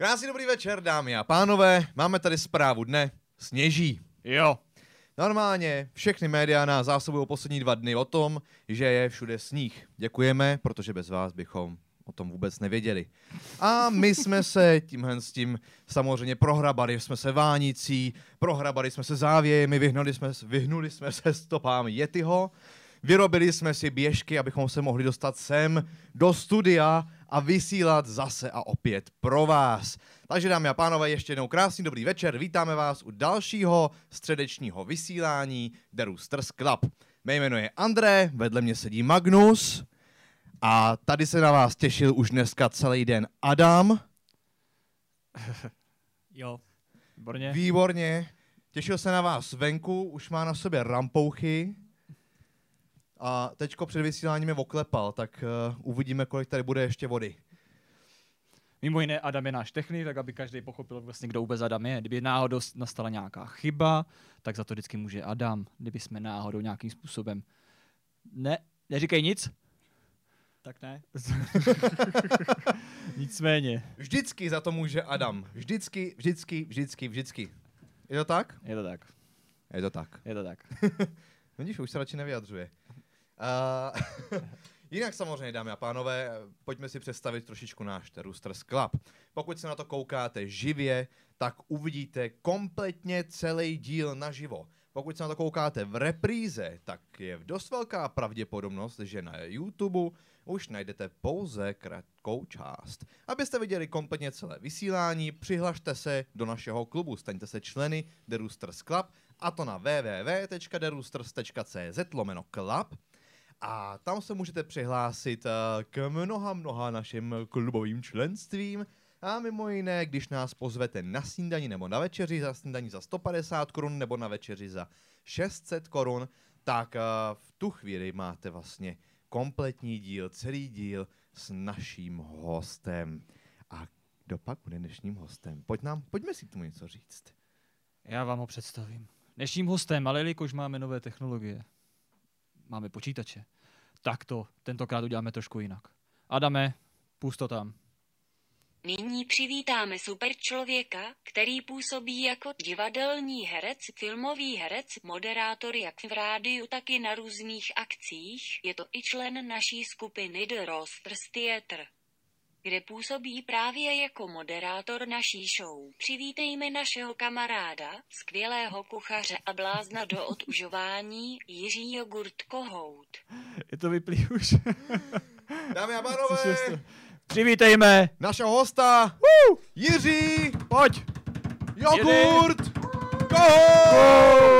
Krásný dobrý večer, dámy a pánové. Máme tady zprávu dne. Sněží. Jo. Normálně všechny média nás zásobují poslední dva dny o tom, že je všude sníh. Děkujeme, protože bez vás bychom o tom vůbec nevěděli. A my jsme se tímhle s tím samozřejmě prohrabali jsme se vánicí, prohrabali jsme se závějemi, vyhnuli jsme, vyhnuli jsme se stopám Yetiho, vyrobili jsme si běžky, abychom se mohli dostat sem do studia a vysílat zase a opět pro vás. Takže dámy a pánové, ještě jednou krásný dobrý večer, vítáme vás u dalšího středečního vysílání The Roosters Club. Mé jméno je André, vedle mě sedí Magnus a tady se na vás těšil už dneska celý den Adam. Jo. Výborně. Výborně. Těšil se na vás venku, už má na sobě rampouchy. A teďko před vysíláním je oklepal, tak uh, uvidíme, kolik tady bude ještě vody. Mimo jiné Adam je náš technik, tak aby každý pochopil vlastně, kdo vůbec Adam je. Kdyby náhodou nastala nějaká chyba, tak za to vždycky může Adam. Kdyby jsme náhodou nějakým způsobem... Ne, neříkej nic. Tak ne. Nicméně. Vždycky za to může Adam. Vždycky, vždycky, vždycky, vždycky. Je to tak? Je to tak. Je to tak. Je to tak. Vidíš, už se radši nevyjadřuje. Uh, jinak samozřejmě, dámy a pánové, pojďme si představit trošičku náš Roosters Club. Pokud se na to koukáte živě, tak uvidíte kompletně celý díl naživo. Pokud se na to koukáte v repríze, tak je dost velká pravděpodobnost, že na YouTube už najdete pouze krátkou část. Abyste viděli kompletně celé vysílání, přihlašte se do našeho klubu, staňte se členy The Roosters Club, a to na www.theroosters.cz lomeno club a tam se můžete přihlásit uh, k mnoha, mnoha našim klubovým členstvím a mimo jiné, když nás pozvete na snídaní nebo na večeři za snídaní za 150 korun nebo na večeři za 600 korun, tak uh, v tu chvíli máte vlastně kompletní díl, celý díl s naším hostem. A kdo pak bude dnešním hostem? Pojď nám, pojďme si k tomu něco říct. Já vám ho představím. Dnešním hostem, ale jelikož máme nové technologie, máme počítače, tak to tentokrát uděláme trošku jinak. Adame, pust to tam. Nyní přivítáme super člověka, který působí jako divadelní herec, filmový herec, moderátor jak v rádiu, tak i na různých akcích. Je to i člen naší skupiny The Roasters Theatre kde působí právě jako moderátor naší show. Přivítejme našeho kamaráda, skvělého kuchaře a blázna do otužování, Jiří Jogurt Kohout. Je to vyplý už. Dámy a pánové, Přivítejme! našeho hosta, Jiří Pojď! Jogurt! Kohout!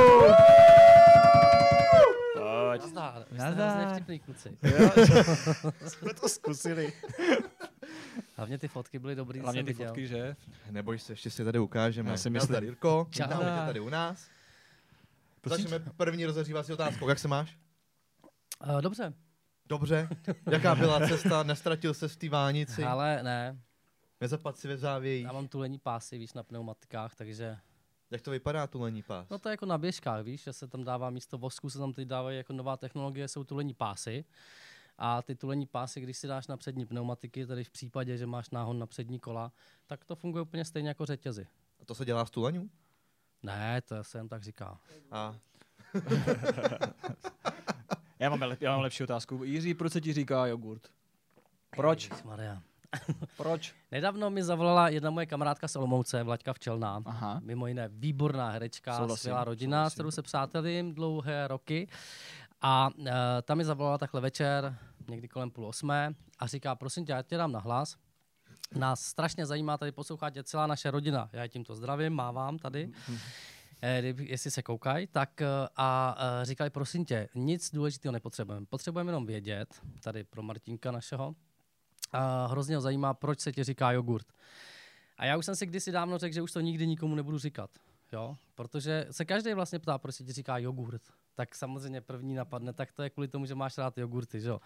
Nazdár. hrozně vtipný kluci. Jsme to zkusili. Hlavně ty fotky byly dobrý, Hlavně ty viděl. fotky, že? Neboj se, ještě si tady ukážeme. Já si Nazdar, myslím- Jirko, vítáme tě tady u nás. Prosím Začneme první rozehřívací otázkou. Jak se máš? Uh, dobře, Dobře. Jaká byla cesta? Nestratil se v té vánici? ale ne, Nezapadl si ve závěji? já mám tu lení pásy, víš, na pneumatikách, takže... Jak to vypadá, tu lení pás? No to je jako na běžkách, víš, že se tam dává místo vosku, se tam teď dávají jako nová technologie, jsou tulení pásy. A ty tulení pásy, když si dáš na přední pneumatiky, tedy v případě, že máš náhon na přední kola, tak to funguje úplně stejně jako řetězy. A to se dělá z tuleňů? Ne, to se jen tak říká. A Já mám, lep, já mám lepší otázku. Jiří, proč se ti říká jogurt? Proč? Maria. Proč? Nedávno mi zavolala jedna moje kamarádka z Olomouce, Vlaďka Včelná. Aha. Mimo jiné výborná herečka, Souhlasím, skvělá rodina, souhlasím. s kterou se přátelím dlouhé roky. A uh, tam mi zavolala takhle večer, někdy kolem půl osmé, a říká, prosím tě, já tě dám na hlas. Nás strašně zajímá, tady poslouchá tě celá naše rodina. Já je tímto zdravím, mávám tady. Eh, kdyby- jestli se koukají, tak eh, a eh, říkali, prosím tě, nic důležitého nepotřebujeme. Potřebujeme jenom vědět, tady pro Martinka našeho, a hrozně ho zajímá, proč se ti říká jogurt. A já už jsem si kdysi dávno řekl, že už to nikdy nikomu nebudu říkat. Jo? Protože se každý vlastně ptá, proč se ti říká jogurt. Tak samozřejmě první napadne, tak to je kvůli tomu, že máš rád jogurty, že jo.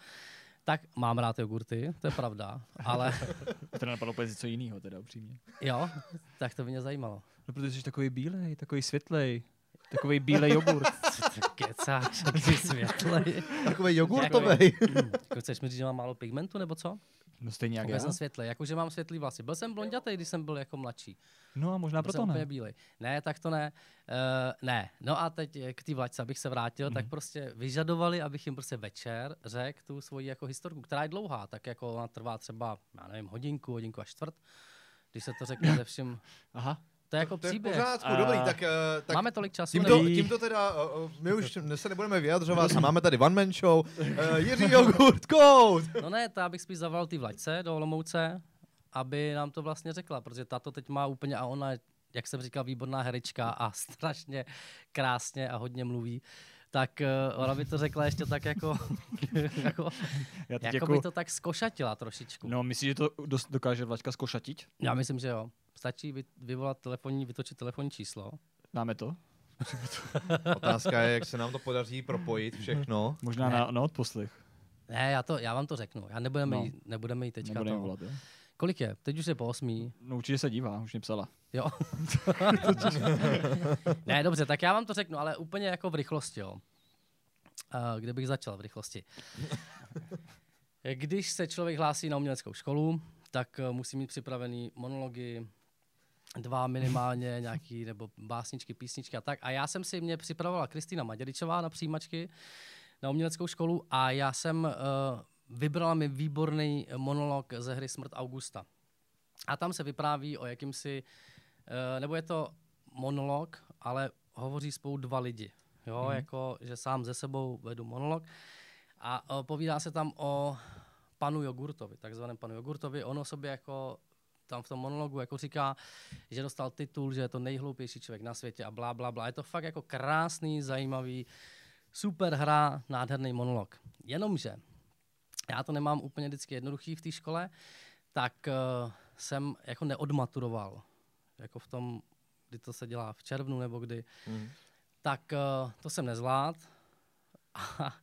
Tak mám rád jogurty, to je pravda, ale To napadlo úplně něco jiného, teda upřímně. jo, tak to by mě zajímalo. No, protože jsi takový bílej, takový světlej. Takový bílej jogurt. Kecáš, jsi světlej. Takový jogurtový. Jako chceš mi říct, že mám málo pigmentu, nebo co? No stejně jak Já jsem světlej, jakože mám světlý vlasy. Byl jsem blondětý, když jsem byl jako mladší. No a možná Byl proto ne. bílej. Ne, tak to ne. Uh, ne. No a teď eh, k té vlačce, abych se vrátil, Mhm. tak prostě vyžadovali, abych jim prostě večer řekl tu svoji jako historku, která je dlouhá, tak jako ona trvá třeba, já nevím, hodinku, hodinku a čtvrt, když se to řekne ze všem. Aha. To je jako To je v příběh. pořádku, A- dobrý, tak, eh, tak Máme tolik času. Tímto, nebo- tímto teda, uh, uh, my už se nebudeme vyjadřovat, a máme tady one man show. Uh, Jiří Jogurt, Code! No ne, to já bych spíš zavolal ty vlačce do Olomouce, aby nám to vlastně řekla, protože tato teď má úplně, a ona je, jak jsem říkal, výborná herečka a strašně krásně a hodně mluví, tak uh, ona by to řekla ještě tak jako, jako, Já jako by to tak skošatila trošičku. No, myslíš, že to dokáže Vlačka skošatit? Já myslím, že jo. Stačí vy, vyvolat telefonní, vytočit telefonní číslo. Dáme to? Otázka je, jak se nám to podaří propojit všechno. Možná Ne. na, na odposlech. Ne, já, to, já vám to řeknu. Já nebudeme, No. jí, nebudeme jí teďka Nebudeme to. volat, jo? Kolik je? Teď už je po osmí. No určitě se dívá, už mě psala. Jo. ne, dobře, tak já vám to řeknu, ale úplně jako v rychlosti, jo. Uh, kde bych začal v rychlosti? Když se člověk hlásí na uměleckou školu, tak uh, musí mít připravený monology, dva minimálně, nějaký, nebo básničky, písničky a tak. A já jsem si, mě připravovala Kristýna Maděričová na přijímačky na uměleckou školu a já jsem uh, vybrala mi výborný monolog ze hry Smrt Augusta. A tam se vypráví o jakýmsi, uh, nebo je to monolog, ale hovoří spolu dva lidi. Jo, mm. jako, že sám ze sebou vedu monolog. A uh, povídá se tam o panu Jogurtovi, takzvaném panu Jogurtovi. On o sobě jako tam v tom monologu jako říká, že dostal titul, že je to nejhloupější člověk na světě a blá, blá, blá. Je to fakt jako krásný, zajímavý, super hra, nádherný monolog. Jenomže já to nemám úplně vždycky jednoduchý v té škole, tak uh, jsem jako neodmaturoval. Jako v tom, kdy to se dělá v červnu nebo kdy. Mhm. Tak uh, to jsem nezvlád. A,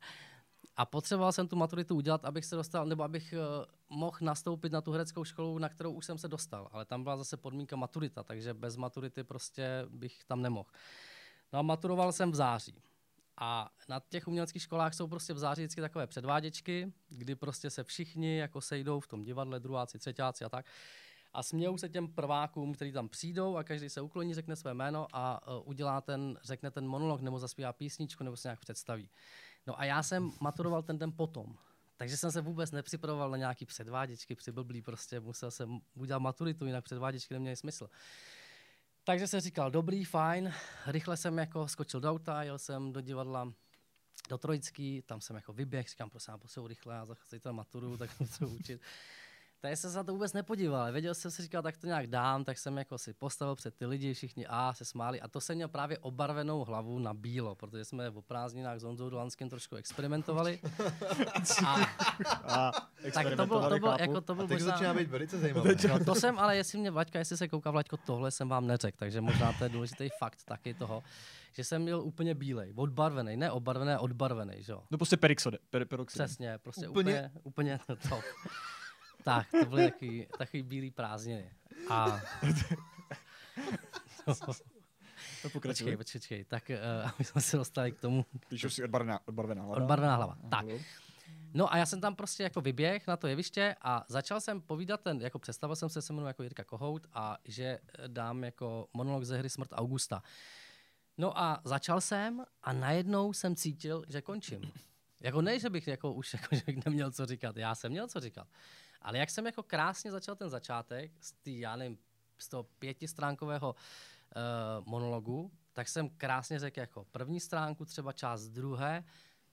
a potřeboval jsem tu maturitu udělat, abych se dostal, nebo abych uh, mohl nastoupit na tu hereckou školu, na kterou už jsem se dostal. Ale tam byla zase podmínka maturita, takže bez maturity prostě bych tam nemohl. No a maturoval jsem v září. A na těch uměleckých školách jsou prostě v září vždycky takové předváděčky, kdy prostě se všichni jako sejdou v tom divadle, druháci, třetíáci a tak. A smějou se těm prvákům, kteří tam přijdou a každý se ukloní, řekne své jméno a uh, udělá ten, řekne ten monolog nebo zaspívá písničku nebo se nějak představí. No a já jsem maturoval ten den potom. Takže jsem se vůbec nepřipravoval na nějaký předváděčky, přiblblý prostě, musel jsem udělat maturitu, jinak předváděčky neměly smysl. Takže jsem říkal, dobrý, fajn, rychle jsem jako skočil do auta, jel jsem do divadla do Trojický, tam jsem jako vyběh, říkám, prosím, posou rychle, já zachci to maturu, tak musím učit. Takže jsem se na to vůbec nepodíval, věděl jsem si, říkal, tak to nějak dám, tak jsem jako si postavil před ty lidi, všichni a se smáli a to jsem měl právě obarvenou hlavu na bílo, protože jsme o prázdninách s Honzou Dolanským trošku experimentovali. A, A tak to bylo, to bylo, jako to A byl teď možná... začíná být velice zajímavé. No, to jsem, ale jestli mě Vlaďka, jestli se kouká Vlaďko, tohle jsem vám neřekl, takže možná to je důležitý fakt taky toho, že jsem měl úplně bílej, odbarvený, ne obarvený, odbarvený, že jo. No prostě perixode, per, peroxid. Přesně, prostě Úplně- úplně, úplně to. Tak, to byly takový, takový bílý prázdniny. A To pokračuje. počkej, počkej, tak uh, aby jsme se dostali k tomu, Když už si odbarvená, odbarvená hlava. odbarvená hlava. Tak. No a já jsem tam prostě jako vyběh na to jeviště a začal jsem povídat ten, jako představil jsem se se mnou jako Jirka Kohout a že eh, dám jako monolog ze hry Smrt Augusta. No a začal jsem a najednou jsem cítil, že končím. Jako ne, že bych jako už jako, že bych neměl co říkat, já jsem měl co říkat. Ale jak jsem jako krásně začal ten začátek z, tý, já nevím, z toho pětistránkového uh, monologu, tak jsem krásně řekl jako první stránku, třeba část druhé,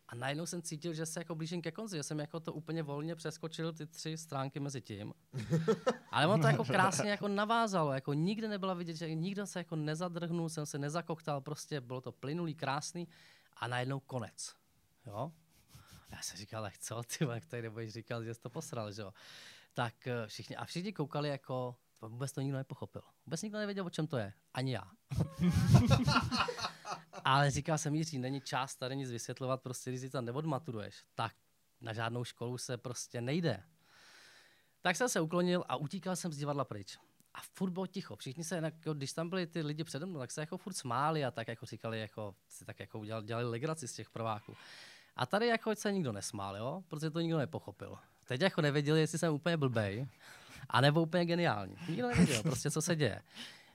a najednou jsem cítil, že se jako blížím ke konci, že jsem jako to úplně volně přeskočil ty tři stránky mezi tím. Ale ono to jako krásně jako navázalo, jako nikde nebyla vidět, že nikdo se jako nezadrhnul, jsem se nezakoktal, prostě bylo to plynulý, krásný a najednou konec. Jo? Já jsem říkal, tak co, ty jak tady nebudeš říkat, že jsi to posral, že jo? Tak eh, všichni, a všichni koukali jako, vůbec to nikdo nepochopil. Vůbec nikdo nevěděl, o čem to je. Ani já. Ale říkal jsem Jiří, není čas tady nic vysvětlovat, prostě když si tam neodmaturuješ, tak na žádnou školu se prostě nejde. Tak jsem se uklonil a utíkal jsem z divadla pryč. A furt bylo ticho. Všichni se, jako, když tam byli ty lidi přede mnou, tak se jako furt smáli a tak jako říkali, jako, si tak jako udělali, dělali legraci z těch prváků. A tady jako se nikdo nesmál, jo? protože to nikdo nepochopil. Teď jako nevěděli, jestli jsem úplně blbej, a nebo úplně geniální. Nikdo nevěděl prostě, co se děje.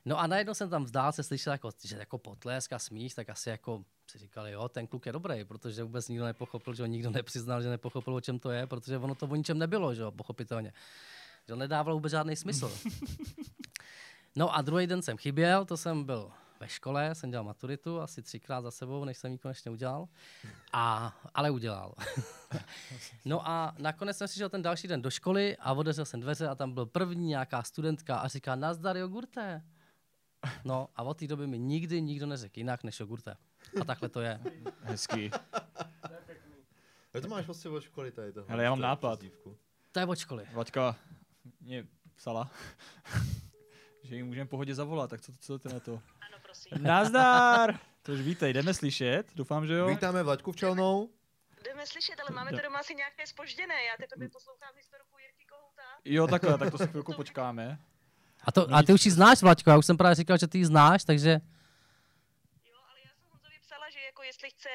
No a najednou jsem tam vzdál se slyšel, jako, že jako potlesk a smích, tak asi jako si říkali, jo, ten kluk je dobrý, protože vůbec nikdo nepochopil, že on nikdo nepřiznal, že nepochopil, o čem to je, protože ono to o ničem nebylo, že jo, pochopitelně. Že to nedávalo vůbec žádný smysl. No a druhý den jsem chyběl, to jsem byl ve škole, jsem dělal maturitu asi třikrát za sebou, než jsem ji konečně udělal, a, ale udělal. no a nakonec jsem přišel ten další den do školy a otevřel jsem dveře a tam byl první nějaká studentka a říká, nazdar jogurte. No a od té doby mi nikdy nikdo neřekl jinak než jogurte. A takhle to je. Hezký. To máš vlastně od školy tady tohle? Hele, já mám nápad. přezdívku? To je od školy. Vaťka mě psala, že ji můžeme pohodě zavolat, tak co, co ty na to? Prosím. Nazdar! To už vítej, jdeme slyšet, doufám, že jo? Vítáme Vlaďku Včelnou. Jdeme slyšet, ale máme to doma asi nějaké spožděné. Já teprve poslouchám historiku Jirky Kohouta. Jo, takhle, tak to si chvilku počkáme. A, to, a ty už ji znáš, Vlaďko, já už jsem právě říkal, že ty ji znáš, takže Jo, ale já jsem Honzovi psala, že jako jestli chce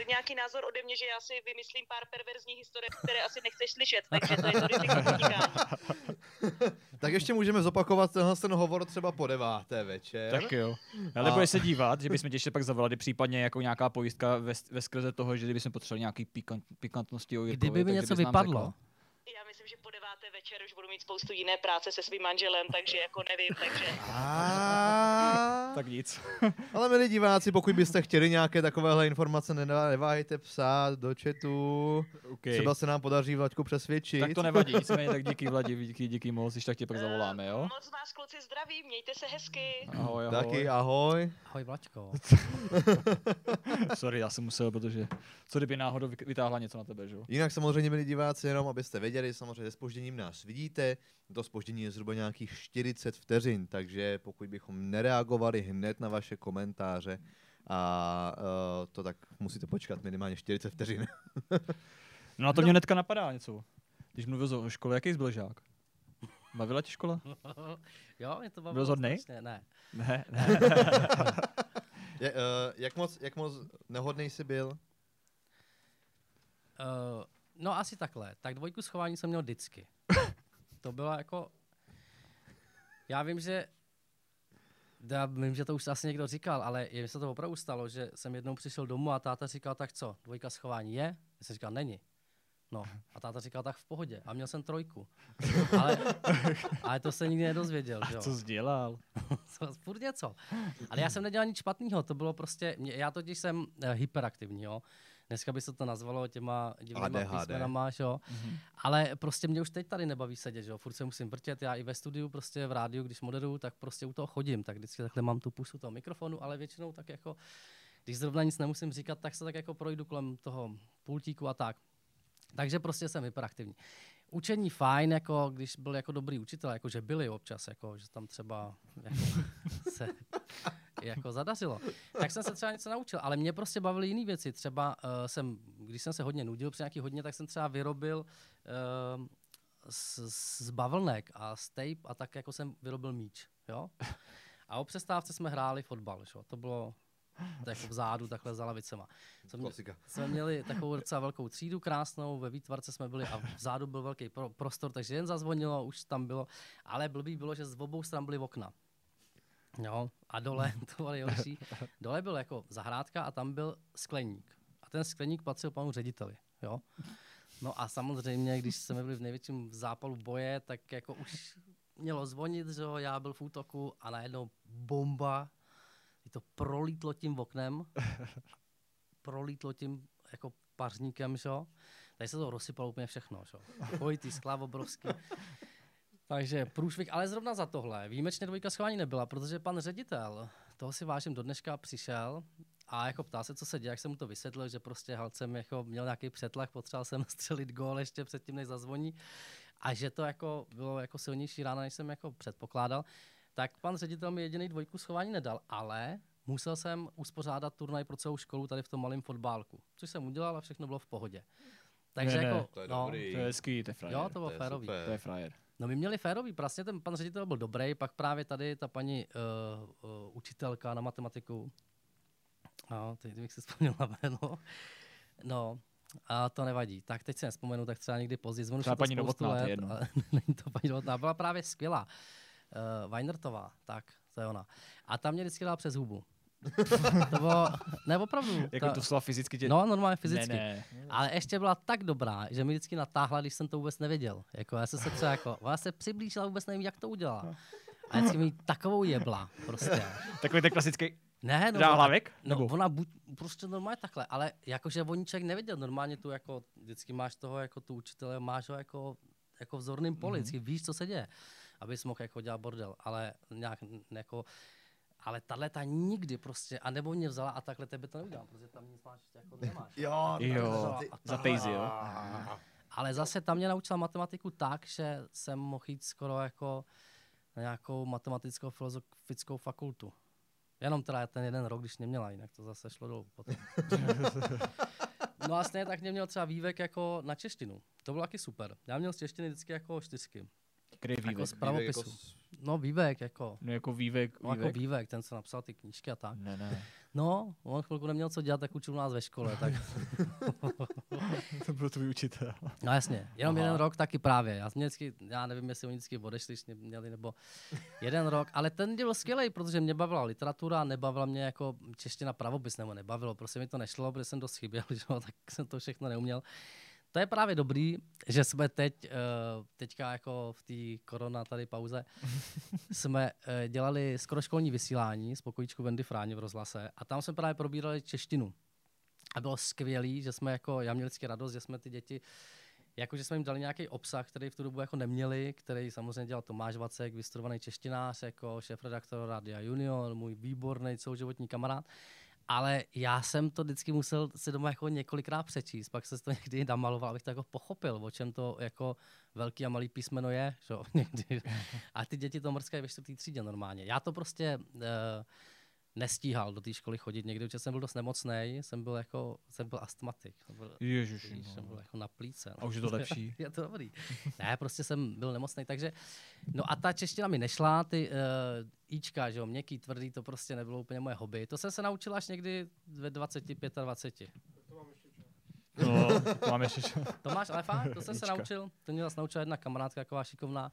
eh, nějaký názor ode mě, že já si vymyslím pár perverzních historik, které asi nechceš slyšet, takže to je to riziko podnikání. Tak ještě můžeme zopakovat tenhle ten hovor třeba po deváté večer. Tak jo. Ale budeš se dívat, že bychom tě ještě pak zavolali, případně jako nějaká pojistka ve, ve skrze toho, že kdybychom potřebovali nějaký pikant, pikantnosti o Jirkovi, kdyby mi něco vypadlo, řekla. Já myslím, že po deváté večer už budu mít spoustu jiné práce se svým manželem, takže jako nevím, takže... A... Tak nic. Ale milí diváci, pokud byste chtěli nějaké takovéhle informace, neváhejte psát do chatu. Okay. Třeba se nám podaří Vlaďku přesvědčit. Tak to nevadí, nicméně tak díky Vladi, díky, díky moc, když tak tě pak zavoláme, jo? Moc vás kluci zdraví, mějte se hezky. Ahoj, ahoj. Taky ahoj. ahoj Vlaďko. Sorry, já jsem musel, protože co kdyby náhodou vy- vytáhla něco na tebe, že jo? Jinak samozřejmě, milí diváci, jenom abyste věděli, samozřejmě se spožděním nás vidíte. To spoždění je zhruba nějakých 40 vteřin, takže pokud bychom nereagovali hned na vaše komentáře, a uh, to tak musíte počkat minimálně 40 vteřin. No a to mě hnedka napadá něco. Když mluvil o škole, jaký jsi byl žák? Bavila tě škola? jo, je to bavilo Byl zhodnej? strašně, Ne. Ne, ne. Je, uh, jak, moc, jak moc nehodnej jsi byl? Uh, no asi takhle. Tak dvojku schování jsem měl vždycky. to bylo jako... Já vím, že... Já vím, že to už asi někdo říkal, ale je, se to opravdu stalo, že jsem jednou přišel domů a táta říkal, tak co, dvojka schování je? Já jsem říkal, není. No, a táta říkal, tak v pohodě. A měl jsem trojku. Ale, ale to se nikdy nedozvěděl, že jo? Co jsi dělal? Co, furt něco. Ale já jsem nedělal nic špatného, to bylo prostě, mě, já totiž jsem uh, hyperaktivní, jo. Dneska by se to nazvalo těma divnýma ADHD. písmenama, jo. Mhm. Ale prostě mě už teď tady nebaví sedět, že jo. Furt se musím vrtět, já i ve studiu, prostě v rádiu, když moderuju, tak prostě u toho chodím, tak vždycky takhle mám tu pusu toho mikrofonu, ale většinou tak jako, když zrovna nic nemusím říkat, tak se tak jako projdu kolem toho pultíku a tak. Takže prostě jsem hyperaktivní. Učení fajn, jako když byl jako dobrý učitel, jako že byli občas, jako že tam třeba jako, se jako zadařilo. Tak jsem se třeba něco naučil, ale mě prostě bavily jiné věci. Třeba uh, jsem, když jsem se hodně nudil při nějaký hodně, tak jsem třeba vyrobil uh, z, z bavlnek a z tape a tak jako jsem vyrobil míč, jo. A o přestávce jsme hráli fotbal, jo. To bylo to jako vzadu, takhle za lavicema. Jsem, Klasika. jsme měli takovou docela velkou třídu krásnou, ve výtvarce jsme byli a vzadu byl velký pro, prostor, takže jen zazvonilo, už tam bylo, ale blbý bylo, že z obou stran byly okna. Jo, a dole, to bylo nejhorší, dole byl jako zahrádka a tam byl skleník. A ten skleník patřil panu řediteli, jo. No a samozřejmě, když jsme byli v největším zápalu boje, tak jako už mělo zvonit, že jo, já byl v útoku a najednou bomba, to prolítlo tím oknem, prolítlo tím jako pařníkem, že jo. Tady se to rozsypalo úplně všechno, že jo. Dvojitý skla obrovský. Takže průšvih, ale zrovna za tohle. Výjimečně dvojka schování nebyla, protože pan ředitel, toho si vážím do dneška, přišel a jako ptá se, co se děje, jak jsem mu to vysvětlil, že prostě halcem jako měl nějaký přetlak, potřeboval jsem střelit gól ještě předtím, než zazvoní a že to jako bylo jako silnější rána, než jsem jako předpokládal, tak pan ředitel mi jediný dvojku schování nedal, ale musel jsem uspořádat turnaj pro celou školu tady v tom malém fotbálku, což jsem udělal a všechno bylo v pohodě. Takže Ne, ne, jako, to je no, dobrý. To je hezký, to je frajer. jo, to bylo je férový. super. To je frajer. No my měli férový, vlastně ten pan ředitel byl dobrý, pak právě tady ta paní uh, uh, učitelka na matematiku, no, teď bych si vzpomněl na jméno, no, a to nevadí. Tak teď se nespomenu, tak třeba někdy později. Zvonu Třeba to paní Novotná, to je let, jedno. ale Není to paní Novotná, byla právě skvělá. Uh, Weinertová, tak, to je ona. A tam mě vždycky dala přes hubu. to bylo, ne opravdu. Jako ta- to slova fyzicky tě... No, normálně fyzicky. Ne, ne. Ale ještě byla tak dobrá, že mi vždycky natáhla, když jsem to vůbec nevěděl. Jako, já jsem se třeba jako, ona se přiblížila, vůbec nevím, jak to udělala. A vždycky mi takovou jebla, prostě. Takový ten klasický Ne, no, dá hlavek? no Nebo? ona buď, prostě normálně takhle, ale jakože oni člověk nevěděl, normálně tu jako, vždycky máš toho jako tu učitele, máš ho jako, jako vzorným poli, vždycky víš, co se děje, abys mohl jako dělat bordel, ale nějak jako, ale tahle ta nikdy prostě, a nebo mě vzala a takhle tebe to neudělám, protože tam nic máš, jako nemáš. Jo, Jo, za pejzy, jo. Ale zase tam mě naučila matematiku tak, že jsem mohl jít skoro jako na nějakou matematickou filozofickou fakultu. Jenom teda ten jeden rok, když neměla, jinak to zase šlo dolů potom. no a stejně tak mě měl třeba vývek jako na češtinu. To bylo taky super. Já měl z češtiny vždycky jako čtyřky. Který Jako vývek? z pravopisu. Vývek jako No vývek jako. No jako vývek, No, jako vývek? vývek, ten, co napsal ty knížky a tak. Ne, ne. No, on chvilku neměl co dělat, tak učil nás ve škole. Tak, to byl tvůj učitel. no jasně, jenom Aha. jeden rok taky právě. Já, jsem vždycky, já nevím, jestli oni vždycky odešli, když mě měli, nebo jeden rok, ale ten byl skvělý, protože mě bavila literatura, nebavila mě jako čeština pravopis, nebo nebavilo, prostě mi to nešlo, protože jsem dost chyběl, že tak jsem to všechno neuměl. To je právě dobrý, že jsme teď, eh, teďka jako v té korona tady pauze, jsme eh, dělali skoro školní vysílání z pokojíčku Wendy Fráně v rozhlase a tam jsme právě probírali češtinu. A bylo skvělý, že jsme jako, já měl vždycky radost, že jsme ty děti, jako že jsme jim dali nějaký obsah, který v tu dobu jako neměli, který samozřejmě dělal Tomáš Vacek, vystudovaný češtinář, jako šéf-redaktor Radia Junior, můj výborný celoživotní kamarád. Ale já jsem to vždycky musel si doma jako několikrát přečíst, pak se to někdy namaloval, abych to jako pochopil, o čem to jako velký a malý písmeno je. Že? někdy. A ty děti to mrskají ve čtvrtý třídě normálně. Já to prostě uh, nestíhal do té školy chodit někdy, protože jsem byl dost nemocný, jsem byl jako, jsem byl astmatik. Jsem byl, Ježiši, víš, jsem byl no. jako na plíce. No. A už je to lepší. je to dobrý. Ne, prostě jsem byl nemocný, takže, no a ta čeština mi nešla, ty uh, Ička, že jo, měkký, tvrdý, to prostě nebylo úplně moje hobby. To jsem se naučil až někdy ve 20, 25. No, to mám ještě čo. To máš, ale fakt, to jsem se Ička. naučil, to mě zase naučila jedna kamarádka, taková šikovná,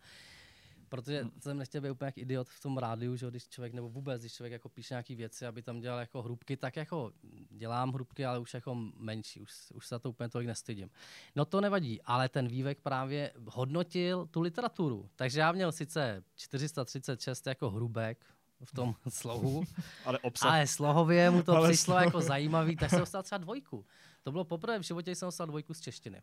protože jsem nechtěl být úplně jak idiot v tom rádiu, že když člověk, nebo vůbec, když člověk jako píše nějaké věci, aby tam dělal jako hrubky, tak jako dělám hrubky, ale už jako menší, už, už se za to úplně tolik nestydím. No to nevadí, ale ten vývek právě hodnotil tu literaturu, takže já měl sice 436 jako hrubek v tom slohu, Ale obsah. ale slohově mu to Ale přišlo sloh- jako zajímavý, tak jsem dostal třeba dvojku. To bylo poprvé v životě, jsem dostal dvojku z češtiny.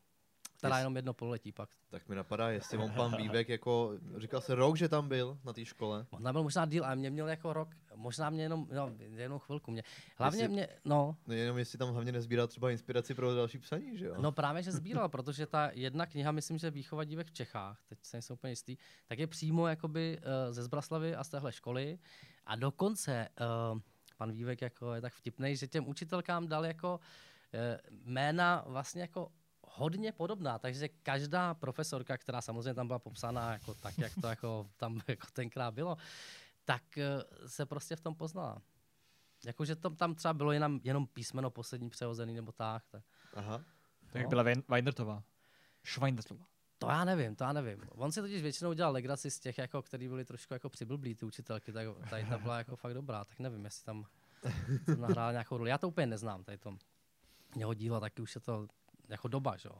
Teda jenom jedno pololetí pak. Tak mi napadá, jestli on pan Vývek jako, říkal se rok, že tam byl na té škole. Možná byl možná díl, ale mě měl jako rok, možná mě jenom, no, jenom chvilku. Mě. Hlavně Jestli- mě, no, No jenom jestli tam hlavně nezbírá třeba inspiraci pro další psaní, že jo? no právě, že sbíral, protože ta jedna kniha, myslím, že Výchova dívek v Čechách, teď se nejsem úplně jistý, tak je přímo jakoby uh, ze Zbraslavy a z téhle školy. A dokonce uh, pan Vývek jako je tak vtipný, že těm učitelkám dal jako uh, jména vlastně jako hodně podobná, takže každá profesorka, která samozřejmě tam byla popsaná jako tak, jak to jako tam jako tenkrát bylo, tak uh, se prostě v tom poznala. Jakože tam, tam třeba bylo jenom, jenom písmeno poslední přehozený nebo tak. tak. Aha. Tak No. byla Wein- Weinertová. Schweindertová. To já nevím, to já nevím. On si totiž většinou dělal legraci z těch, jako, který byli trošku jako přiblblí, ty učitelky, tak tady ta byla jako fakt dobrá, tak nevím, jestli tam jsem nahrál nějakou roli. Já to úplně neznám, tady to jeho dílo, taky už je to jako doba, že jo.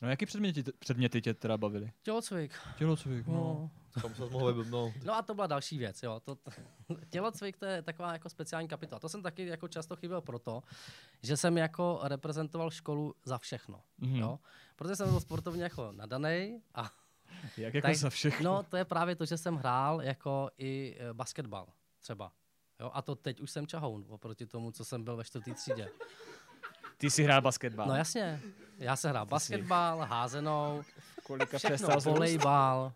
No jaký předměty, předměty tě teda bavily? Tělocvik, Tělocvik, no. no. Tam se mohl vyblbnout. No a to byla další věc, jo. To, to, tělocvik to je taková jako speciální kapitola. To jsem taky jako často chyběl proto, že jsem jako reprezentoval školu za všechno, Mhm. jo. Protože jsem byl sportovně jako nadanej a Jak jako Tak- za všechno. No, to je právě to, že jsem hrál jako i e, basketbal třeba. Jo, a to teď už jsem čahoun oproti tomu, co jsem byl ve čtvrtý třídě. Ty jsi hrál basketbal. No jasně, já jsem hrál basketbal, házenou, Kolika všechno, volejbal.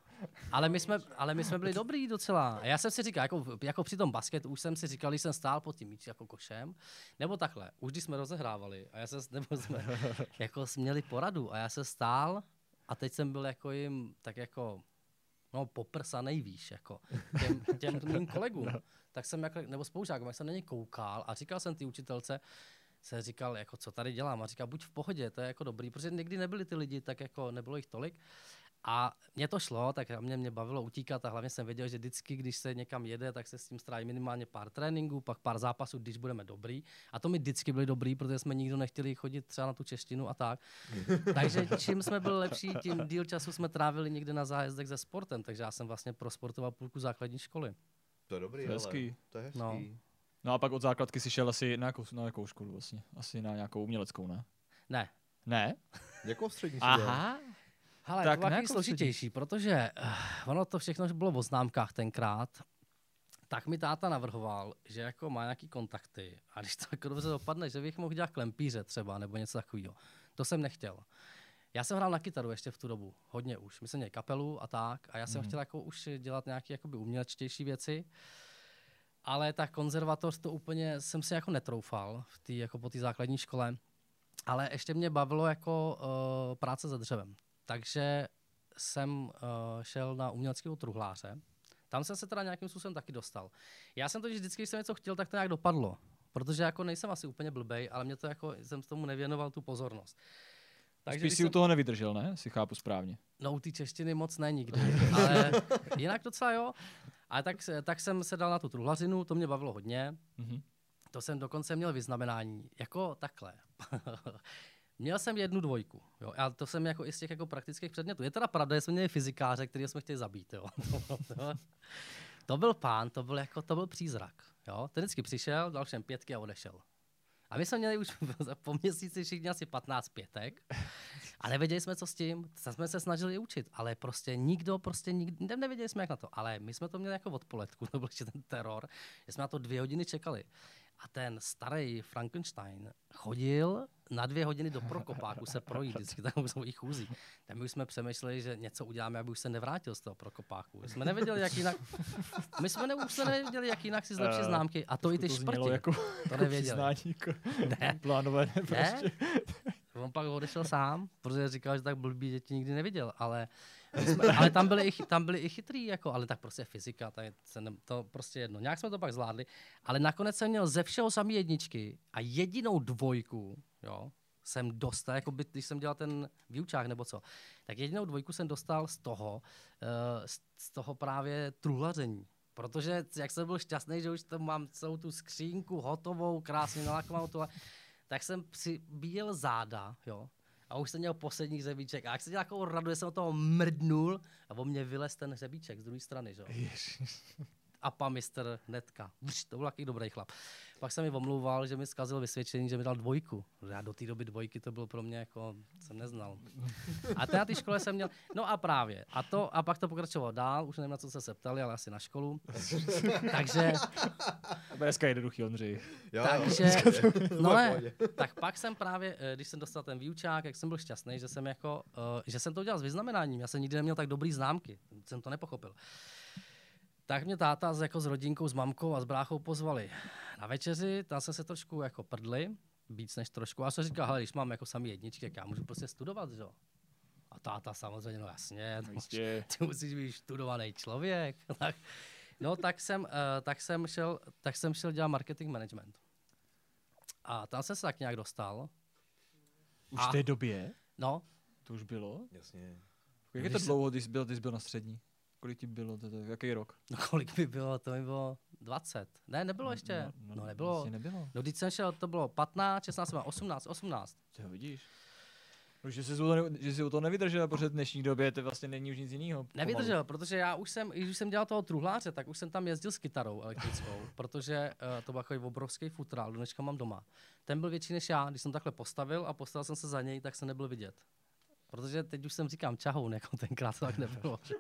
Ale my, jsme, ale my jsme byli dobrý docela. A já jsem si říkal, jako, jako při tom basketu, už jsem si říkal, když jsem stál pod tím míč jako košem, nebo takhle, už když jsme rozehrávali, a já se, nebo jsme jako měli poradu, a já se stál, a teď jsem byl jako jim, tak jako, no poprsa nejvíš, jako těm, těm mým kolegům. Tak jsem jako, nebo spolužákům, jak jsem na ně koukal a říkal jsem ty učitelce, se říkal, jako co tady dělám a říkal, buď v pohodě, to je jako dobrý, protože někdy nebyli ty lidi, tak jako nebylo jich tolik. A mě to šlo, tak mě, mě bavilo utíkat a hlavně jsem věděl, že vždycky, když se někam jede, tak se s tím stráví minimálně pár tréninků, pak pár zápasů, když budeme dobrý. A to mi vždycky byli dobrý, protože jsme nikdo nechtěli chodit třeba na tu češtinu a tak. Takže čím jsme byli lepší, tím díl času jsme trávili někde na zájezdech se sportem. Takže já jsem vlastně prosportoval půlku základní školy. To je dobrý, To je hezký. To je hezký. No. No a pak od základky si šel asi na jakou, na jakou školu vlastně? Asi na nějakou uměleckou, ne? Ne, Ne? Jakou střední? Aha. Ale Tak to bylo jakou složitější, protože uh, ono to všechno bylo o známkách tenkrát. Tak mi táta navrhoval, že jako má nějaký kontakty a když to jako dobře dopadne, že bych mohl dělat klempíře třeba nebo něco takového. To jsem nechtěl. Já jsem hrál na kytaru ještě v tu dobu, hodně už. My jsme měli kapelu a tak a já jsem Mhm. chtěl jako už dělat nějaké jakoby umělečtější věci. Ale ta konzervatoř to úplně jsem si jako netroufal v tý, jako po té základní škole. Ale ještě mě bavilo jako uh, práce se dřevem. Takže jsem uh, šel na uměleckého truhláře. Tam jsem se teda nějakým způsobem taky dostal. Já jsem totiž vždycky, když jsem něco chtěl, tak to nějak dopadlo. Protože jako nejsem asi úplně blbej, ale mě to jako, jsem tomu nevěnoval tu pozornost. Takže Spíš si jsem- u toho nevydržel, ne? Si chápu správně. No u té češtiny moc ne nikdy, ale jinak docela jo. Ale tak, tak jsem se dal na tu truhlařinu, to mě bavilo hodně. Mhm. To jsem dokonce měl vyznamenání, jako takhle. měl jsem jednu dvojku, jo, a to jsem jako i z těch jako praktických předmětů. Je teda pravda, že jsme měli fyzikáře, který jsme chtěli zabít, jo. to, to byl pán, to byl jako, to byl přízrak, jo. Ten vždycky přišel, dal všem pětky a odešel. A my jsme měli už po měsíci všichni asi 15 pětek a nevěděli jsme, co s tím. Tak jsme se snažili učit, ale prostě nikdo, prostě nikdo, ne- nevěděli jsme, jak na to. Ale my jsme to měli jako odpoledku, to byl ještě ten teror, že jsme na to dvě hodiny čekali. A ten starý Frankenstein chodil na dvě hodiny do Prokopáku se projít, vždycky tam u svých chůzí. Tam už jsme přemýšleli, že něco uděláme, aby už se nevrátil z toho Prokopáku. My jsme nevěděli, jak jinak, my jsme ne, už jsme nevěděli, jak jinak si zlepšit Eh, známky. A to i ty to šprti. jako, to nevěděli. přiznání, jako Ne. plánované Ne? prostě. On pak odešel sám, protože říkal, že tak blbý děti nikdy neviděl, ale, my jsme, ale tam, byli i, tam byli i chytrý, jako, ale tak prostě fyzika, to, je, se ne, to prostě jedno. Nějak jsme to pak zvládli, ale nakonec jsem měl ze všeho samý jedničky a jedinou dvojku, jo, jsem dostal, jako by, když jsem dělal ten výučák nebo co, tak jedinou dvojku jsem dostal z toho, uh, z, toho právě truhlaření. Protože jak jsem byl šťastný, že už tam mám celou tu skřínku hotovou, krásně nalakovanou, tak jsem přibíjel záda, jo, a už jsem měl poslední hřebíček. A jak jsem dělal takovou radu, že jsem od toho mrdnul a o mě vylez ten hřebíček z druhé strany, že jo. A pan mistr netka. Vš, to byl takový dobrý chlap. Pak jsem mi omlouval, že mi zkazil vysvědčení, že mi dal dvojku. Já do té doby dvojky to bylo pro mě jako, jsem neznal. A to na té škole jsem měl, no a právě. A, to, a pak to pokračovalo dál, už nevím, na co jste se ptali, ale asi na školu. Takže To bude dneska jednoduchý, Ondřej. Jo, takže, no ne, tak pak jsem právě, eh, když jsem dostal ten výučák, jak jsem byl šťastný, že jsem jako, uh, že jsem to udělal s vyznamenáním. Já jsem nikdy neměl tak dobrý známky, jsem to nepochopil. Tak mě táta s, jako s rodinkou, s mamkou a s bráchou pozvali na večeři, tam jsme se trošku jako prdli, víc než trošku. A já jsem říkal, hele, když mám jako sami jedničky, tak já můžu prostě studovat, že jo. A táta samozřejmě, no jasně, jistě. ty musíš být studovaný člověk. tak, no tak jsem, uh, tak, jsem šel, tak jsem šel dělat marketing management. A tam jsem se tak nějak dostal. Už A- v té době? No, To už bylo? Jasně. Jak je to dlouho, když jsi byl, když jsi byl na střední? Kolik ti bylo? To, to, jaký rok? no kolik by bylo, to by bylo 20. Ne, nebylo ještě. No, nebylo. Vlastně nebylo. No když jsem šel, to bylo 15, 16, 18, 18. Ty ho vidíš. No, že jsi, u toho, ne- že jsi u toho nevydržel, protože v dnešní době to vlastně není už nic jiného. Nevydržel, protože já už jsem, když už jsem dělal toho truhláře, tak už jsem tam jezdil s kytarou elektrickou, protože uh, to byl takový obrovský futrál, dneška mám doma. Ten byl větší než já, když jsem takhle postavil a postavil jsem se za něj, tak jsem nebyl vidět. Protože teď už jsem říkám čahoun, jako tenkrát to tak nebylo. jo.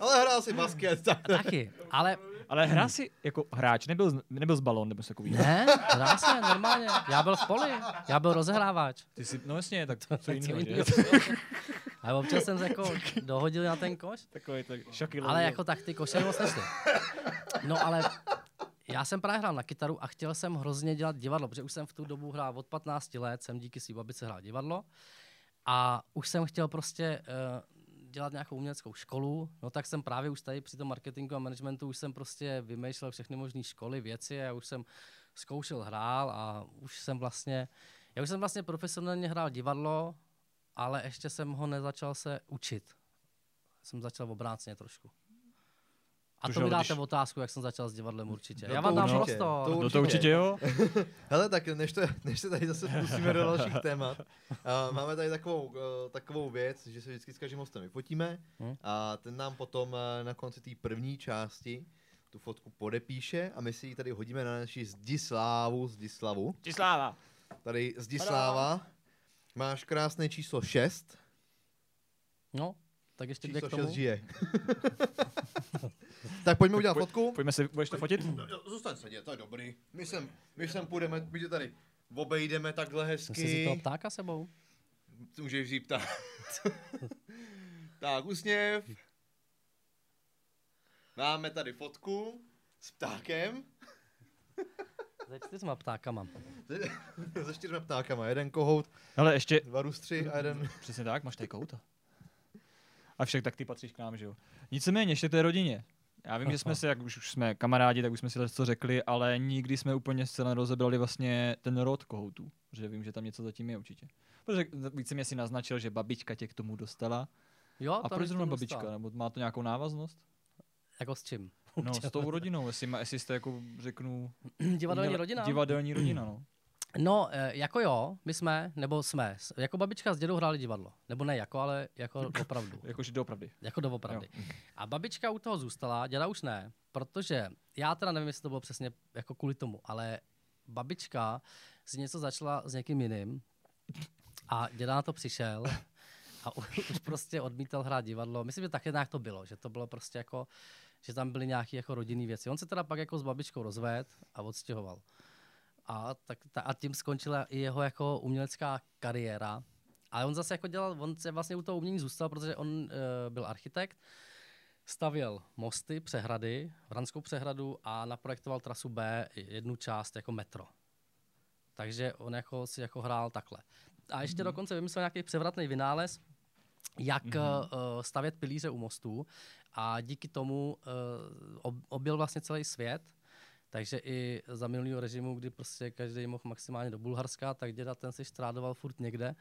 Ale hrál si basket, tak Taky, ale Ale hrál si jako hráč, nebyl, z- nebyl z balón nebo se takový. ne, krásně, normálně. Já byl v poli, já byl rozehrávač. Ty jsi, no jasně, tak co Co jiného? Ale občas jsem se jako dohodil na ten koš. Takový tak šaky Ale jako tak ty koše moc nešly. No ale já jsem právě hrál na kytaru a chtěl jsem hrozně dělat divadlo, protože už jsem v tu dobu hrál od 15 let, jsem díky svým babice hrál divadlo a už jsem chtěl prostě uh, dělat nějakou uměleckou školu, no tak jsem právě už tady při tom marketingu a managementu už jsem prostě vymýšlel všechny možné školy, věci a už jsem zkoušel hrál a už jsem vlastně, já už jsem vlastně profesionálně hrál divadlo, ale ještě jsem ho nezačal se učit. Jsem začal obráceně trošku. A to mi dáte když- otázku, jak jsem začal s divadlem určitě. No Já vám dám určitě, prostor. to No to určitě jo. Hele, tak než, to, než se tady zase pustíme do dalších témat, uh, máme tady takovou, uh, takovou věc, že se vždycky s každým hostem vyfotíme Hm? a ten nám potom uh, na konci té první části tu fotku podepíše a my si ji tady hodíme na naši Zdislávu, Zdislavu. Čísláva. Tady Zdisláva. Máš krásné číslo 6. No, tak ještě dvě k tomu. 6 žije. tak pojďme udělat poj- fotku. Pojďme si, budeš to fotit? Zůstaň sedět, to je dobrý. My sem, my sem půjdeme, my tě tady obejdeme takhle Jsi si toho hezky. ptáka sebou? Ty můžeš vzít ptát. tak, úsměv. Máme tady fotku s ptákem. Se čtyřma ptákama. Se čtyřma ptákama. Jeden kohout, Ale ještě, dva rustři a jeden... přesně tak, máš tady kouta. A však tak ty patříš k nám, že jo. Nicméně, ještě té rodině. Já vím, že jsme se, jak už, už jsme kamarádi, tak už jsme si co řekli, ale nikdy jsme úplně zcela nerozebrali vlastně ten rod kohoutů. Že vím, že tam něco zatím je určitě. Protože více mě si naznačil, že babička tě k tomu dostala. Jo, A proč zrovna to babička? Nebo má to nějakou návaznost? Jako s čím? No, s tou rodinou, jestli, jestli jste jako řeknu... Divadelní rodina? Divadelní rodina, no. No, eh, jako jo, my jsme, nebo jsme, jako babička s dědou hráli divadlo. Nebo ne jako, ale jako opravdu. Jakože doopravdy. Jako doopravdy. A babička u toho zůstala, děda už ne, protože já teda nevím, jestli to bylo přesně jako kvůli tomu, ale babička si něco začala s někým jiným a děda na to přišel a už prostě odmítal hrát divadlo. Myslím, že taky nějak to bylo, že to bylo prostě jako, že tam byly nějaké jako rodinné věci. On se teda pak jako s babičkou rozvedl a odstěhoval. A, tak, ta, a tím skončila i jeho jako umělecká kariéra. Ale on zase jako dělal, on se vlastně u toho umění zůstal, protože on uh, byl architekt, stavěl mosty, přehrady, Vranskou přehradu a naprojektoval trasu B jednu část jako metro. Takže on jako si jako hrál takhle. A ještě mm-hmm. dokonce vymyslel nějaký převratný vynález, jak mm-hmm. uh, stavět pilíře u mostů a díky tomu uh, ob, objel vlastně celý svět. Takže i za minulého režimu, kdy prostě každý mohl maximálně do Bulharska, tak děda ten si štrádoval furt někde,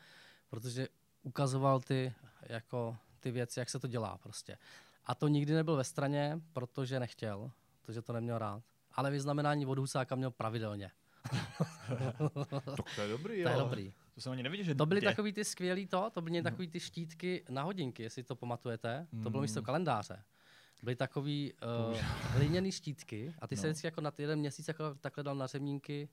protože ukazoval ty, jako, ty věci, jak se to dělá prostě. A to nikdy nebyl ve straně, protože nechtěl, protože to neměl rád. Ale vyznamenání od Husáka měl pravidelně. To je dobrý, To je dobrý. To jsem ani neviděl, že To byly jde. takový ty skvělý to, to byly takový ty štítky na hodinky, jestli to pamatujete. To bylo místo Mm. kalendáře. Byly takový uh, hliněný štítky a ty se No. vždycky jako na ty jeden měsíc jako takhle dal na řemínky,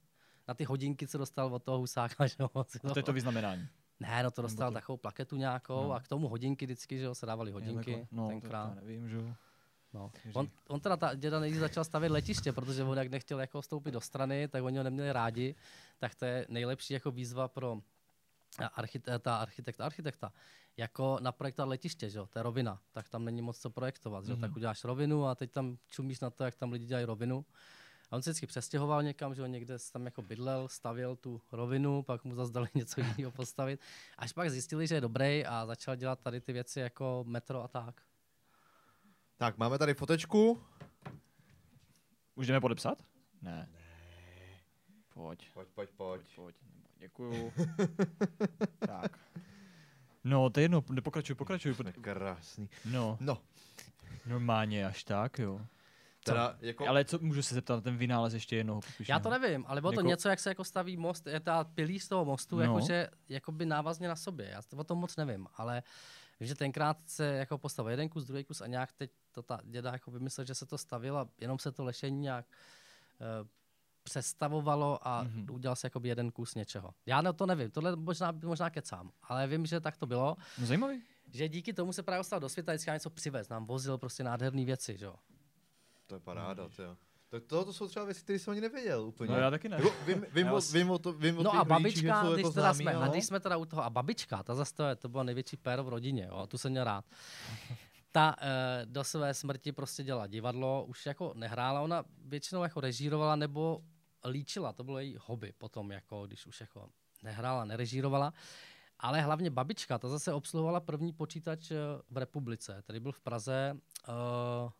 na ty hodinky, co dostal od toho husáka. Že jo, si A to je to vyznamenání. Ne, no to dostal to- takovou plaketu nějakou No. a k tomu hodinky vždycky, že jo, se dávaly hodinky takhle. No, tenkrát. To, to nevím, že jo. No. On, on teda ta děda nejdřív začal stavět letiště, protože on jak nechtěl jako vstoupit do strany, tak oni ho neměli rádi, tak to je nejlepší jako výzva pro archite- ta architekta, architekta. Jako naprojektovat letiště, že jo, to je rovina, tak tam není moc co projektovat, že jo, tak Mhm. uděláš rovinu a teď tam čumíš na to, jak tam lidi dělají rovinu. A on se vždycky přestěhoval někam, že jo, někde tam jako bydlel, stavěl tu rovinu, pak mu zase dali něco jiného postavit. Až pak zjistili, že je dobrý a začal dělat tady ty věci jako metro a tak. Tak, máme tady fotečku. Už jdeme podepsat? Ne. Pojď. Pojď, pojď, pojď. Pojď, nebo- děkuju. tak. No, to je jedno, nepokračuj, pokračuj. To je krásný. No, No, normálně až tak, jo. teda jako... Ale co, můžu se zeptat na ten vynález ještě jednoho. Já to nevím, ale bylo to Jako- něco, jak se jako staví most, je ta pilí z toho mostu, No. jakože jakoby návazně na sobě. Já o tom moc nevím, ale vím, že tenkrát se jako postavil jeden kus, druhý kus a nějak teď to ta děda jako vymyslel, že se to stavilo a jenom se to lešení nějak uh, přestavovalo a Mhm. mm-hmm. udělal se jakoby jeden kus něčeho. Já ne, to nevím, tohle možná, možná kecám, ale vím, že tak to bylo, No zajímavý. že díky tomu se právě dostal do světa, vždycky něco přivez, nám vozil prostě nádherné věci, že jo. To je paráda, jo. Tak to, to jsou třeba věci, které jsem ani nevěděl úplně. No já taky ne. Jako, vím, vím, Já o, vím, o to, vím o No a babička, když, jako teda známí, jsme, a jo. když jsme teda u toho, a babička, ta zase to, je, to bylo největší péro v rodině, jo, tu jsem měl rád. Ta e, do své smrti prostě dělala divadlo, už jako nehrála, ona většinou jako režírovala nebo líčila, to bylo její hobby potom, jako když už jako nehrála, nerežírovala. Ale hlavně babička, ta zase obsluhovala první počítač eh, v republice, který byl v Praze uh,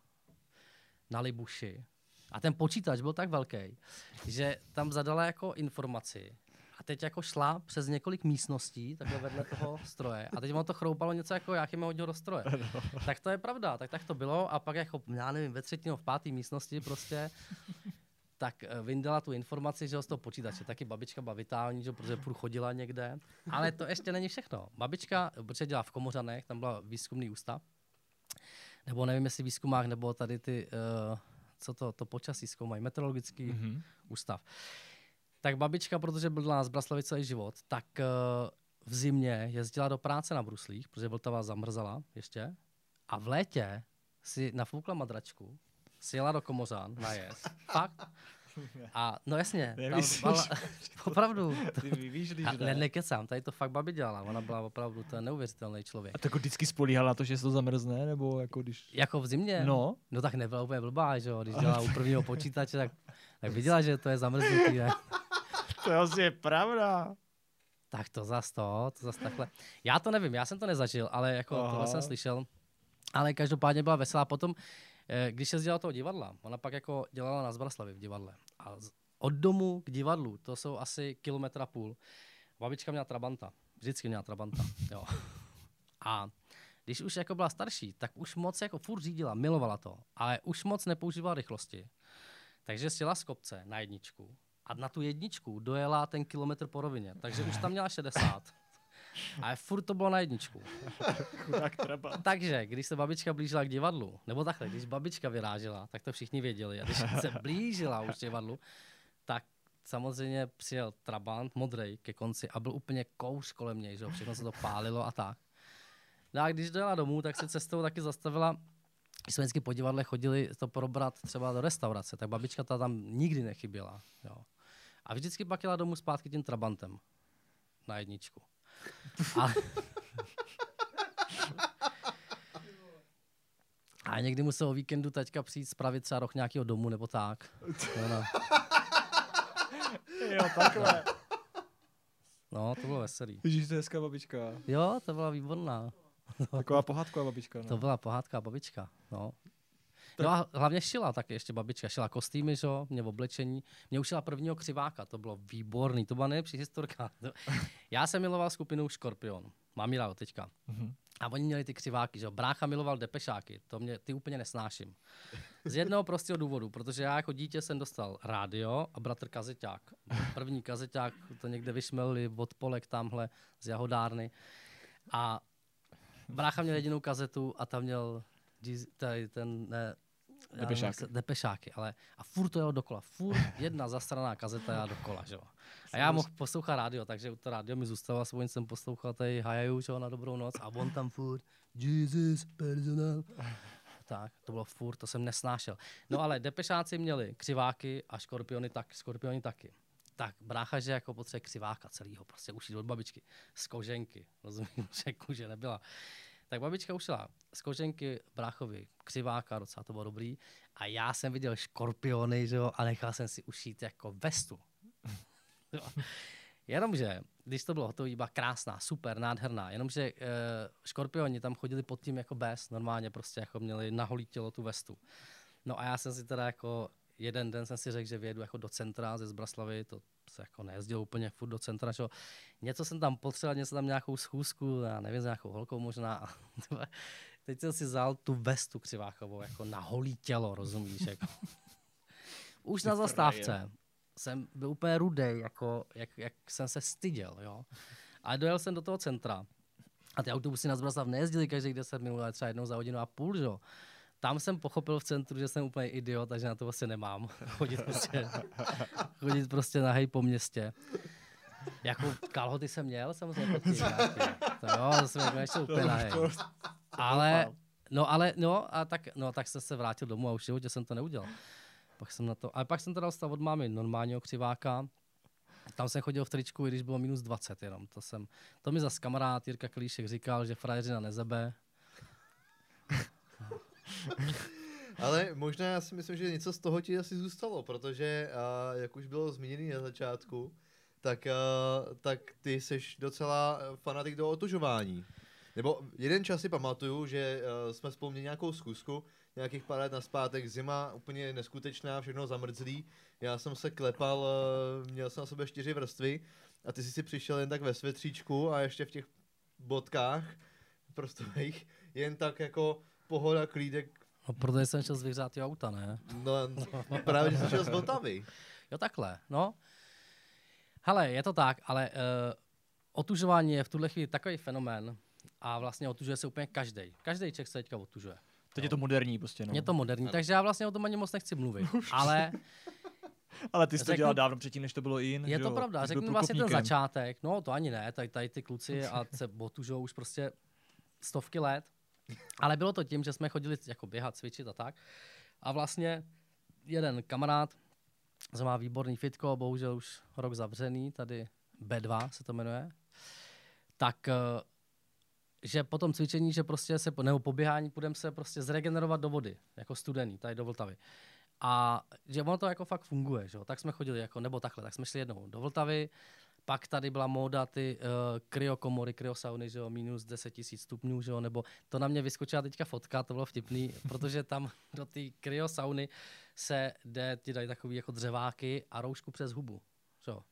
na Libuši. A ten počítač byl tak velký, že tam zadala jako informaci. A teď jako šla přes několik místností, takhle vedle toho stroje. A teď ono to chroupalo něco jako já mi hodil do stroje. Tak to je pravda, tak tak to bylo. A pak jako, já nevím, ve třetí, no, v páté místnosti prostě tak eh, vyndala tu informaci, že z toho počítače. Taky babička byla vitální, že, protože furt chodila někde. Ale to ještě není všechno. Babička, protože dělala v Komořanech, tam byla výzkumný ústav, nebo nevím, jestli výzkumách, nebo tady ty, uh, co to, to počasí zkoumají, meteorologický mm-hmm. ústav. Tak babička, protože byla z Braslavy celý život, tak uh, v zimě jezdila do práce na bruslích, protože Vltava zamrzala ještě. A v létě si nafoukla madračku, sjela do Komořán na jes. Fakt. A no jasně, tam byla, opravdu. Ty víš, když ne, nekecám, tady to fakt babi dělala, ona byla opravdu ten neuvěřitelný člověk. A to jako vždycky spolíhala to, že se to zamrzne, nebo jako když... Jako v zimě? No. No tak nebyla úplně blbá, že jo, když dělala u prvního počítače, tak, tak viděla, že to je zamrznutý, ne? to asi je pravda. Tak to zas to, to zas takhle. Já to nevím, já jsem to nezažil, ale jako Aha. tohle jsem slyšel. Ale každopádně byla veselá. Potom když se dělala toho divadla, ona pak jako dělala na Zbraslavi v divadle. A od domu k divadlu, to jsou asi kilometra půl. Babička měla Trabanta. Vždycky měla Trabanta. Jo. A když už jako byla starší, tak už moc jako furt řídila, milovala to, ale už moc nepoužívala rychlosti. Takže sjela z kopce na jedničku a na tu jedničku dojela ten kilometr po rovině. Takže už tam měla 60. Ale furt to bylo na jedničku. Takže, když se babička blížila k divadlu, nebo takhle, když babička vyrážela, tak to všichni věděli. A když se blížila už k divadlu, tak samozřejmě přijel Trabant, modrej ke konci a byl úplně kouř kolem něj, že všechno se to pálilo a tak. No a když dojela domů, tak se cestou taky zastavila, když jsme vždycky po divadle chodili to probrat třeba do restaurace, tak babička ta tam nikdy nechyběla. Jo. A vždycky pak jela domů zpátky tím Trabantem na jedničku. A, a někdy musel o víkendu teďka přijít spravit třeba roh nějakého domu nebo tak. No, no. Jo, takhle. No, to bylo veselý. Vidíš, to je hezká babička. Jo, to byla výborná. Taková pohádková babička. No. To byla pohádka babička, no. No a hlavně šila taky ještě babička. Šila kostýmy, že? mě v oblečení. Mě ušila prvního křiváka, to bylo výborný, to byla nejlepší historka. Já jsem miloval skupinu Scorpion, mám ji teďka. Mm-hmm. A oni měli ty křiváky, že Brácha miloval depešáky, to mě, ty úplně nesnáším. Z jednoho prostého důvodu, protože já jako dítě jsem dostal rádio a bratr kazeťák. První kazeťák, to někde vyšmelili od Polek tamhle z Jahodárny. A brácha měl jedinou kazetu a tam měl tady ten, ne, Depešáky. Depešáky, ale a furt to jelo dokola. Furt jedna zastraná kazeta a dokola, že jo. A já mohl poslouchat rádio, takže to rádio mi zůstalo a svojím jsem poslouchal tady Hajaju, že jo, na dobrou noc a on tam furt Jesus, personal. Tak, to bylo furt, to jsem nesnášel. No ale depešáci měli křiváky a škorpiony, tak, škorpiony taky. Tak brácha, že jako potřebuje křiváka celého, prostě ušít od babičky, z koženky, rozumím, že kůže nebyla. Tak babička ušila z koženky bráchovi křiváka, docela to bylo dobrý. A já jsem viděl škorpiony, že jo, a nechal jsem si ušít jako vestu. Jenomže, když to bylo hotové, byla krásná, super, nádherná. Jenomže e, škorpioni tam chodili pod tím jako bez, normálně prostě jako měli na holí tělo tu vestu. No a já jsem si teda jako jeden den jsem si řekl, že vyjedu jako do centra ze Zbraslavy, to se jako nejezdil úplně furt do centra, čo? něco jsem tam potřeboval, něco tam nějakou schůzku, já nevím, s nějakou holkou možná. Teď jsem si vzal tu vestu křiváchovou, jako na holý tělo, rozumíš? Jako. Už na zastávce jsem byl úplně rudej, jako, jak, jak jsem se styděl, jo. A dojel jsem do toho centra. A ty autobusy na Zbraslav nejezdili každý 10 minut, ale třeba jednou za hodinu a půl, jo tam jsem pochopil v centru, že jsem úplně idiot, takže na to vlastně nemám. chodit prostě, chodit prostě nahej po městě. Jako kalhoty jsem měl, samozřejmě To jo, to jsem jako ještě úplně nahej. Ale, no ale, no a tak, no tak jsem se vrátil domů a už v životě jsem to neudělal. Pak jsem na to, ale pak jsem to dostal od mámy normálního křiváka, tam jsem chodil v tričku, i když bylo minus 20 jenom. To, jsem, to mi zase kamarád Jirka Klíšek říkal, že frajeřina nezebe. Ale možná já si myslím, že něco z toho ti asi zůstalo, protože, a, jak už bylo zmíněné na začátku, tak, tak ty jsi docela fanatik do otužování. Nebo jeden čas si pamatuju, že jsme spolu měli nějakou zkusku, nějakých pár let naspátek, zima úplně neskutečná, všechno zamrzlý. Já jsem se klepal, měl jsem na sobě čtyři vrstvy a ty jsi si přišel jen tak ve svetříčku a ještě v těch bodkách prostových, jen tak jako pohoda, klídek. No, protože jsem šel z vyhřátého auta, ne? No, právě, že jsi šel z Vltavy. Jo, takhle, no. Hele, je to tak, ale uh, otužování je v tuhle chvíli takový fenomén a vlastně otužuje se úplně každý. Každý Čech se teďka otužuje. Teď je to moderní prostě, no. Je to moderní, takže já vlastně o tom ani moc nechci mluvit. ale Ale ty jsi to Řeknu- dělal dávno předtím, než to bylo in. je že to jo? pravda, Ty řeknu vlastně ten začátek. No to ani ne, tady, tady ty kluci a se otužují už prostě stovky let. Ale bylo to tím, že jsme chodili jako běhat, cvičit a tak. A vlastně jeden kamarád, co má výborný fitko, bohužel už rok zavřený, tady B2 se to jmenuje, tak eh, že po tom cvičení, že prostě se, nebo po běhání půjdeme se prostě zregenerovat do vody, jako studený, tady do Vltavy. A že ono to jako fakt funguje, že jo? tak jsme chodili jako, nebo takhle, tak jsme šli jednou do Vltavy, pak tady byla móda ty uh, kryokomory, kryosauny, že jo, minus 10 000 stupňů, že jo, nebo to na mě vyskočila teďka fotka, to bylo vtipný, protože tam do té kryosauny se jde, ti dají takový jako dřeváky a roušku přes hubu, že jo.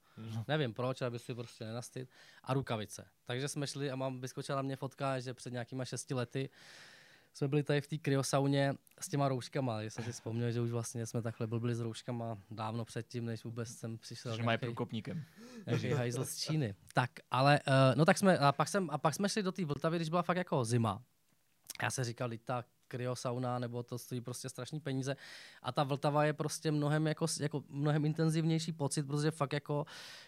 Nevím proč, aby si prostě nenastyt. A rukavice. Takže jsme šli a mám vyskočila na mě fotka, že před nějakýma šesti lety jsme byli tady v té kryosauně s těma rouškama. Já jsem si vzpomněl, že už vlastně jsme takhle byli s rouškama dávno předtím, než vůbec jsem přišel. Že nějaký- průkopníkem. nějaký hajzl z Číny. Tak, ale, uh, no tak jsme, a pak, jsem, a pak jsme šli do té Vltavy, když byla fakt jako zima. Já jsem říkal, "Vždyť ta kryosauna, nebo to stojí prostě strašný peníze. A ta Vltava je prostě mnohem, jako, jako mnohem intenzivnější pocit, protože fakt jako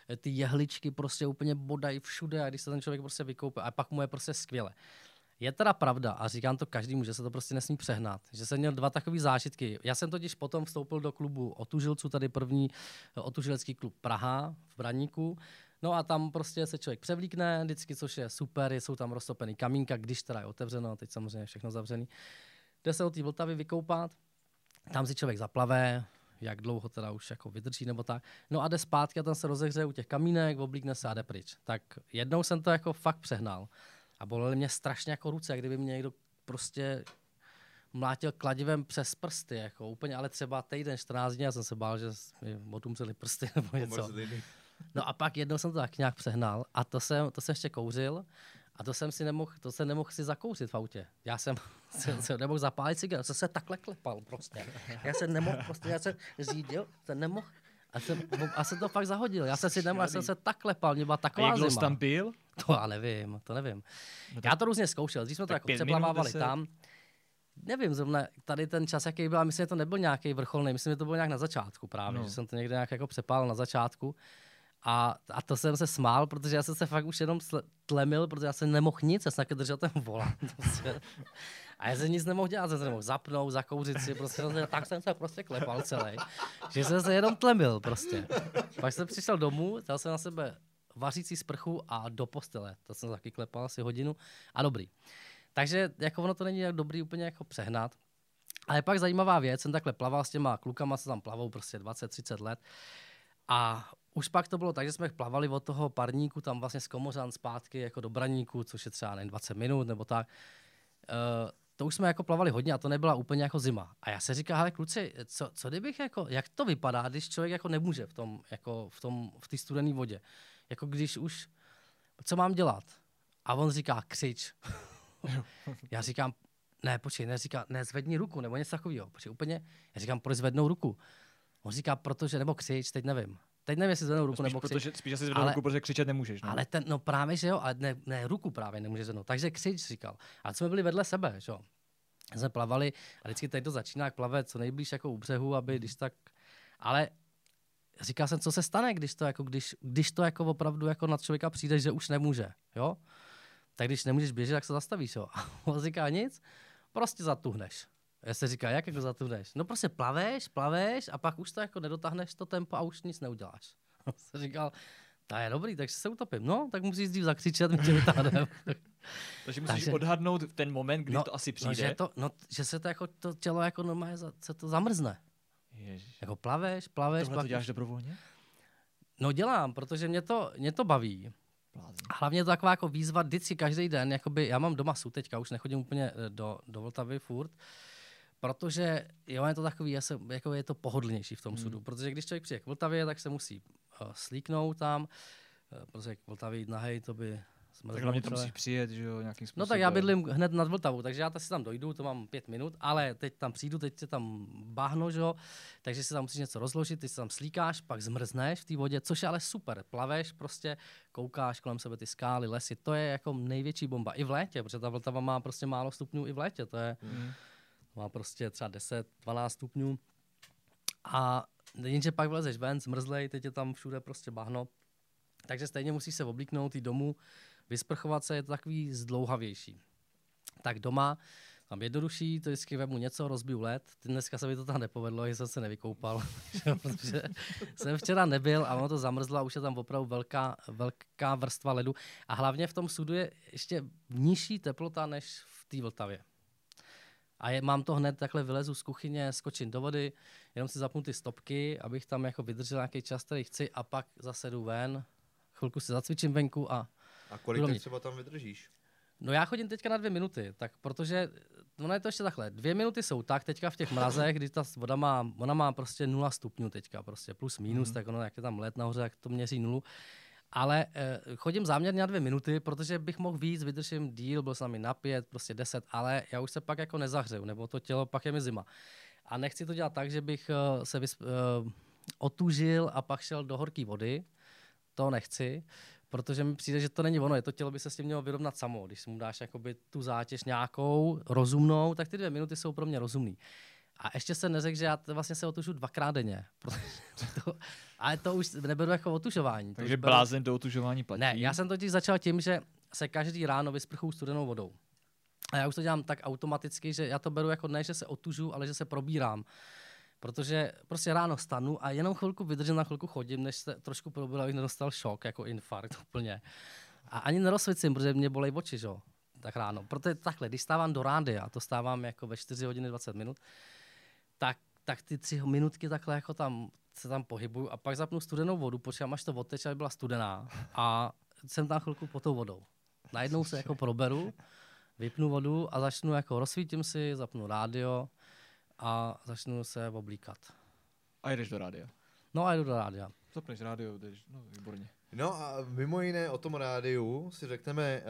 eh, ty jehličky prostě úplně bodají všude a když se ten člověk prostě vykoupí a pak mu je prostě skvěle. Je teda pravda, a říkám to každému, že se to prostě nesmí přehnat, že jsem měl dva takové zážitky. Já jsem totiž potom vstoupil do klubu otužilců, tady první eh, otužilecký klub Praha v Braníku. No a tam prostě se člověk převlíkne, vždycky, což je super, jsou tam roztopený kamínka, když teda je otevřeno, teď samozřejmě všechno zavřený. Jde se do té Vltavy vykoupat, tam si člověk zaplave, jak dlouho teda už jako vydrží nebo tak. No a jde zpátky a tam se rozehřeje u těch kamínek, oblíkne se a jde pryč. Tak jednou jsem to jako fakt přehnal a bolely mě strašně jako ruce, kdyby mě někdo prostě mlátil kladivem přes prsty, jako úplně, ale třeba týden, 14 dní, já jsem se bál, že mi odumřely prsty nebo něco. No a pak jednou jsem to tak nějak přehnal a to jsem, to jsem ještě kouřil a to jsem si nemohl, to jsem nemohl si zakouřit v autě. Já jsem, jsem, jsem nemohl zapálit cigaret, jsem se takhle klepal prostě. Já jsem nemohl, prostě já jsem řídil, jsem nemohl, a jsem, a jsem to fakt zahodil. Já jsem si nemohl, já jsem se tak klepal, mě byla A taková jsi zima. tam byl? To já nevím, to nevím. No Já to různě zkoušel, když jsme to tak jako přeplavávali deset? tam. Nevím zrovna, tady ten čas, jaký byl, a myslím, že to nebyl nějaký vrcholný, myslím, že to bylo nějak na začátku právě, No. že jsem to někde nějak jako přepálil na začátku. A, a to jsem se smál, protože já jsem se fakt už jenom tlemil, protože já jsem nemohl nic, já jsem taky držel ten volant. Prostě. A já jsem nic nemohl dělat, jsem se nemohl zapnout, zakouřit si, prostě, tak jsem se prostě klepal celý. Že jsem se jenom tlemil prostě. Pak jsem přišel domů, dal jsem na sebe vařící sprchu a do postele. To jsem taky klepal asi hodinu a dobrý. Takže jako ono to není jak dobrý úplně jako přehnat. Ale pak zajímavá věc, jsem takhle plaval s těma klukama, co tam plavou prostě 20-30 let. A už pak to bylo tak, že jsme plavali od toho parníku tam vlastně z Komořan zpátky jako do Braníku, což je třeba nevím, 20 minut nebo tak. Uh, to už jsme jako plavali hodně a to nebyla úplně jako zima. A já se říkám, hele kluci, co, co kdybych jako, jak to vypadá, když člověk jako nemůže v tom, jako v tom, v té studené vodě. Jako když už, co mám dělat? A on říká, křič. já říkám, ne, počkej, ne, říká, ne, zvedni ruku, nebo něco takového. Počkej, úplně, já říkám, proč zvednou ruku? On říká, protože, nebo křič, teď nevím. Teď nevím, jestli zvednou ruku, Spíš, nebo křič. protože, spíš asi zvednou Ale- ruku, protože křičet nemůžeš. No. Ale ten, no právě, že jo, ale ne, ne ruku právě nemůže zvednout. Takže křič říkal. A jsme byli vedle sebe, že jo. Jsme plavali a vždycky tady to začíná jak plavet co nejblíž jako u břehu, aby když tak... Ale říkal jsem, co se stane, když to jako, když, když to jako opravdu jako na člověka přijde, že už nemůže, jo? Tak když nemůžeš běžet, tak se zastavíš, jo. A on říká nic, prostě zatuhneš. Já se říká, jak jako zatuhneš? No prostě plaveš, plaveš a pak už to jako nedotáhneš to tempo a už nic neuděláš. On se říkal, to je dobrý, takže se utopím. No, tak musíš dřív zakřičet, my tě vytáhneme. Takže musíš takže- odhadnout ten moment, kdy to asi přijde. No, že, to, no, že se to jako to tělo jako normálně za, se to zamrzne. Ježiš. Jako plaveš, plaveš, Tohle pak to děláš dobrovolně? No dělám, protože mě to, mě to baví. A hlavně je to taková jako výzva vždycky každý den. Jakoby, já mám doma sud teďka, už nechodím úplně eh, do, do Vltavy furt, protože jo, je to takový, je, se, jako je to pohodlnější v tom hmm. sudu, protože když člověk přijde k Vltavě, tak se musí uh, slíknout tam, uh, protože k Vltavě jít nahej, to by tak hlavně tam musí přijet, že jo, nějakým způsobem. No tak já bydlím hned nad Vltavu, takže já si tam dojdu, to mám pět minut, ale teď tam přijdu, teď se tam bahno, že jo, takže si tam musíš něco rozložit, ty se tam slíkáš, pak zmrzneš v té vodě, což je ale super. Plaveš prostě, koukáš kolem sebe ty skály, lesy, to je jako největší bomba. I v létě, protože ta Vltava má prostě málo stupňů i v létě, to je, mm. má prostě třeba 10, 12 stupňů. A jenže pak vlezeš ven, zmrzlej, teď je tam všude prostě bahno, takže stejně musíš se oblíknout i domů, Vysprchovat se je to takový zdlouhavější. Tak doma mám jednodušší, to vždycky vemu něco, rozbiju led. Dneska se mi to tam nepovedlo, že jsem se nevykoupal, protože jsem včera nebyl a ono to zamrzlo a už je tam opravdu velká, velká vrstva ledu. A hlavně v tom sudu je ještě nižší teplota než v té Vltavě. A je, mám to hned takhle vylezu z kuchyně, skočím do vody, jenom si zapnu ty stopky, abych tam jako vydržel nějaký čas, který chci a pak zase jdu ven, chvilku si zacvičím venku a a kolik teď třeba tam vydržíš? No já chodím teďka na dvě minuty, tak protože, no je to ještě takhle, dvě minuty jsou tak teďka v těch mrazech, kdy ta voda má, ona má prostě nula stupňů teďka, prostě plus minus, mm. tak ono, jak je tam let nahoře, jak to měří nulu. Ale eh, chodím záměrně na dvě minuty, protože bych mohl víc, vydržím díl, byl jsem mi na pět, prostě deset, ale já už se pak jako nezahřeju, nebo to tělo, pak je mi zima. A nechci to dělat tak, že bych uh, se vysp, uh, otužil a pak šel do horké vody, to nechci, protože mi přijde, že to není ono, je to tělo by se s tím mělo vyrovnat samo. Když mu dáš jakoby tu zátěž nějakou rozumnou, tak ty dvě minuty jsou pro mě rozumný. A ještě se neřekl, že já vlastně se otužu dvakrát denně. to, ale to už neberu jako otužování. Takže beru... blázen do otužování platí? Ne, já jsem totiž začal tím, že se každý ráno vysprchu studenou vodou. A já už to dělám tak automaticky, že já to beru jako ne, že se otužu, ale že se probírám. Protože prostě ráno stanu a jenom chvilku vydržím, na chvilku chodím, než se trošku probudil, abych nedostal šok, jako infarkt úplně. A ani nerozsvicím, protože mě bolej oči, že? tak ráno. Protože takhle, když stávám do rádia, to stávám jako ve 4 hodiny 20 minut, tak, tak ty tři minutky takhle jako tam se tam pohybuju a pak zapnu studenou vodu, počkám, až to odteče, aby byla studená a jsem tam chvilku pod tou vodou. Najednou se jako proberu, vypnu vodu a začnu jako rozsvítím si, zapnu rádio, a začnu se oblíkat. A jdeš do rádia. No a jdu do rádia. Zapneš rádio, jdeš, no výborně. No a mimo jiné o tom rádiu si řekneme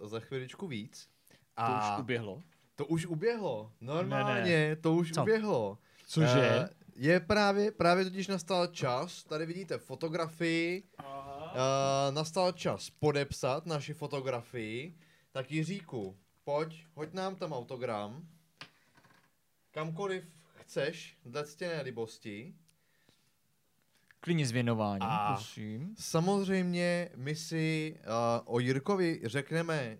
uh, za chviličku víc. A to už uběhlo? To už uběhlo, normálně, ne, ne. to už Co? uběhlo. Cože? Uh, je právě, právě totiž nastal čas, tady vidíte fotografii, uh, nastal čas podepsat naši fotografii, tak Jiříku, pojď, hoď nám tam autogram kamkoliv chceš, dle ctěné libosti. Klidně s věnováním, a prosím. samozřejmě my si uh, o Jirkovi řekneme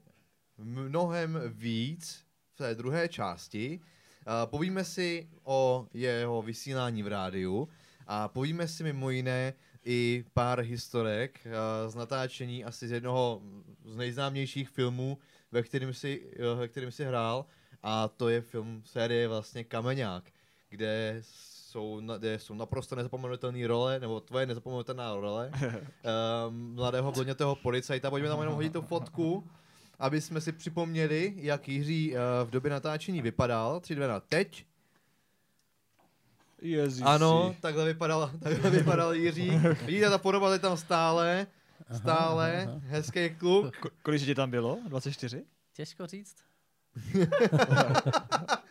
mnohem víc v té druhé části. Uh, povíme si o jeho vysílání v rádiu a povíme si mimo jiné i pár historek uh, z natáčení asi z jednoho z nejznámějších filmů, ve kterým si, uh, ve kterým si hrál a to je film série vlastně Kameňák, kde jsou, kde jsou naprosto nezapomenutelné role, nebo tvoje nezapomenutelná role um, mladého blondětého policajta. Pojďme tam jenom hodit tu fotku, aby jsme si připomněli, jak Jiří uh, v době natáčení vypadal. 3, 2, na teď. Ježiši. Ano, takhle vypadal, takhle vypadal Jiří. Vidíte, ta podoba je tam stále. Stále. Aha, aha. Hezký kluk. Ko- kolik tě tam bylo? 24? Těžko říct.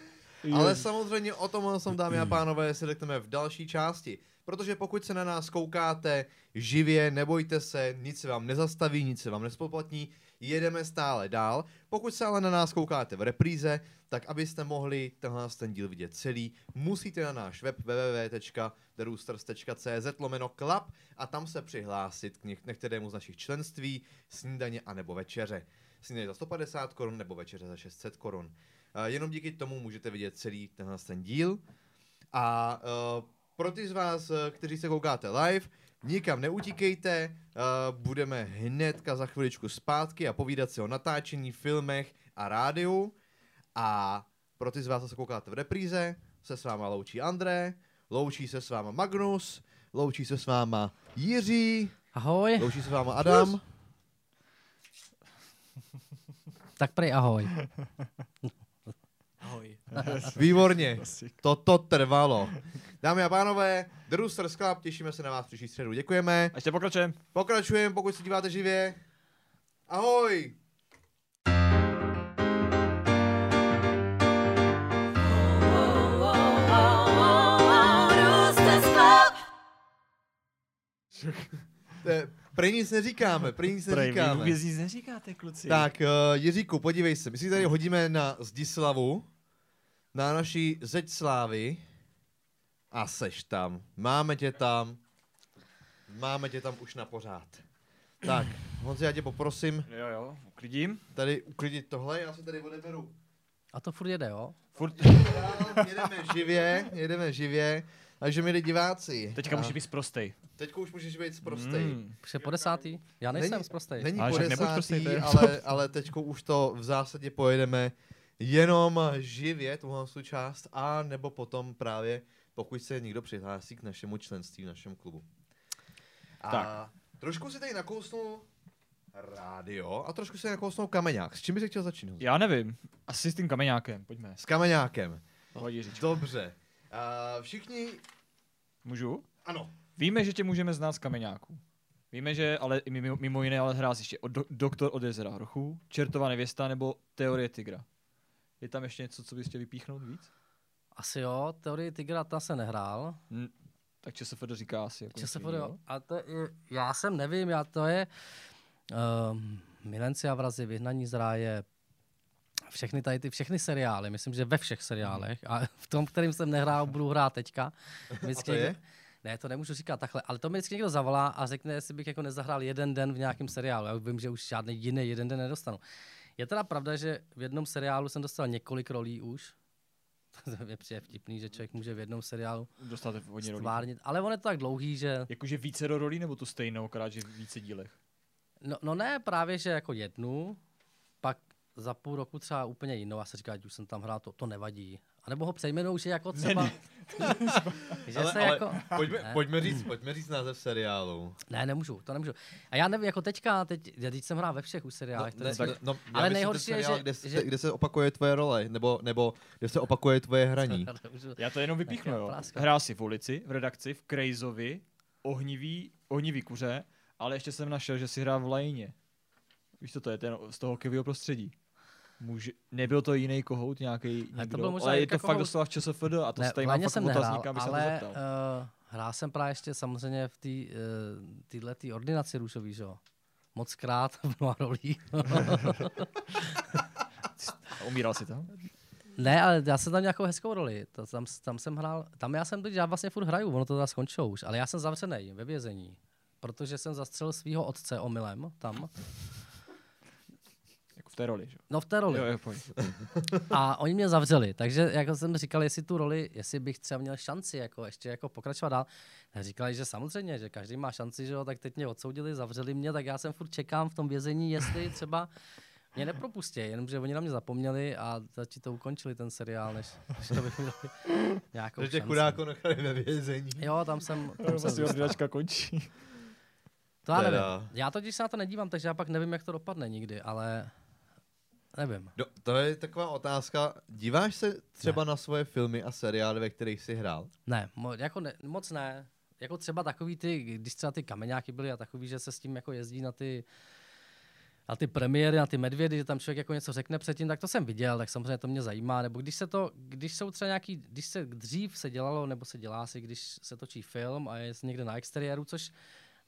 Ale samozřejmě o tom jsem, dámy a pánové, si řekneme v další části. Protože pokud se na nás koukáte živě, nebojte se, nic se vám nezastaví, nic se vám nespoplatní, jedeme stále dál. Pokud se ale na nás koukáte v repríze, tak abyste mohli tenhle ten díl vidět celý, musíte na náš web www.theroosters.cz lomeno club a tam se přihlásit k některému z našich členství, snídaně anebo večeře snídaně za 150 korun nebo večeře za 600 korun. Jenom díky tomu můžete vidět celý tenhle ten díl. A uh, pro ty z vás, eh, kteří se koukáte live, nikam neutíkejte, budeme hnedka za chviličku zpátky a povídat si o natáčení, filmech a rádiu. A pro ty z vás, co se koukáte v repríze, se s váma loučí André, loučí se s váma Magnus, loučí se s váma Jiří, Ahoj, loučí se s váma Adam. Tak prej ahoj. Ahoj. Výborně, toto trvalo. Dámy a pánové, The Club, těšíme se na vás příští středu. Děkujeme. A ještě pokračujeme. Pokračujeme, pokud se díváte živě. Ahoj! Je- Prej nic neříkáme, prej nic Prej, neříkáme. vůbec nic neříkáte, kluci. Tak, uh, Jiříku, podívej se, my si tady hodíme na Zdislavu, na naší zeď slávy a seš tam. Máme tě tam. Máme tě tam už na pořád. Tak, Honzi, já tě poprosím Jo, jo, uklidím. tady uklidit tohle, já si tady odeberu. A to furt jede, jo? Furt. Jedeme živě, jedeme živě. Takže milí diváci. Teďka a může být prostej. Teďka už můžeš být prostej. Mm. Už je po desátý? Já nejsem Není- zprostej. Není Ale po desátý, prostej, ale, ale teďko už to v zásadě pojedeme jenom živě, tuhle tu část, a nebo potom právě, pokud se někdo přihlásí k našemu členství v našem klubu. A Tak. trošku si tady nakousnu rádio a trošku si nakousnu kameňák. S čím bys chtěl začít? Honzo? Já nevím. Asi s tím kameňákem, pojďme. S kameňákem. Dobře. A všichni, Můžu? ano, Víme, že tě můžeme znát z kameňáků. Víme, že ale mimo, mimo jiné ale hrál jsi ještě o do, Doktor od jezera hrochů, Čertová nevěsta nebo Teorie tygra. Je tam ještě něco, co bys chtěl vypíchnout víc? Asi jo, teorii Tigra ta se nehrál. Hm, tak ČSFD říká asi. Jako ČSFD, jo. A to je, já jsem nevím, já to je um, Milenci a vrazy, Vyhnaní z ráje, všechny tady ty, všechny seriály, myslím, že ve všech seriálech a v tom, kterým jsem nehrál, budu hrát teďka. Vždycky to je? Ne, to nemůžu říkat takhle, ale to mi vždycky někdo zavolá a řekne, jestli bych jako nezahrál jeden den v nějakém seriálu. Já vím, že už žádný jiný jeden den nedostanu. Je teda pravda, že v jednom seriálu jsem dostal několik rolí už. to je přijde vtipný, že člověk může v jednom seriálu Dostáte hodně rolí. ale on je to tak dlouhý, že Jakože více do rolí nebo to stejnou, akorát, že v více dílech? No, no ne, právě, že jako jednu, pak za půl roku třeba úplně jinou a se říká, že už jsem tam hrál, to, to nevadí. A nebo ho přejmenou, že jako třeba... ne. že ale, se ale jako... pojďme, Ne. pojďme, říct, pojďme říct název seriálu. Ne, nemůžu, to nemůžu. A já nevím, jako teďka, teď, já teď jsem hrál ve všech už seriálech. ne, No, ne, tak, no, já ale nejhorší je, seriál, že- kde, se, že- kde se opakuje tvoje role, nebo, nebo kde se opakuje tvoje hraní. Já to jenom vypíchnu, jo. Hrál si v ulici, v redakci, v Krejzovi, ohnivý, ohnivý kuře, ale ještě jsem našel, že si hrál v Lajně. Víš, co to je, ten z toho hokejového prostředí. Může, nebyl to jiný kohout, nějaký Ale to někdo, byl možná ale je to fakt Kohout. doslova v ČSFD a to Ne, ne, tady mám Laně fakt jsem nehrál, otazník, aby se to ale zeptal. uh, hrál jsem právě ještě samozřejmě v té uh, týhle tý ordinaci růžový, že jo. Moc krát v mnoha rolí. A Umíral si tam? Ne, ale já jsem tam nějakou hezkou roli. To, tam, tam jsem hrál, tam já jsem teď, já vlastně furt hraju, ono to teda skončilo už, ale já jsem zavřený ve vězení, protože jsem zastřelil svého otce omylem tam, té roli, že? jo? no v té roli. Jo, jo, pojď. A oni mě zavřeli, takže jako jsem říkal, jestli tu roli, jestli bych třeba měl šanci jako ještě jako pokračovat dál. A říkali, že samozřejmě, že každý má šanci, že jo, tak teď mě odsoudili, zavřeli mě, tak já jsem furt čekám v tom vězení, jestli třeba mě nepropustí, jenomže oni na mě zapomněli a začít to ukončili ten seriál, než, než to bych měl nějakou Že tě chudáko nechali ve vězení. Jo, tam jsem, tam jsem Vlastně končí. To já nevím. Já totiž se na to nedívám, takže já pak nevím, jak to dopadne nikdy, ale nevím. Do, to je taková otázka. Díváš se třeba na svoje filmy a seriály, ve kterých jsi hrál? Ne, mo, jako ne, moc ne. Jako třeba takový ty, když třeba ty kameňáky byly a takový, že se s tím jako jezdí na ty na ty premiéry, na ty medvědy, že tam člověk jako něco řekne předtím, tak to jsem viděl, tak samozřejmě to mě zajímá. Nebo když se to, když jsou třeba nějaký, když se dřív se dělalo, nebo se dělá si, když se točí film a je někde na exteriéru, což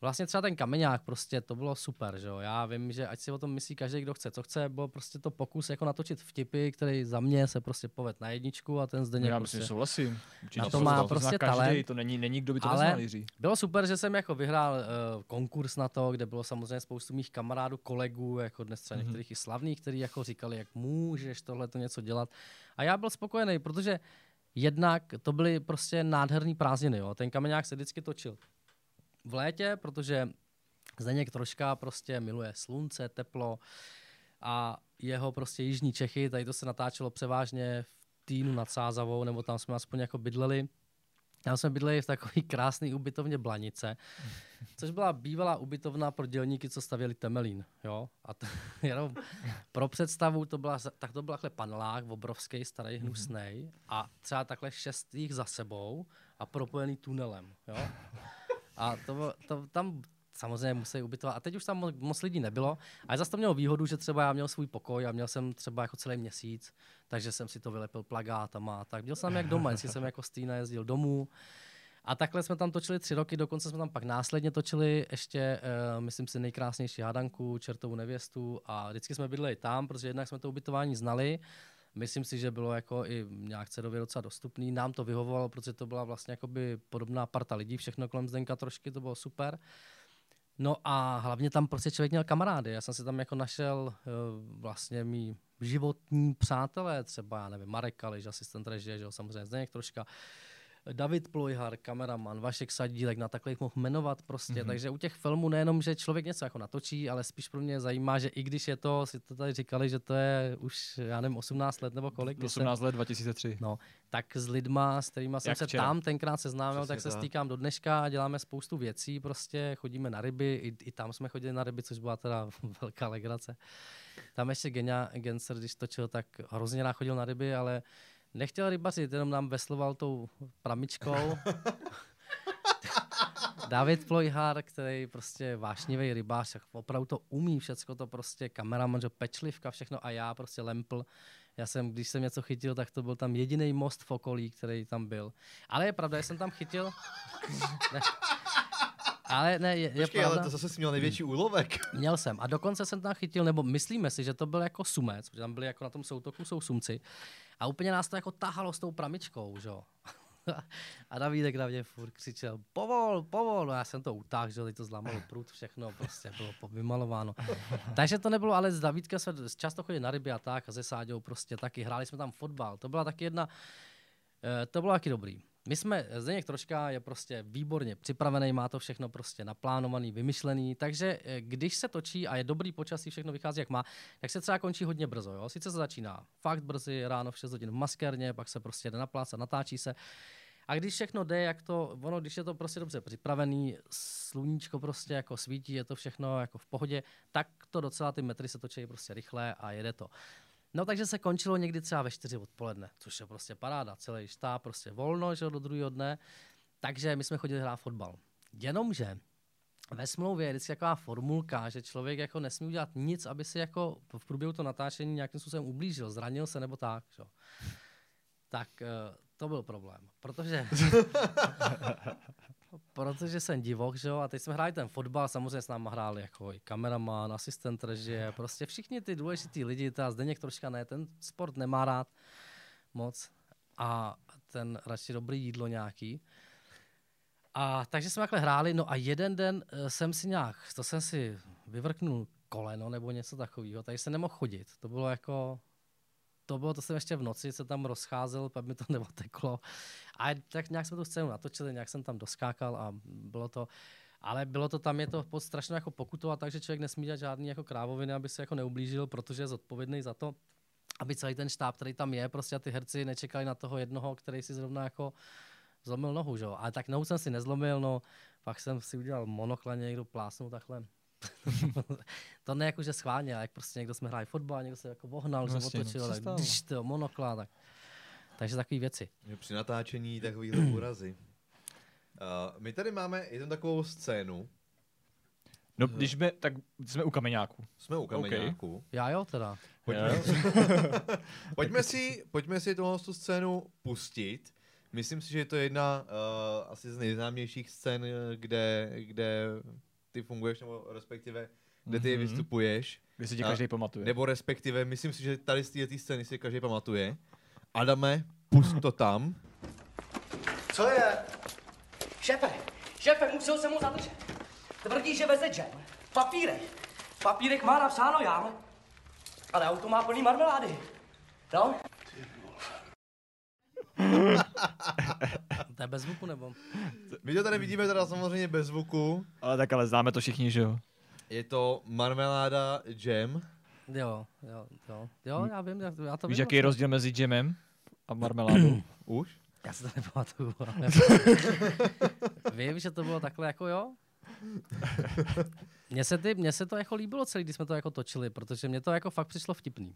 vlastně třeba ten kameňák prostě, to bylo super, že jo. Já vím, že ať si o tom myslí každý, kdo chce, co chce, bylo prostě to pokus jako natočit vtipy, který za mě se prostě poved na jedničku a ten zde Já prostě... myslím, že souhlasím. Určitě Na to to má prostě zná každý, talent. To není, není kdo by to Ale- neznal. Bylo super, že jsem jako vyhrál uh, konkurs na to, kde bylo samozřejmě spoustu mých kamarádů, kolegů, jako dnes třeba Mhm. některých i slavných, kteří jako říkali, jak můžeš tohle to něco dělat. A já byl spokojený, protože jednak to byly prostě nádherný prázdniny. Jo. Ten kameňák se vždycky točil v létě, protože Zdeněk troška prostě miluje slunce, teplo a jeho prostě jižní Čechy, tady to se natáčelo převážně v Týnu nad Sázavou, nebo tam jsme aspoň jako bydleli. Tam jsme bydleli v takový krásný ubytovně Blanice, což byla bývalá ubytovna pro dělníky, co stavěli Temelín. Jo? A to, jenom pro představu, to byla, tak to byl takhle panelák, obrovský, starý, hnusný a třeba takhle šest jich za sebou a propojený tunelem. Jo? A to, to, tam samozřejmě musí ubytovat. A teď už tam mo- moc lidí nebylo. Ale zase to mělo výhodu, že třeba já měl svůj pokoj a měl jsem třeba jako celý měsíc, takže jsem si to vylepil plagátama. a Tak měl jsem jak doma, vždycky jsem jako z Týna jezdil domů. A takhle jsme tam točili tři roky, dokonce jsme tam pak následně točili ještě, uh, myslím si, nejkrásnější hadanku, čertovou nevěstu a vždycky jsme bydleli tam, protože jednak jsme to ubytování znali, Myslím si, že bylo jako i nějak cenově docela dostupný. Nám to vyhovovalo, protože to byla vlastně jakoby podobná parta lidí, všechno kolem Zdenka trošky, to bylo super. No a hlavně tam prostě člověk měl kamarády. Já jsem si tam jako našel uh, vlastně mý životní přátelé, třeba, já nevím, Marek Kališ, asistent režie, že jo, samozřejmě Zdeněk troška, David Plojhar, kameraman, Vašek Sadílek, na takhle jich mohl jmenovat prostě. Mm-hmm. Takže u těch filmů nejenom, že člověk něco jako natočí, ale spíš pro mě zajímá, že i když je to, si to tady říkali, že to je už, já nevím, 18 let nebo kolik. kdy jsem- 18 let 2003. No, tak s lidma, s kterými jsem Jak se včera. tam tenkrát seznámil, Přesně tak se stýkám do dneška a děláme spoustu věcí, prostě chodíme na ryby, i, i tam jsme chodili na ryby, což byla teda velká legrace. Tam ještě Genia Genser, když točil, tak hrozně rád chodil na ryby, ale nechtěl rybařit, jenom nám vesloval tou pramičkou. David Plojhar, který prostě vášnivý rybář, opravdu to umí všecko, to prostě kameraman, že pečlivka, všechno a já prostě lempl. Já jsem, když jsem něco chytil, tak to byl tam jediný most v okolí, který tam byl. Ale je pravda, že jsem tam chytil... ne. Ale ne, je, je Počkej, pravda. ale to zase jsi měl největší úlovek. Měl jsem. A dokonce jsem tam chytil, nebo myslíme si, že to byl jako sumec, protože tam byli jako na tom soutoku jsou sumci. A úplně nás to jako tahalo s tou pramičkou, že jo. A Davídek na mě furt křičel, povol, povol. No já jsem to utáhl, že teď to zlámalo prut, všechno prostě bylo vymalováno. Takže to nebylo, ale s Davídkem jsme často chodili na ryby a tak a se Sáďou prostě taky. Hráli jsme tam fotbal. To byla taky jedna, eh, to bylo taky dobrý. My jsme, Zdeněk Troška je prostě výborně připravený, má to všechno prostě naplánovaný, vymyšlený, takže eh, když se točí a je dobrý počasí, všechno vychází jak má, tak se třeba končí hodně brzo. Jo? Sice se začíná fakt brzy, ráno v 6 hodin v maskérně, pak se prostě jde na plác a natáčí se. A když všechno jde, jak to, ono, když je to prostě dobře připravený, sluníčko prostě jako svítí, je to všechno jako v pohodě, tak to docela ty metry se točí prostě rychle a jede to. No takže se končilo někdy třeba ve 4 odpoledne, což je prostě paráda, celý štáb prostě volno, že do druhého dne. Takže my jsme chodili hrát fotbal. Jenomže ve smlouvě je vždycky taková formulka, že člověk jako nesmí udělat nic, aby si jako v průběhu to natáčení nějakým způsobem ublížil, zranil se nebo tak. Že? jo. Tak eh, to byl problém, protože protože jsem divok, že jo, a teď jsme hráli ten fotbal, samozřejmě s náma hráli jako i kameraman, asistent režie, prostě všichni ty důležitý lidi, teda Zdeněk troška ne, ten sport nemá rád moc a ten radši dobrý jídlo nějaký. A takže jsme takhle hráli, no a jeden den eh, jsem si nějak, to jsem si vyvrknul koleno nebo něco takového, takže jsem nemohl chodit. To bylo jako, to bylo, to jsem ještě v noci se tam rozcházel, pak mi to neoteklo. A tak nějak jsme tu scénu natočili, nějak jsem tam doskákal a bylo to, ale bylo to tam, je to pod strašně jako pokutovat, takže člověk nesmí dělat žádný jako krávoviny, aby se jako neublížil, protože je zodpovědný za to, aby celý ten štáb, který tam je, prostě a ty herci nečekali na toho jednoho, který si zrovna jako zlomil nohu, že jo. Ale tak nohu jsem si nezlomil, no, pak jsem si udělal monokla, někdo plásnul takhle. to ne jako, že schválně, ale jak prostě někdo jsme hráli fotbal, někdo se jako vohnal, že Vlastně, no, otočil, se tak když to monokla, tak. Takže takové věci. Že Při natáčení takovýhle úrazy. Uh, my tady máme jednu takovou scénu. No, když jsme, tak jsme u kameňáku. Jsme u kameňáku. Já jo teda. Pojďme, pojďme, si, pojďme si tohle tu scénu pustit. Myslím si, že je to jedna uh, asi z nejznámějších scén, kde, kde ty funguješ, nebo respektive kde ty Mhm. vystupuješ. Když si tě A- každý pamatuje. Nebo respektive, myslím si, že tady z této scény si každý pamatuje. Adame, pust to tam. Co je? Šéfe, šéfe, musel jsem mu zadržet. Tvrdí, že veze džem. Papírek. Papírek má napsáno jám. Ale auto má plný marmelády. No? To je bez zvuku nebo? My to tady vidíme teda samozřejmě bez zvuku. Ale tak ale známe to všichni, že jo? Je to marmeláda jam. Jo, jo, jo. Jo, já vím, já, já to Víš, vím. jaký je rozdíl mezi džemem a marmeládou? Už? Já si to nepamatuju. Vím, že to bylo takhle jako jo. Mně se, ty, mně se to jako líbilo celý, když jsme to jako točili, protože mě to jako fakt přišlo vtipný.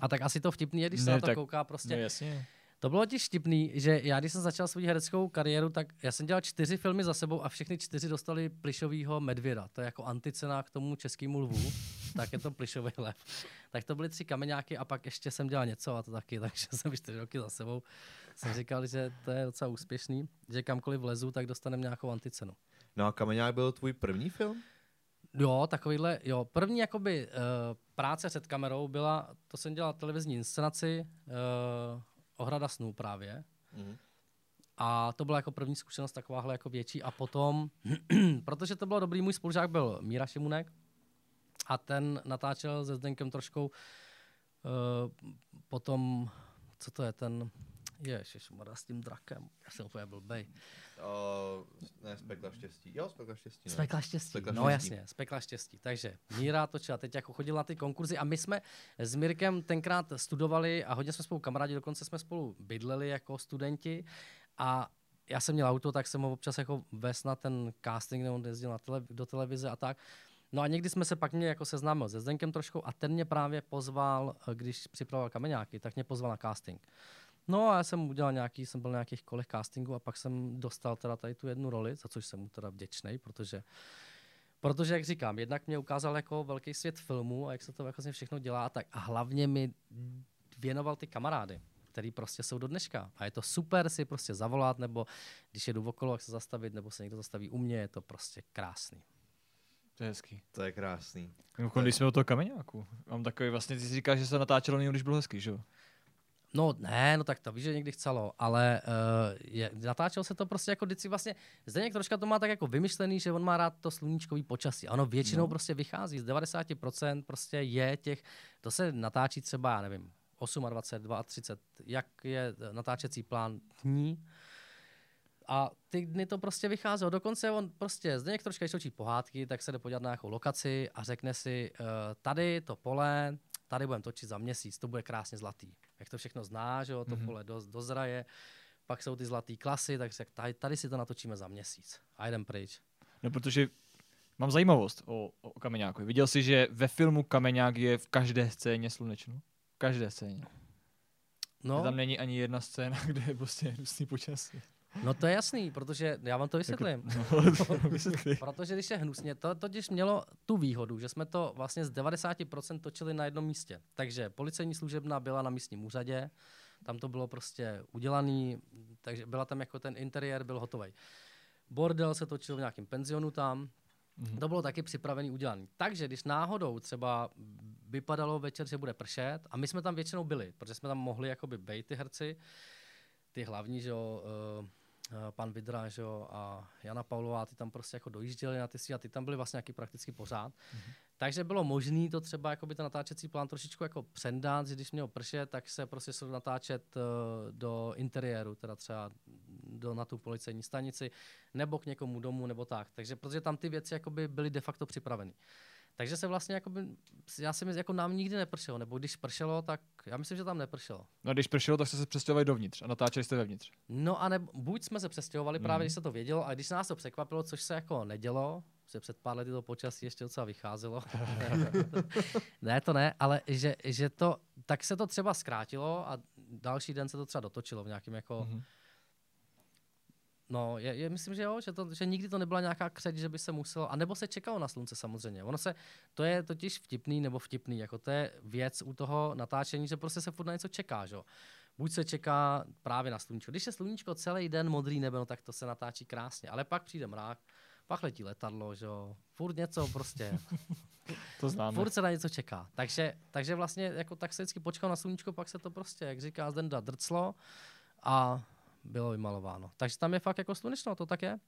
A tak asi to vtipný je, když se Ne, na to tak- kouká prostě. No jasně. To bylo ti vtipný, že já když jsem začal svou hereckou kariéru, tak já jsem dělal čtyři filmy za sebou a všechny čtyři dostali plišovýho medvěda. To je jako anticena k tomu českému lvu, tak je to plišový lev. Tak to byly tři kameňáky a pak ještě jsem dělal něco a to taky, takže jsem čtyři roky za sebou. Jsem říkal, že to je docela úspěšný, že kamkoliv vlezu, tak dostanem nějakou anticenu. No a Kameňák byl tvůj první film? Jo, takovýhle, jo. První jakoby uh, práce před kamerou byla, to jsem dělal televizní inscenaci, uh, Ohrada snů právě. Mhm. A to byla jako první zkušenost takováhle jako větší. A potom, protože to bylo dobrý, můj spolužák byl Míra Šimunek a ten natáčel se Zdenkem troškou uh, potom, co to je, ten, ježišmarja, s tím drakem, já jsem úplně blbej. Uh, ne, spekla štěstí. Jo, spekla štěstí. Ne? Spekla štěstí. Spekla no štěstí. jasně, spekla štěstí. Takže Míra točila, teď jako chodil na ty konkurzy a my jsme s Mirkem tenkrát studovali a hodně jsme spolu kamarádi, dokonce jsme spolu bydleli jako studenti a já jsem měl auto, tak jsem ho občas jako ves na ten casting, nebo on jezdil na tele, do televize a tak. No a někdy jsme se pak mě jako seznámil se Zdenkem trošku a ten mě právě pozval, když připravoval kameňáky, tak mě pozval na casting. No a já jsem udělal nějaký, jsem byl na nějakých kolech castingu a pak jsem dostal teda tady tu jednu roli, za což jsem mu teda vděčný, protože Protože, jak říkám, jednak mě ukázal jako velký svět filmu a jak se to vlastně všechno dělá, tak a hlavně mi věnoval ty kamarády, který prostě jsou do dneška. A je to super si prostě zavolat, nebo když jedu okolo, jak se zastavit, nebo se někdo zastaví u mě, je to prostě krásný. To je hezký. To je krásný. Mimochodem, když jsme o toho kameňáku, mám takový vlastně, ty si říkáš, že se natáčelo když bylo hezký, že jo? No ne, no tak to víš, že někdy chcelo, ale uh, je, natáčelo se to prostě jako vždycky vlastně, Zdeněk troška to má tak jako vymyšlený, že on má rád to sluníčkový počasí. Ano, většinou no. prostě vychází, z 90% prostě je těch, to se natáčí třeba, já nevím, 28, 32, jak je natáčecí plán dní. A ty dny to prostě vycházelo. Dokonce on prostě, Zdeněk troška, když točí pohádky, tak se jde podívat na nějakou lokaci a řekne si, uh, tady to pole, tady budeme točit za měsíc, to bude krásně zlatý. Jak to všechno zná, že jo, to mm-hmm. pole do, dozraje, pak jsou ty zlatý klasy, tak řekl, tady, tady si to natočíme za měsíc. A jdem pryč. No, protože mám zajímavost o, o Kameňáku. Viděl jsi, že ve filmu Kameňák je v každé scéně slunečno? V každé scéně. No. No, Tam není ani jedna scéna, kde je prostě hnusný počasí. No to je jasný, protože já vám to vysvětlím. No, vysvětli. Protože když je hnusně, to totiž mělo tu výhodu, že jsme to vlastně z 90% točili na jednom místě. Takže policejní služebna byla na místním úřadě, tam to bylo prostě udělaný, takže byla tam jako ten interiér byl hotový. Bordel se točil v nějakém penzionu tam, Mhm. to bylo taky připravený, udělaný. Takže když náhodou třeba vypadalo večer, že bude pršet, a my jsme tam většinou byli, protože jsme tam mohli jakoby bejt ty herci, ty hlavní, že jo, uh, pan Vidra, že jo, a Jana Paulová, ty tam prostě jako dojížděli na ty si a ty tam byli vlastně nějaký prakticky pořád. Mm-hmm. Takže bylo možné to třeba jakoby ten natáčecí plán trošičku jako přendat, že když mělo pršet, tak se prostě šlo natáčet uh, do interiéru, teda třeba do, na tu policejní stanici, nebo k někomu domů, nebo tak. Takže protože tam ty věci jakoby byly de facto připraveny. Takže se vlastně, jakoby, já si myslím, jako nám nikdy nepršelo, nebo když pršelo, tak já myslím, že tam nepršelo. No a když pršelo, tak jste se přestěhovali dovnitř a natáčeli jste vevnitř. No a ne, buď jsme se přestěhovali mm. právě, když se to vědělo, a když se nás to překvapilo, což se jako nedělo, že před pár lety to počasí ještě docela vycházelo. ne, to ne, ale že, že to, tak se to třeba zkrátilo a další den se to třeba dotočilo v nějakém jako, Mhm. No, je, je, myslím, že jo, že, to, že nikdy to nebyla nějaká křeč, že by se muselo, a nebo se čekalo na slunce samozřejmě. Ono se, to je totiž vtipný nebo vtipný, jako to je věc u toho natáčení, že prostě se furt na něco čeká, že jo. Buď se čeká právě na sluníčko. Když je sluníčko celý den modrý nebe, no, tak to se natáčí krásně, ale pak přijde mrák, pak letí letadlo, že jo. Furt něco prostě, To známe. furt se na něco čeká. Takže, takže vlastně jako tak se vždycky počkal na sluníčko, pak se to prostě, jak říká Zdenda, drclo a bylo vymalováno. Takže tam je fakt jako slunečno, to tak je.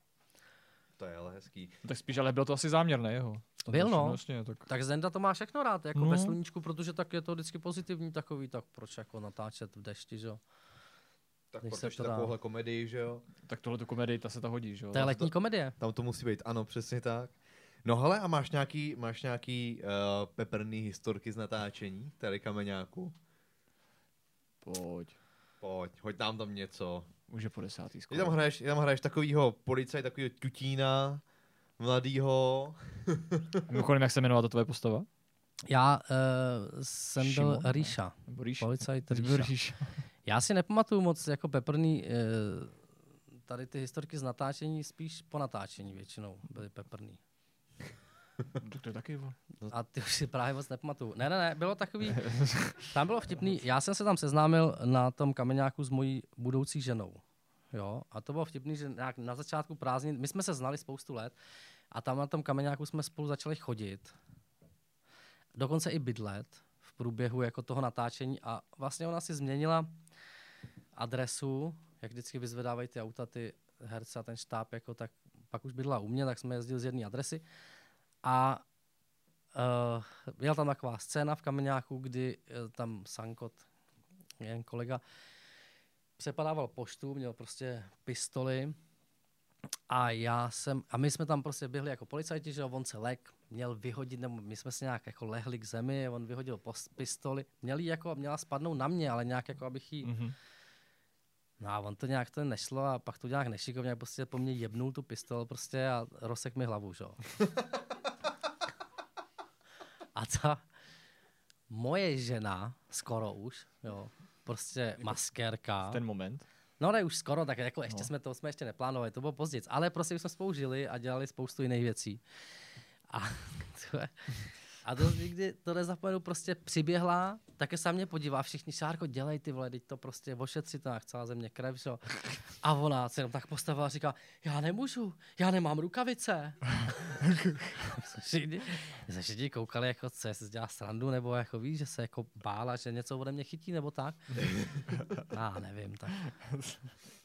To je ale hezký. Tak spíš, ale bylo to asi záměrné jeho. To Byl, no. Jasně, tak... Tak Zenda to má všechno rád, jako No. no. ve sluníčku, protože tak je to vždycky pozitivní takový, tak proč jako natáčet v dešti, že jo. Tak Když protože to dá. takovouhle komedii, že jo? tak tohle tu komedii, ta se to hodí, že jo? To je letní komedie. Tam to musí být, ano, přesně tak. No hele, a máš nějaký, máš nějaký uh, peprný historky z natáčení, tady kameňáku? Pojď. Pojď, hoď nám tam něco. Už je po desátý Ty skoro. tam hraješ, ty tam hraješ takovýho policaj, takovýho tutína, mladýho. Mimochodem, jak se jmenovala ta tvoje postava? Já uh, jsem byl Šimon, ne? Rýša. Nebo Rýš? Policajt Ty byl Rýša. Rýš. Já si nepamatuju moc jako peprný, uh, tady ty historky z natáčení, spíš po natáčení většinou byly peprný. No, to je taky, vole. A ty už si právě moc nepamatuju. Ne, ne, ne, bylo takový, tam bylo vtipný, já jsem se tam seznámil na tom kameňáku s mojí budoucí ženou. Jo, a to bylo vtipný, že nějak na začátku prázdnin, my jsme se znali spoustu let a tam na tom kameňáku jsme spolu začali chodit. Dokonce i bydlet v průběhu jako toho natáčení a vlastně ona si změnila adresu, jak vždycky vyzvedávají ty auta, ty herce a ten štáb, jako tak pak už bydla u mě, tak jsme jezdili z jedné adresy a uh, byla tam taková scéna v Kameňáku, kdy uh, tam Sankot, jeden kolega, přepadával poštu, měl prostě pistoli a já jsem, a my jsme tam prostě běhli jako policajti, že jo, on se lek, měl vyhodit, nebo my jsme se nějak jako lehli k zemi, on vyhodil pos- pistoli, měl jí jako, měla spadnout na mě, ale nějak jako, abych jí, Mhm. No a on to nějak to nešlo a pak to nějak nešikovně, prostě po mně jebnul tu pistol prostě a rozsek mi hlavu, že jo. a ta moje žena, skoro už, jo, prostě maskérka. Ten moment. No ne, už skoro, tak jako ještě No. jsme to jsme ještě neplánovali, to bylo později, ale prostě už jsme spolu žili a dělali spoustu jiných věcí. A to, je, a to nikdy to nezapomenu, prostě přiběhla, také se na mě podívá, všichni Šárko, dělej ty vole, teď to prostě ošetři to, jak celá země krev, že? A ona se jenom tak postavila a říká, já nemůžu, já nemám rukavice. všichni, se všichni koukali, jako, co si dělá srandu, nebo jako víš, že se jako bála, že něco ode mě chytí, nebo tak. Já nevím, tak.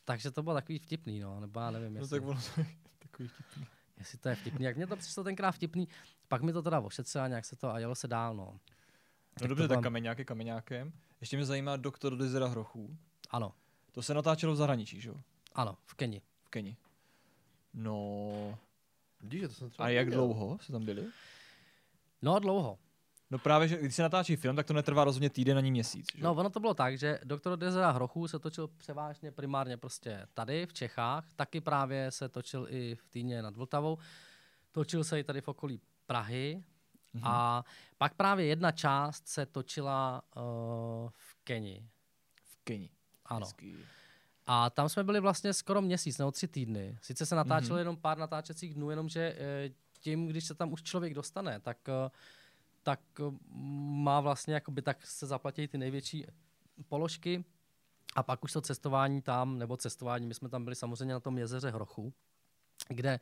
Takže to bylo takový vtipný, no, nebo já nevím, No jestli, tak ono to je takový vtipný. jestli to je vtipný. Jak mně to přišlo tenkrát vtipný, pak mi to teda ošetřila, nějak se to a jelo se dál, no. No Tak dobře, tak byla- kameňák je kameňákem. Ještě mě zajímá doktor Dezera Hrochů. Ano, To se natáčelo v zahraničí, že jo? ano, v Keni. V Keni. No, Vidíš, že to jsem třeba a jak nevěděl. dlouho se tam byli? No, dlouho. No právě, že když se natáčí film, tak to netrvá rozhodně týden ani měsíc. Že? No, ono to bylo tak, že doktor Dezera Hrochů se točil převážně primárně prostě tady v Čechách, taky právě se točil i v Týně nad Vltavou, točil se i tady v okolí Prahy Mhm. a pak právě jedna část se točila uh, v Keni. v Keni. Ano. Hezký. A tam jsme byli vlastně skoro měsíc nebo tři týdny. Sice se natáčelo Mhm. mm-hmm. jenom pár natáčecích dnů, jenomže eh, tím, když se tam už člověk dostane, tak, eh, tak má vlastně, jakoby, tak se zaplatí ty největší položky a pak už to cestování tam, nebo cestování, my jsme tam byli samozřejmě na tom jezeře Hrochu, kde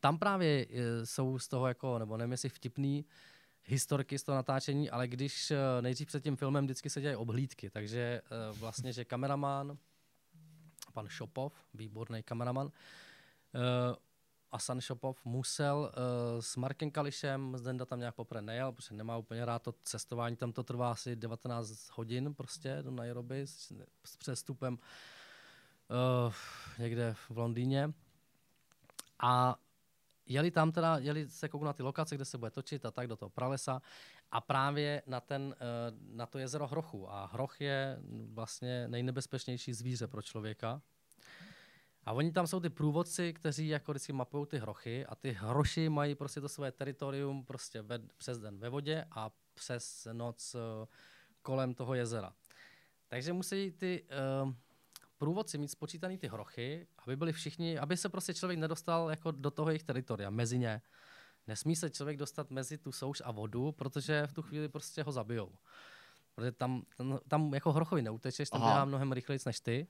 tam právě eh, jsou z toho jako, nebo nevím jestli vtipný, historky z toho natáčení, ale když eh, nejdřív před tím filmem vždycky se dělají obhlídky, takže eh, vlastně, že kameraman, pan Šopov, výborný kameraman, Asan Šopov musel uh, s Markem Kališem, Zdenda tam nějak poprvé nejel, protože nemá úplně rád to cestování, tam to trvá asi 19 hodin prostě do Nairobi s, s přestupem uh, někde v Londýně. A jeli tam teda, jeli se kouknout na ty lokace, kde se bude točit a tak do toho pralesa a právě na, ten, eh, na to jezero Hrochu. A Hroch je vlastně nejnebezpečnější zvíře pro člověka. A oni tam jsou ty průvodci, kteří jako vždycky mapují ty hrochy a ty hroši mají prostě to své teritorium prostě ve, přes den ve vodě a přes noc eh, kolem toho jezera. Takže musí ty uh, průvodci mít spočítaný ty hrochy, aby byli všichni, aby se prostě člověk nedostal jako do toho jejich teritoria, mezi ně. Nesmí se člověk dostat mezi tu souš a vodu, protože v tu chvíli prostě ho zabijou. Protože tam, tam, tam jako hrochovi neutečeš, tam Aha. běhá mnohem rychleji než ty.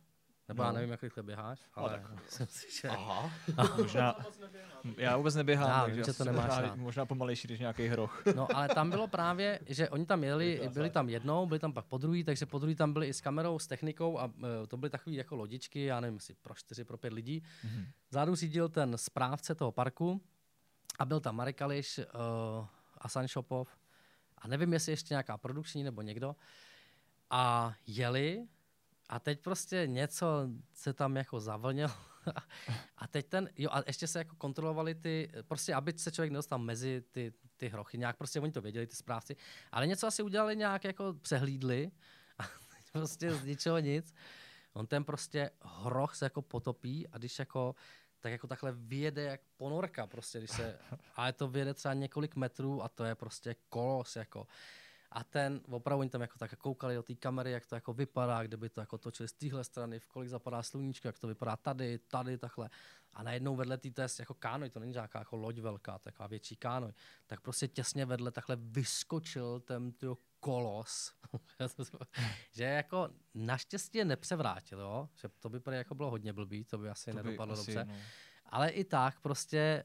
Nebo no. já No. nevím, jak rychle běháš, ale myslím si, že... Aha. Možná, já vůbec neběhám, Já takže vím, že to jsem nemáš možná, rád. možná pomalejší než nějaký hroch. No, ale tam bylo právě, že oni tam jeli, byli tam jednou, byli tam pak po druhý, takže po druhý tam byli i s kamerou, s technikou a uh, to byly takové jako lodičky, já nevím, jestli pro čtyři, pro pět lidí. Mhm. Zádu řídil ten správce toho parku a byl tam Marek Kališ, uh, Asan Šopov a nevím, jestli ještě nějaká produkční nebo někdo. A jeli a teď prostě něco se tam jako zavlnilo. a teď ten, jo a ještě se jako kontrolovali ty, prostě aby se člověk nedostal mezi ty, ty hrochy, nějak prostě oni to věděli, ty správci, ale něco asi udělali nějak jako přehlídli a teď prostě z ničeho nic. On ten prostě hroch se jako potopí a když jako tak jako takhle vyjede jak ponorka prostě, když se, ale to vyjede třeba několik metrů a to je prostě kolos jako. A ten, opravdu oni tam jako tak koukali do té kamery, jak to jako vypadá, kde by to jako točili z téhle strany, v kolik zapadá sluníčko, jak to vypadá tady, tady, takhle. A najednou vedle té test jako kánoj, to není nějaká jako loď velká, taková větší kánoj, tak prostě těsně vedle takhle vyskočil ten tyjo, kolos, že jako naštěstí je nepřevrátil, jo? že to by prý jako bylo hodně blbý, to by asi To by nedopadlo asi, dobře. no. Ale i tak prostě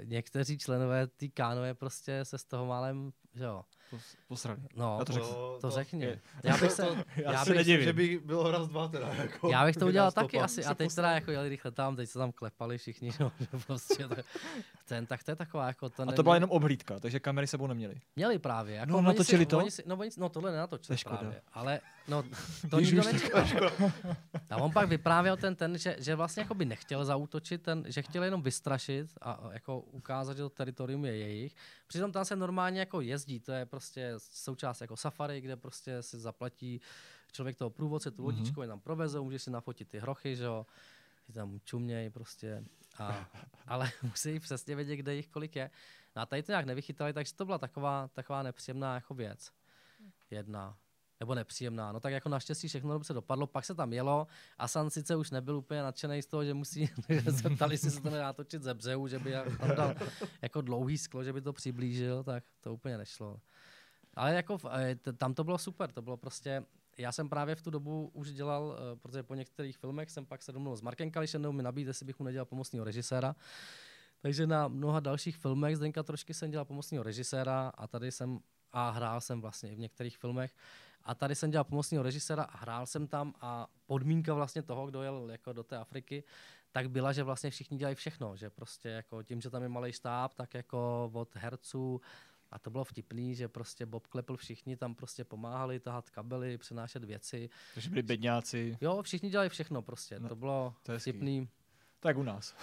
uh, někteří členové té kánoje prostě se z toho málem, jo. Pos- Posrali. No, Já to řeknu. To, to řekni. je- Já bych se, Já já se bych, nedivím. Že by bylo raz, dva teda. Jako, já bych to udělal taky topa. asi. A teď teda jako jeli rychle tam, teď se tam klepali všichni, no, že prostě to, ten, tak to je taková jako to A to byla jenom obhlídka, takže kamery sebou neměli. Měli právě. Jako No, oni natočili si, to? Oni si, no, oni, no, tohle To nenatočili je škoda. právě. Ale no, to nikdo nečekal. A on pak vyprávěl ten, ten že, že vlastně jako by nechtěl zautočit, ten, že chtěl jenom vystrašit a a jako ukázat, že to teritorium je jejich. Přitom tam se normálně jako jezdí, to je prostě součást jako safari, kde prostě si zaplatí člověk toho průvodce, tu lodičku, mm-hmm. je tam provezou, můžeš si nafotit ty hrochy, že jo, je tam čuměj prostě. A, ale musí přesně vědět, kde jich kolik je. No a tady to nějak nevychytali, takže to byla taková, taková nepříjemná jako věc. Jedna. Nebo nepříjemná. No tak jako naštěstí všechno dobře dopadlo, pak se tam jelo a San sice už nebyl úplně nadšený z toho, že musí, že se ptali, jestli se to nedá točit ze břehu, že by tam dal jako dlouhý sklo, že by to přiblížil, tak to úplně nešlo. Ale jako eh, tam to bylo super, to bylo prostě, já jsem právě v tu dobu už dělal, eh, protože po některých filmech jsem pak se domluvil s Markem Kališenou, mi nabídl, jestli bych mu nedělal pomocného režiséra. Takže na mnoha dalších filmech Zdenka trošky jsem dělal pomocného režiséra a tady jsem a hrál jsem vlastně i v některých filmech. A tady jsem dělal pomocného režiséra a hrál jsem tam a podmínka vlastně toho, kdo jel jako do té Afriky, tak byla, že vlastně všichni dělají všechno, že prostě jako tím, že tam je malý štáb, tak jako od herců a to bylo vtipný, že prostě Bob klepl všichni, tam prostě pomáhali tahat kabely, přenášet věci. Takže byli bedňáci, Jo, všichni dělali všechno prostě, No, to bylo to je hezký. Tak u nás.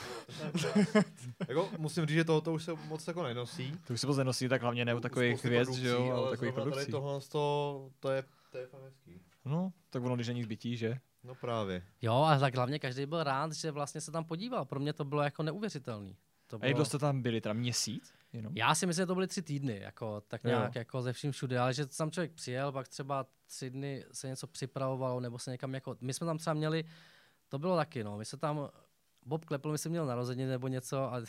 Jako, musím říct, že tohoto už se moc jako nenosí. To už se moc nenosí, tak hlavně ne u takových hvězd, že jo, ale takových produkcí. Tady tohle, to, to je, to je fakt hezký. No, tak ono, když není zbytí, že? No právě. Jo, a tak hlavně každý byl rád, že vlastně se tam podíval. Pro mě to bylo jako neuvěřitelný. To A jak dlouho jste tam byli, teda měsíc? Jenom? Já si myslím, že to byly tři týdny, jako, tak Jo. nějak jako ze vším všude, ale že tam člověk přijel, pak třeba tři dny se něco připravovalo, nebo se někam jako, my jsme tam třeba měli, to bylo taky, no, my se tam, Bob Klepl, myslím, měl narozeniny nebo něco a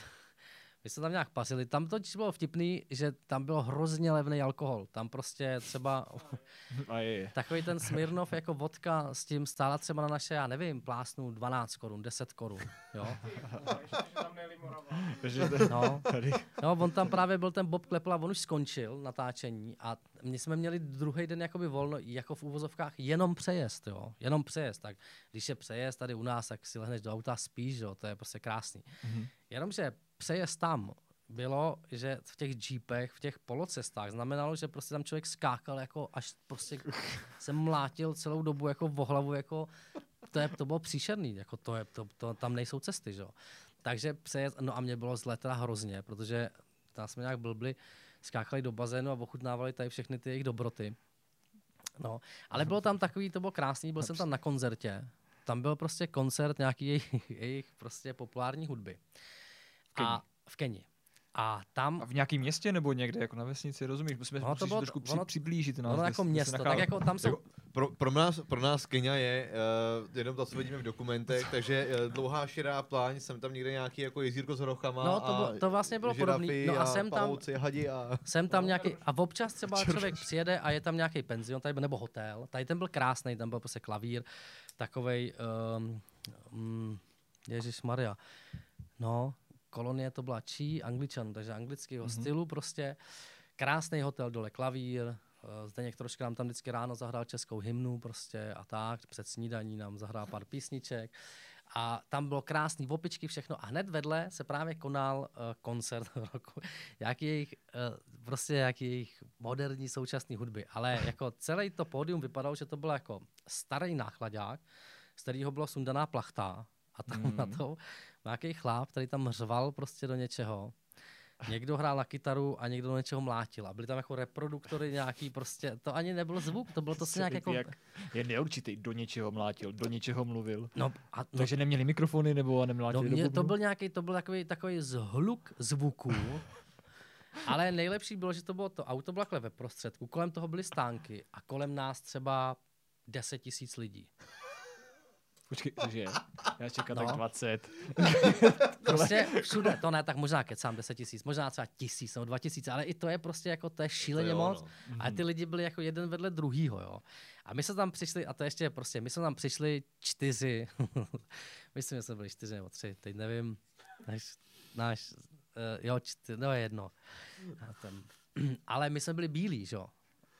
my jsme tam nějak pasili. Tam to bylo vtipný, že tam bylo hrozně levný alkohol. Tam prostě třeba takový ten Smirnov jako vodka s tím stála třeba na naše, já nevím, plásnu 12 korun, 10 korun, jo. No. No, on tam právě byl ten Bob Klepl a on už skončil natáčení a my jsme měli druhý den jakoby volno, jako v úvozovkách, jenom přejezd, jo, jenom přejezd, tak když je přejezd tady u nás, tak si lehneš do auta spíš, jo, to je prostě krásný. Mhm. Jenomže přejezd tam bylo, že v těch jeepech, v těch polocestách znamenalo, že prostě tam člověk skákal jako až prostě se mlátil celou dobu jako v hlavu, jako to, je, to bylo příšerný, jako to je, to, to, tam nejsou cesty, že. Takže přejezd, no a mě bylo zle teda hrozně, protože tam jsme nějak blbli, skákali do bazénu a ochutnávali tady všechny ty jejich dobroty. No, ale bylo tam takový, to bylo krásný, byl jsem tam na koncertě. Tam byl prostě koncert nějaký jejich, jejich prostě populární hudby. Keni. A v Keni. A tam A v nějakém městě nebo někde jako na vesnici, rozumíš? Musíme Ono to bylo- trošku při, ono- přiblížit nás. ono jako město, tak jako tam jsou, Jako, pro, pro, nás, pro nás Kenia je uh, jenom to, co vidíme v dokumentech, takže uh, dlouhá širá pláň, jsem tam někde nějaký jako jezírko s hrochama No, to a bylo- to vlastně bylo podobný. No a jsem tam- pavouci, hadi a... Jsem tam nějaký, a občas třeba člověk přijede a je tam nějaký penzion, tady, byl- nebo hotel, tady ten byl krásný, tam byl prostě klavír, takovej, um, um, Ježíš Maria, no, kolonie to byla čí, angličanů, takže anglického mm-hmm. stylu prostě, krásný hotel, dole klavír, eh, Zdeněk trošku nám tam vždycky ráno zahrál českou hymnu prostě a tak, před snídaní nám zahrál pár písniček. A tam bylo krásný opičky, všechno a hned vedle se právě konal uh, koncert roku, jaký jejich, uh, prostě jaký jejich moderní současné hudby, ale jako celý to pódium vypadalo, že to byl jako starý náchladák, z kterého byla sundaná plachta a tam mm. na to nějaký chláp, který tam řval prostě do něčeho. někdo hrál na kytaru a někdo do něčeho mlátil. A byly tam jako reproduktory nějaký prostě, to ani nebyl zvuk, to bylo to se nějak jako... Jak je neurčitý, do něčeho mlátil, do něčeho mluvil. No, a, no, Takže neměli mikrofony nebo no nemlátili do mě, to byl nějaký, to byl takový, takový zhluk zvuků, ale nejlepší bylo, že to bylo to auto bylo takhle ve prostředku, kolem toho byly stánky a kolem nás třeba 10 tisíc lidí. Počkej, cože? Já čekám No. tak 20. Prostě všude, to ne, tak možná kecám 10 tisíc, možná třeba tisíc nebo dva tisíce, ale i to je prostě jako, to je šíleně jo, moc. no. A ty lidi byli jako jeden vedle druhýho, jo. A my jsme tam přišli, a to ještě prostě, my jsme tam přišli čtyři, myslím, že jsme byli čtyři nebo tři, teď nevím, náš, náš uh, jo, čtyři, no je jedno. A tam, ale my jsme byli bílí, že jo.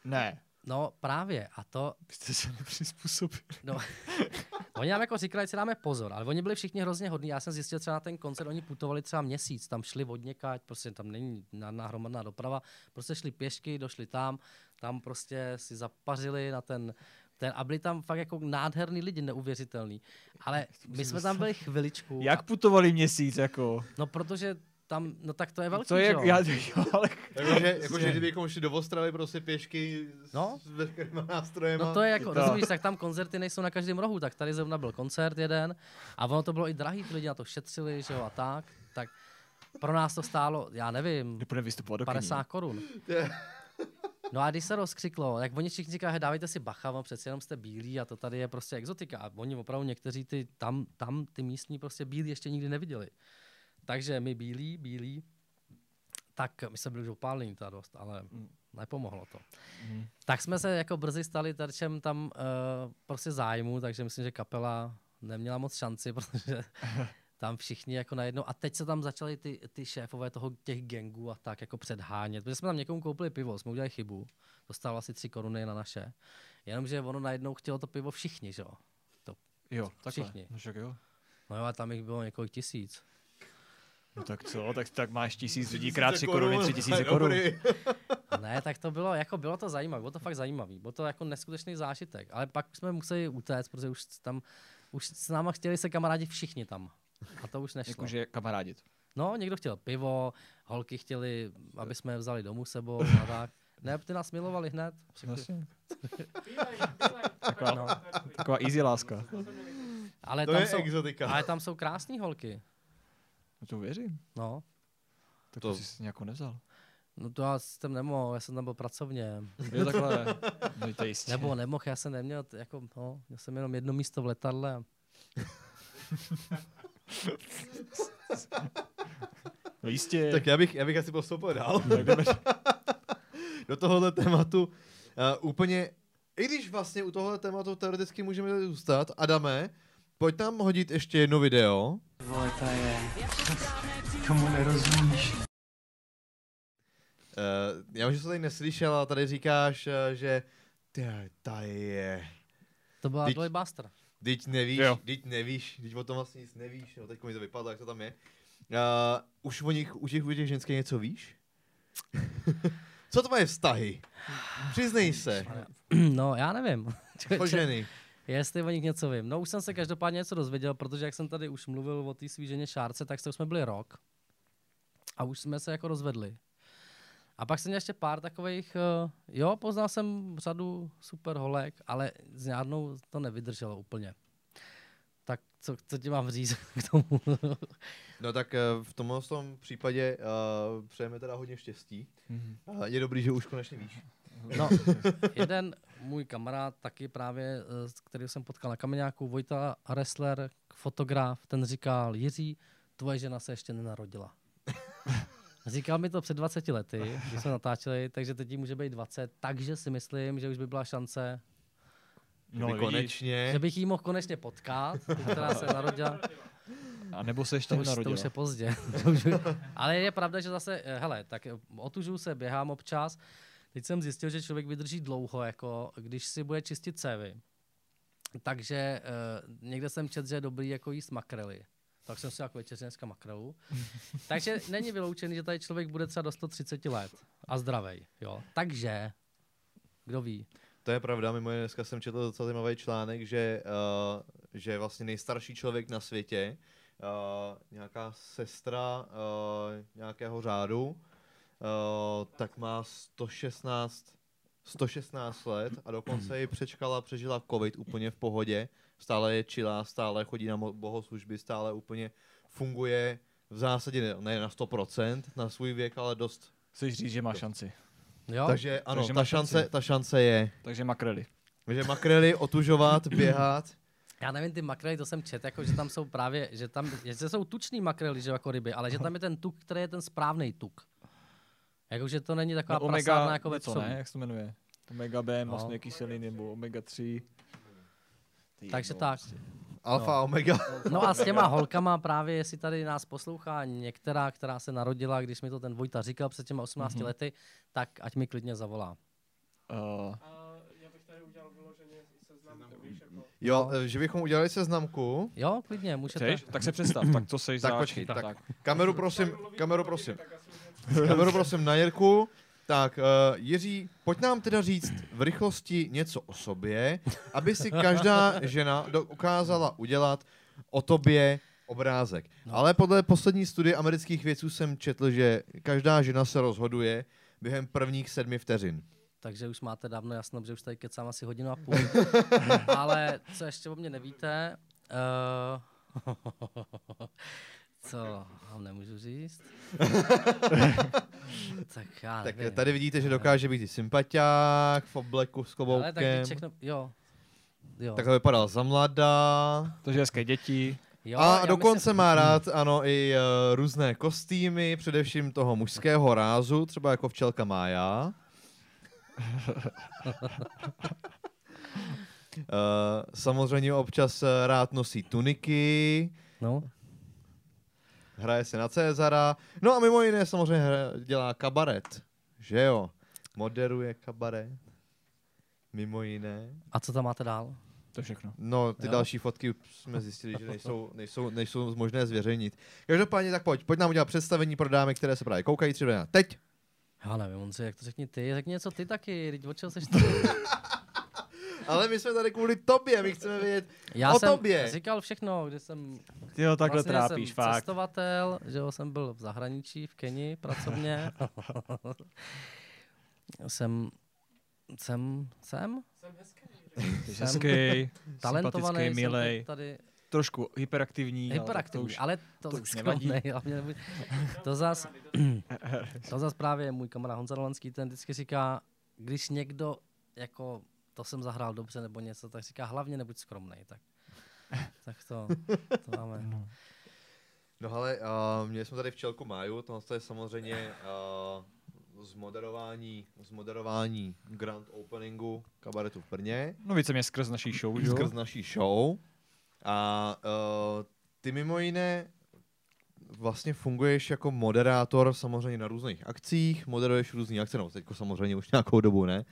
Ne, No právě, a to, vy jste se nepřizpůsobili. no, oni nám jako říkali, si dáme pozor, ale oni byli všichni hrozně hodní. Já jsem zjistil třeba na ten koncert, oni putovali třeba měsíc, tam šli od někať, prostě tam není na hromadná doprava, prostě šli pěšky, došli tam, tam prostě si zapařili na ten, ten a byli tam fakt jako nádherný lidi, neuvěřitelný. Ale my jsme tam byli chviličku. Jak putovali měsíc, jako? no protože tam, no tak to je velký, To je, že jo? já, jo, ale Jakože, jakože kdybychom šli do Ostravy prostě pěšky s, No. s veškerýma nástrojema. No to je jako, To- rozumíš, tak tam koncerty nejsou na každém rohu, tak tady zrovna byl koncert jeden a ono to bylo i drahý, ty lidi na to šetřili, že jo, a tak, tak pro nás to stálo, já nevím, vystupovat do 50 korun. No a když se rozkřiklo, jak oni všichni říkají, "He, dávejte si bacha, no přece jenom jste bílí a to tady je prostě exotika. A oni opravdu někteří ty, tam, tam ty místní prostě bílí ještě nikdy neviděli. Takže my bílí, bílí, tak my jsme byli už opálení teda dost, ale nepomohlo to. Mhm. Tak jsme se jako brzy stali terčem tam uh, prostě zájmu, takže myslím, že kapela neměla moc šanci, protože tam všichni jako najednou. A teď se tam začali ty, ty šéfové toho těch gangů a tak jako předhánět. Protože jsme tam někomu koupili pivo, jsme udělali chybu. To stálo asi tři koruny na naše. Jenomže ono najednou chtělo to pivo všichni, že jo. Jo, takhle. Všichni. No jo. No jo, a tam jich bylo několik tisíc. No tak co, tak, tak máš tisíc lidí Tisíce krát tři koruny, tři tisíce korun. Ne, tak to bylo, jako bylo to zajímavé, bylo to fakt zajímavé, bylo to jako neskutečný zážitek, ale pak jsme museli utéct, protože už tam, už s náma chtěli se kamarádi všichni tam. A to už nešlo. Jakože kamarádit. No, někdo chtěl pivo, holky chtěli, aby jsme je vzali domů sebou a tak. Ne, ty nás milovali hned. Vlastně. Taková, No. taková easy láska. Ale, To tam je jsou, exotika. ale tam jsou krásné holky. No to věřím. No, Tak To- to jsi si nějakou nevzal. no to já jsem nemohl, já jsem tam byl pracovně. Jo, takhle. No to jistě. Nebo nemohl, já jsem neměl, jako, no, já jsem jenom jedno místo v letadle. No jistě. Tak já bych, já bych asi postoupil dál. Jdeme. do tohohle tématu. Uh, úplně, i když vlastně u tohohle tématu teoreticky můžeme zůstat, Adame, pojď tam hodit ještě jedno video. Vole, to je... Tomu nerozumíš. Uh, já už jsem to tady neslyšel, ale tady říkáš, uh, že ty, tady je. To byla Teď- Dolly Buster. Teď nevíš, Jo. teď nevíš, teď o tom vlastně nic nevíš, no teď mi to vypadlo, jak to tam je. Uh, už o nich, u těch, u těch ženských něco víš? Co tvoje vztahy? Přiznej se. No, já nevím. O ženy. Jestli o nich něco vím. No už jsem se každopádně něco dozvěděl, protože jak jsem tady už mluvil o té svý ženě Šárce, tak s tou jsme byli rok. A už jsme se jako rozvedli. A pak jsem měl ještě pár takových, uh, jo, poznal jsem řadu super holek, ale s žádnou to nevydrželo úplně. Tak co, co ti mám říct k tomu? No tak eh, v tomhle tom případě uh, přejeme teda hodně štěstí. Mhm. Uh, je dobrý, že už konečně víš. No, jeden můj kamarád, taky právě, eh, s kterým jsem potkal na Kameňáku, Vojta Ressler, fotograf, ten říkal, Jiří, tvoje žena se ještě nenarodila. Říkal mi to před 20 lety, když jsme natáčeli, takže teď jí může být 20, takže si myslím, že už by byla šance, No, vidíš. konečně. že bych jí mohl konečně potkat, která se narodila. A nebo se ještě To už, to nenarodila. už je pozdě. To už Ale je pravda, že zase, eh, hele, tak otužuju se, běhám občas. Teď jsem zjistil, že člověk vydrží dlouho, jako když si bude čistit cévy. Takže uh, někde jsem četl, že je dobrý jako jíst makrely. Tak jsem si jako večeři dneska makrelu. Takže není vyloučený, že tady člověk bude třeba do 130 let a zdravej. Jo. Takže, kdo ví. To je pravda, mimo jiné dneska jsem četl docela zajímavý článek, že, uh, že vlastně nejstarší člověk na světě uh, nějaká sestra uh, nějakého řádu, uh, tak má 116, 116 let a dokonce ji přečkala, přežila covid úplně v pohodě. Stále je čilá, stále chodí na bohoslužby, stále úplně funguje v zásadě ne- na 100% na svůj věk, ale dost. Chceš říct, že má šanci. Jo? Takže ano, Takže ta, šance, šanci. ta šance je. Takže makrely. Takže makrely, otužovat, běhat. Já nevím, ty makrely, to jsem čet, jako, že tam jsou právě, že tam, že jsou tučný makrely, že jako ryby, ale že tam je ten tuk, který je ten správný tuk. Jako, že to není taková No, prasárna omega, jako ve psovi. ne? Jak se to jmenuje? Omega B, No. masné kyseliny nebo omega 3. Ty Takže jedno, tak. Alfa, omega. No a s těma holkama právě, jestli tady nás poslouchá některá, která se narodila, když mi to ten Vojta říkal před těma 18 Mhm. lety, tak ať mi klidně zavolá. Uh, A já bych tady udělal vyloženě seznamku, víš, jako... Jo, eh, že bychom udělali seznamku. Jo, klidně, můžete. chceš? Tak se představ, tak co seš Tak počkej, tak. tak. Kameru prosím, kameru prosím. Kameru prosím na Jirku. Tak, uh, Jiří, pojď nám teda říct v rychlosti něco o sobě, aby si každá žena dokázala udělat o tobě obrázek. No. Ale podle poslední studie amerických vědců jsem četl, že každá žena se rozhoduje během prvních sedmi vteřin. Takže už máte dávno jasno, že už tady kecám asi hodinu a půl. Ale co ještě o mě nevíte, uh, co vám nemůžu říct? tak já Tak nevím. tady vidíte, že dokáže být i sympatiák v obleku s Ale tak kloboukem. všechno, jo. Jo. Takhle vypadal za mladá. Takže hezké děti. jo A dokonce myslím, má rád, ano, i uh, různé kostýmy, především toho mužského rázu, třeba jako včelka Mája. Uh, samozřejmě občas eh, rád nosí tuniky, No, hraje se na Cezara, no a mimo jiné samozřejmě hra- dělá kabaret, že jo? Moderuje kabaret, mimo jiné. a co tam máte dál? To všechno. No, ty Jo. další fotky jsme zjistili, že nejsou, nejsou, nejsou možné zveřejnit. Každopádně tak pojď, pojď nám udělat představení pro dámy, které se právě koukají třeba teď. Já nevím, Honzi, jak to řekni ty, řekni něco ty taky, teď od čeho seš ty? Ale my jsme tady kvůli tobě, my chceme vědět Já o jsem tobě. říkal všechno, když jsem Ty jo, takhle vlastně trápíš, jsem fakt. cestovatel, že jo, jsem byl v zahraničí, v Keni pracovně. jsem, jsem, jsem Jsi jsem hezký, talentovaný, sympatický, jsem milej, tady trošku hyperaktivní. ale hyperaktivní, To už, ale to, to už nevadí. nebuď- to zas, to zas právě můj kamarád Honza Dolenský, ten vždycky říká, když někdo jako to jsem zahrál dobře nebo něco, tak říká hlavně nebuď skromnej, tak, tak to, to máme. No ale uh, měli jsme tady včelku Máju, tohle je samozřejmě uh, zmoderování, zmoderování grand openingu kabaretu v Brně. no více mě skrz naší show, jo? skrz naší show. A uh, ty mimo jiné vlastně funguješ jako moderátor samozřejmě na různých akcích, moderuješ různé akce, no teďko samozřejmě už nějakou dobu, ne?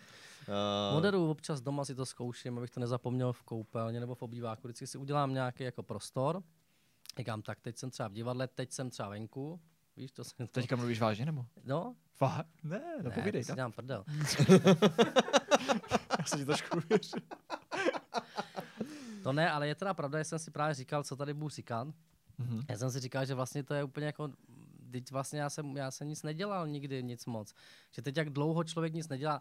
Uh, Moderuju občas doma, si to zkouším, abych to nezapomněl v koupelně nebo v obýváku. Vždycky si udělám nějaký jako prostor. Říkám, tak teď jsem třeba v divadle, teď jsem třeba venku. Víš, to jsem... To... Teďka mluvíš vážně, nebo? No, Fakt? Ne, no ne, povídej. tak. dělám prdel. Já se ti trošku věřím. To ne, ale je teda pravda, že jsem si právě říkal, co tady budu říkat. Mhm. Já jsem si říkal, že vlastně to je úplně jako, teď vlastně já jsem, já jsem nic nedělal nikdy, nic moc. Že teď jak dlouho člověk nic nedělá,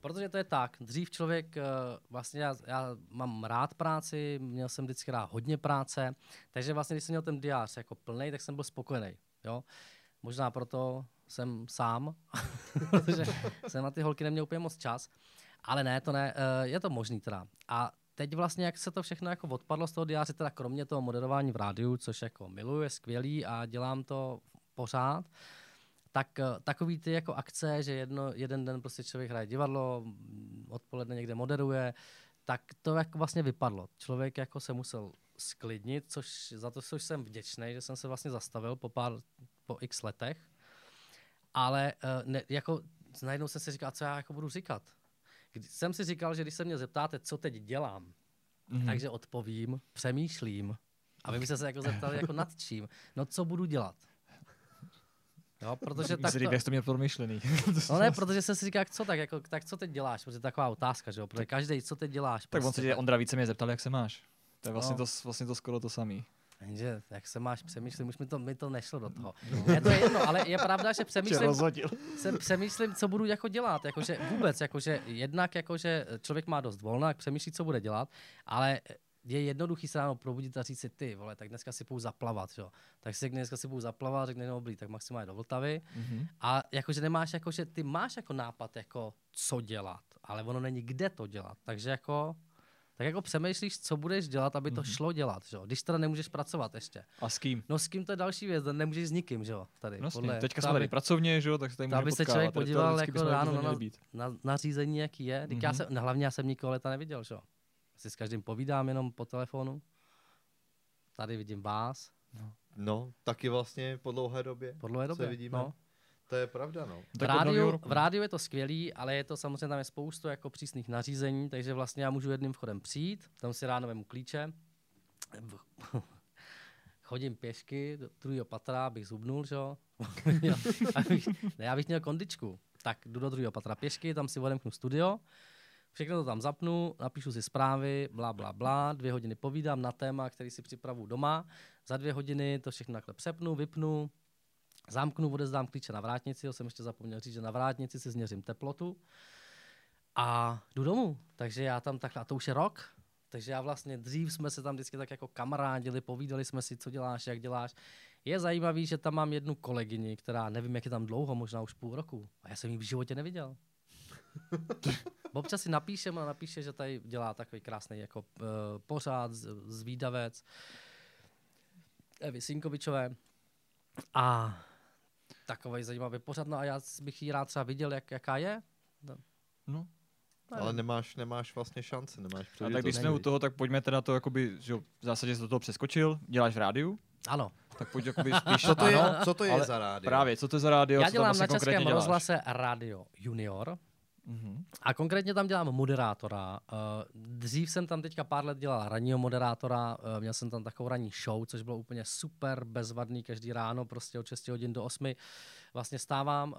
protože to je tak, dřív člověk, eh, vlastně já, já mám rád práci, měl jsem vždycky rád hodně práce, takže vlastně když jsem měl ten diář jako plný, tak jsem byl spokojený, jo. Možná proto jsem sám, protože jsem na ty holky neměl úplně moc čas. Ale ne, to ne, eh, je to možný teda. A teď vlastně, jak se to všechno jako odpadlo z toho diáře, teda kromě toho moderování v rádiu, což jako miluju, je skvělý a dělám to pořád, tak eh, takový ty jako akce, že jedno, jeden den prostě člověk hraje divadlo, mm, odpoledne někde moderuje, tak to jako vlastně vypadlo. Člověk jako se musel sklidnit, což za to což jsem vděčný, že jsem se vlastně zastavil po pár, po x letech. Ale uh, ne, jako najednou jsem si říkal, co já jako budu říkat. Když jsem si říkal, že když se mě zeptáte, co teď dělám, Mhm. takže odpovím, přemýšlím. A vy byste se jako zeptali, jako nad čím. No, co budu dělat? Jo, protože tak Zlý, jak jsi to měl promyšlený. No ne, protože jsem si říkal, co tak, jako, tak co teď děláš? Protože to je taková otázka, že jo? Protože každý, co teď děláš? tak on prostě, se tě, Ondra více mě zeptal, jak se máš. To je vlastně, No. to, vlastně to skoro to samý. Jenže, jak se máš přemýšlím, už mi to, mi to nešlo do toho. Je to jedno, ale je pravda, že přemýšlím, se přemýšlím, co budu jako dělat. Jakože vůbec, jakože jednak, jakože člověk má dost volna, jak přemýšlí, co bude dělat, ale je jednoduchý se ráno probudit a říct si, ty vole, tak dneska si půjdu zaplavat, jo. Tak si dneska si půjdu zaplavat, řekne, no dobrý, tak maximálně do Vltavy. Mm-hmm. A jakože nemáš, jakože ty máš jako nápad, jako co dělat, ale ono není kde to dělat. Takže jako tak jako přemýšlíš, co budeš dělat, aby to mm-hmm. šlo dělat, že jo? Když teda nemůžeš pracovat ještě. A s kým? No s kým to je další věc, nemůžeš s nikým, že jo? Tady, no podle, Teďka jsme tady pracovně, že jo, tak se tady Aby se člověk podíval jako ráno na, na, na, řízení, jaký je. Mm-hmm. Já jsem, hlavně já jsem nikoho leta neviděl, že jo? Si s každým povídám jenom po telefonu. Tady vidím vás. No, no taky vlastně po dlouhé době. Po dlouhé době, vidíme. no. To je pravda, no. V rádiu, v rádiu je to skvělý, ale je to samozřejmě tam je spoustu jako přísných nařízení, takže vlastně já můžu jedným vchodem přijít, tam si ráno vemu klíče, chodím pěšky do druhého patra, abych zubnul, že jo? abych, ne, já bych měl kondičku. Tak jdu do druhého patra pěšky, tam si odemknu studio, všechno to tam zapnu, napíšu si zprávy, bla, bla, bla, dvě hodiny povídám na téma, který si připravu doma, za dvě hodiny to všechno takhle přepnu, vypnu, Zamknu, odezdám klíče na vrátnici, jo, jsem ještě zapomněl říct, že na vrátnici si změřím teplotu a jdu domů. Takže já tam takhle, a to už je rok, takže já vlastně dřív jsme se tam vždycky tak jako kamarádili, povídali jsme si, co děláš, jak děláš. Je zajímavý, že tam mám jednu kolegyni, která nevím, jak je tam dlouho, možná už půl roku. A já jsem ji v životě neviděl. Občas si napíšem a napíše, že tady dělá takový krásný jako uh, pořád, zvídavec. Evy Sinkovičové. A takový zajímavý pořad, no a já bych ji rád třeba viděl, jak, jaká je. No. no. Ale nemáš, nemáš vlastně šanci, nemáš A tak když jsme u toho, tak pojďme teda to, jakoby, že v zásadě jsi do toho přeskočil, děláš v rádiu? Ano. Tak pojď jakoby spíš, co to je, ano, co to je za rádio? Právě, co to je za rádio? Já dělám vlastně na českém rozhlase Radio Junior. Mm-hmm. A konkrétně tam dělám moderátora. Eh, dřív jsem tam teďka pár let dělal ranního moderátora, eh, měl jsem tam takovou ranní show, což bylo úplně super, bezvadný, každý ráno, prostě od 6 hodin do 8. Vlastně stávám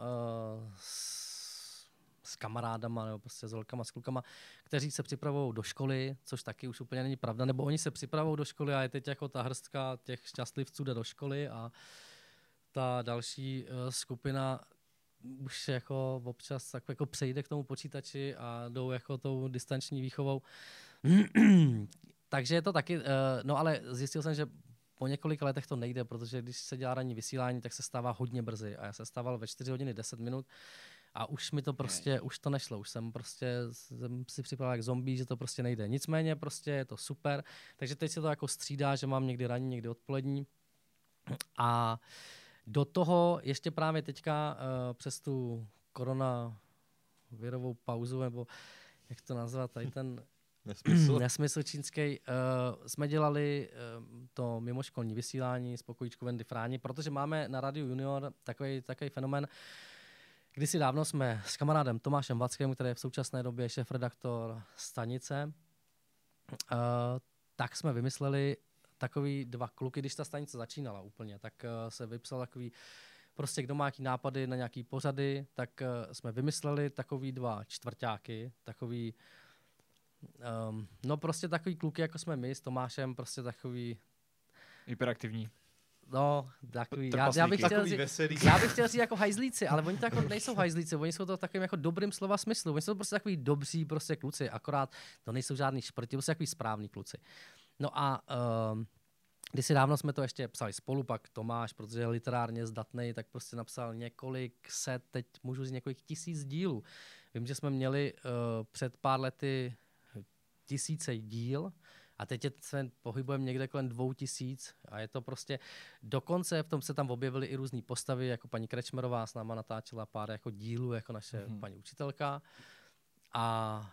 s, s kamarádama nebo prostě s holkama, s klukama, kteří se připravují do školy, což taky už úplně není pravda, nebo oni se připravují do školy a je teď jako ta hrstka těch šťastlivců jde do školy a ta další uh, skupina už jako občas tak jako přejde k tomu počítači a jdou jako tou distanční výchovou. Takže je to taky, uh, no ale zjistil jsem, že po několika letech to nejde, protože když se dělá ranní vysílání, tak se stává hodně brzy. A já se stával ve 4 hodiny 10 minut a už mi to prostě, už to nešlo. Už jsem prostě jsem si připravil jak zombie, že to prostě nejde. Nicméně prostě je to super. Takže teď se to jako střídá, že mám někdy ranní, někdy odpolední. A uh, do toho ještě právě teďka uh, přes tu koronavirovou pauzu, nebo jak to nazvat, tady ten nesmysl, nesmysl čínský, uh, jsme dělali uh, to mimoškolní vysílání s pokojíčku Wendy Fráni, protože máme na Radio Junior takový, takový fenomen, Kdysi dávno jsme s kamarádem Tomášem Vackým, který je v současné době šéf-redaktor stanice, uh, tak jsme vymysleli takový dva kluky, když ta stanice začínala úplně, tak uh, se vypsal takový, prostě kdo má nějaký nápady na nějaký pořady, tak uh, jsme vymysleli takový dva čtvrtáky, takový, um, no prostě takový kluky, jako jsme my s Tomášem, prostě takový... Hyperaktivní. No, takový, já, já, bych chtěl říct, já bych chtěl říct jako hajzlíci, ale oni to jako nejsou hajzlíci, oni jsou to takovým jako dobrým slova smyslu, oni jsou prostě takový dobří prostě kluci, akorát to nejsou žádný šprti, prostě takový správný kluci. No a um, si dávno jsme to ještě psali spolu, pak Tomáš, protože je literárně zdatný, tak prostě napsal několik set, teď můžu říct několik tisíc dílů. Vím, že jsme měli uh, před pár lety tisíce díl a teď se pohybujeme někde kolem dvou tisíc a je to prostě, dokonce v tom se tam objevily i různé postavy, jako paní Krečmerová s náma natáčela pár jako dílů, jako naše mm-hmm. paní učitelka a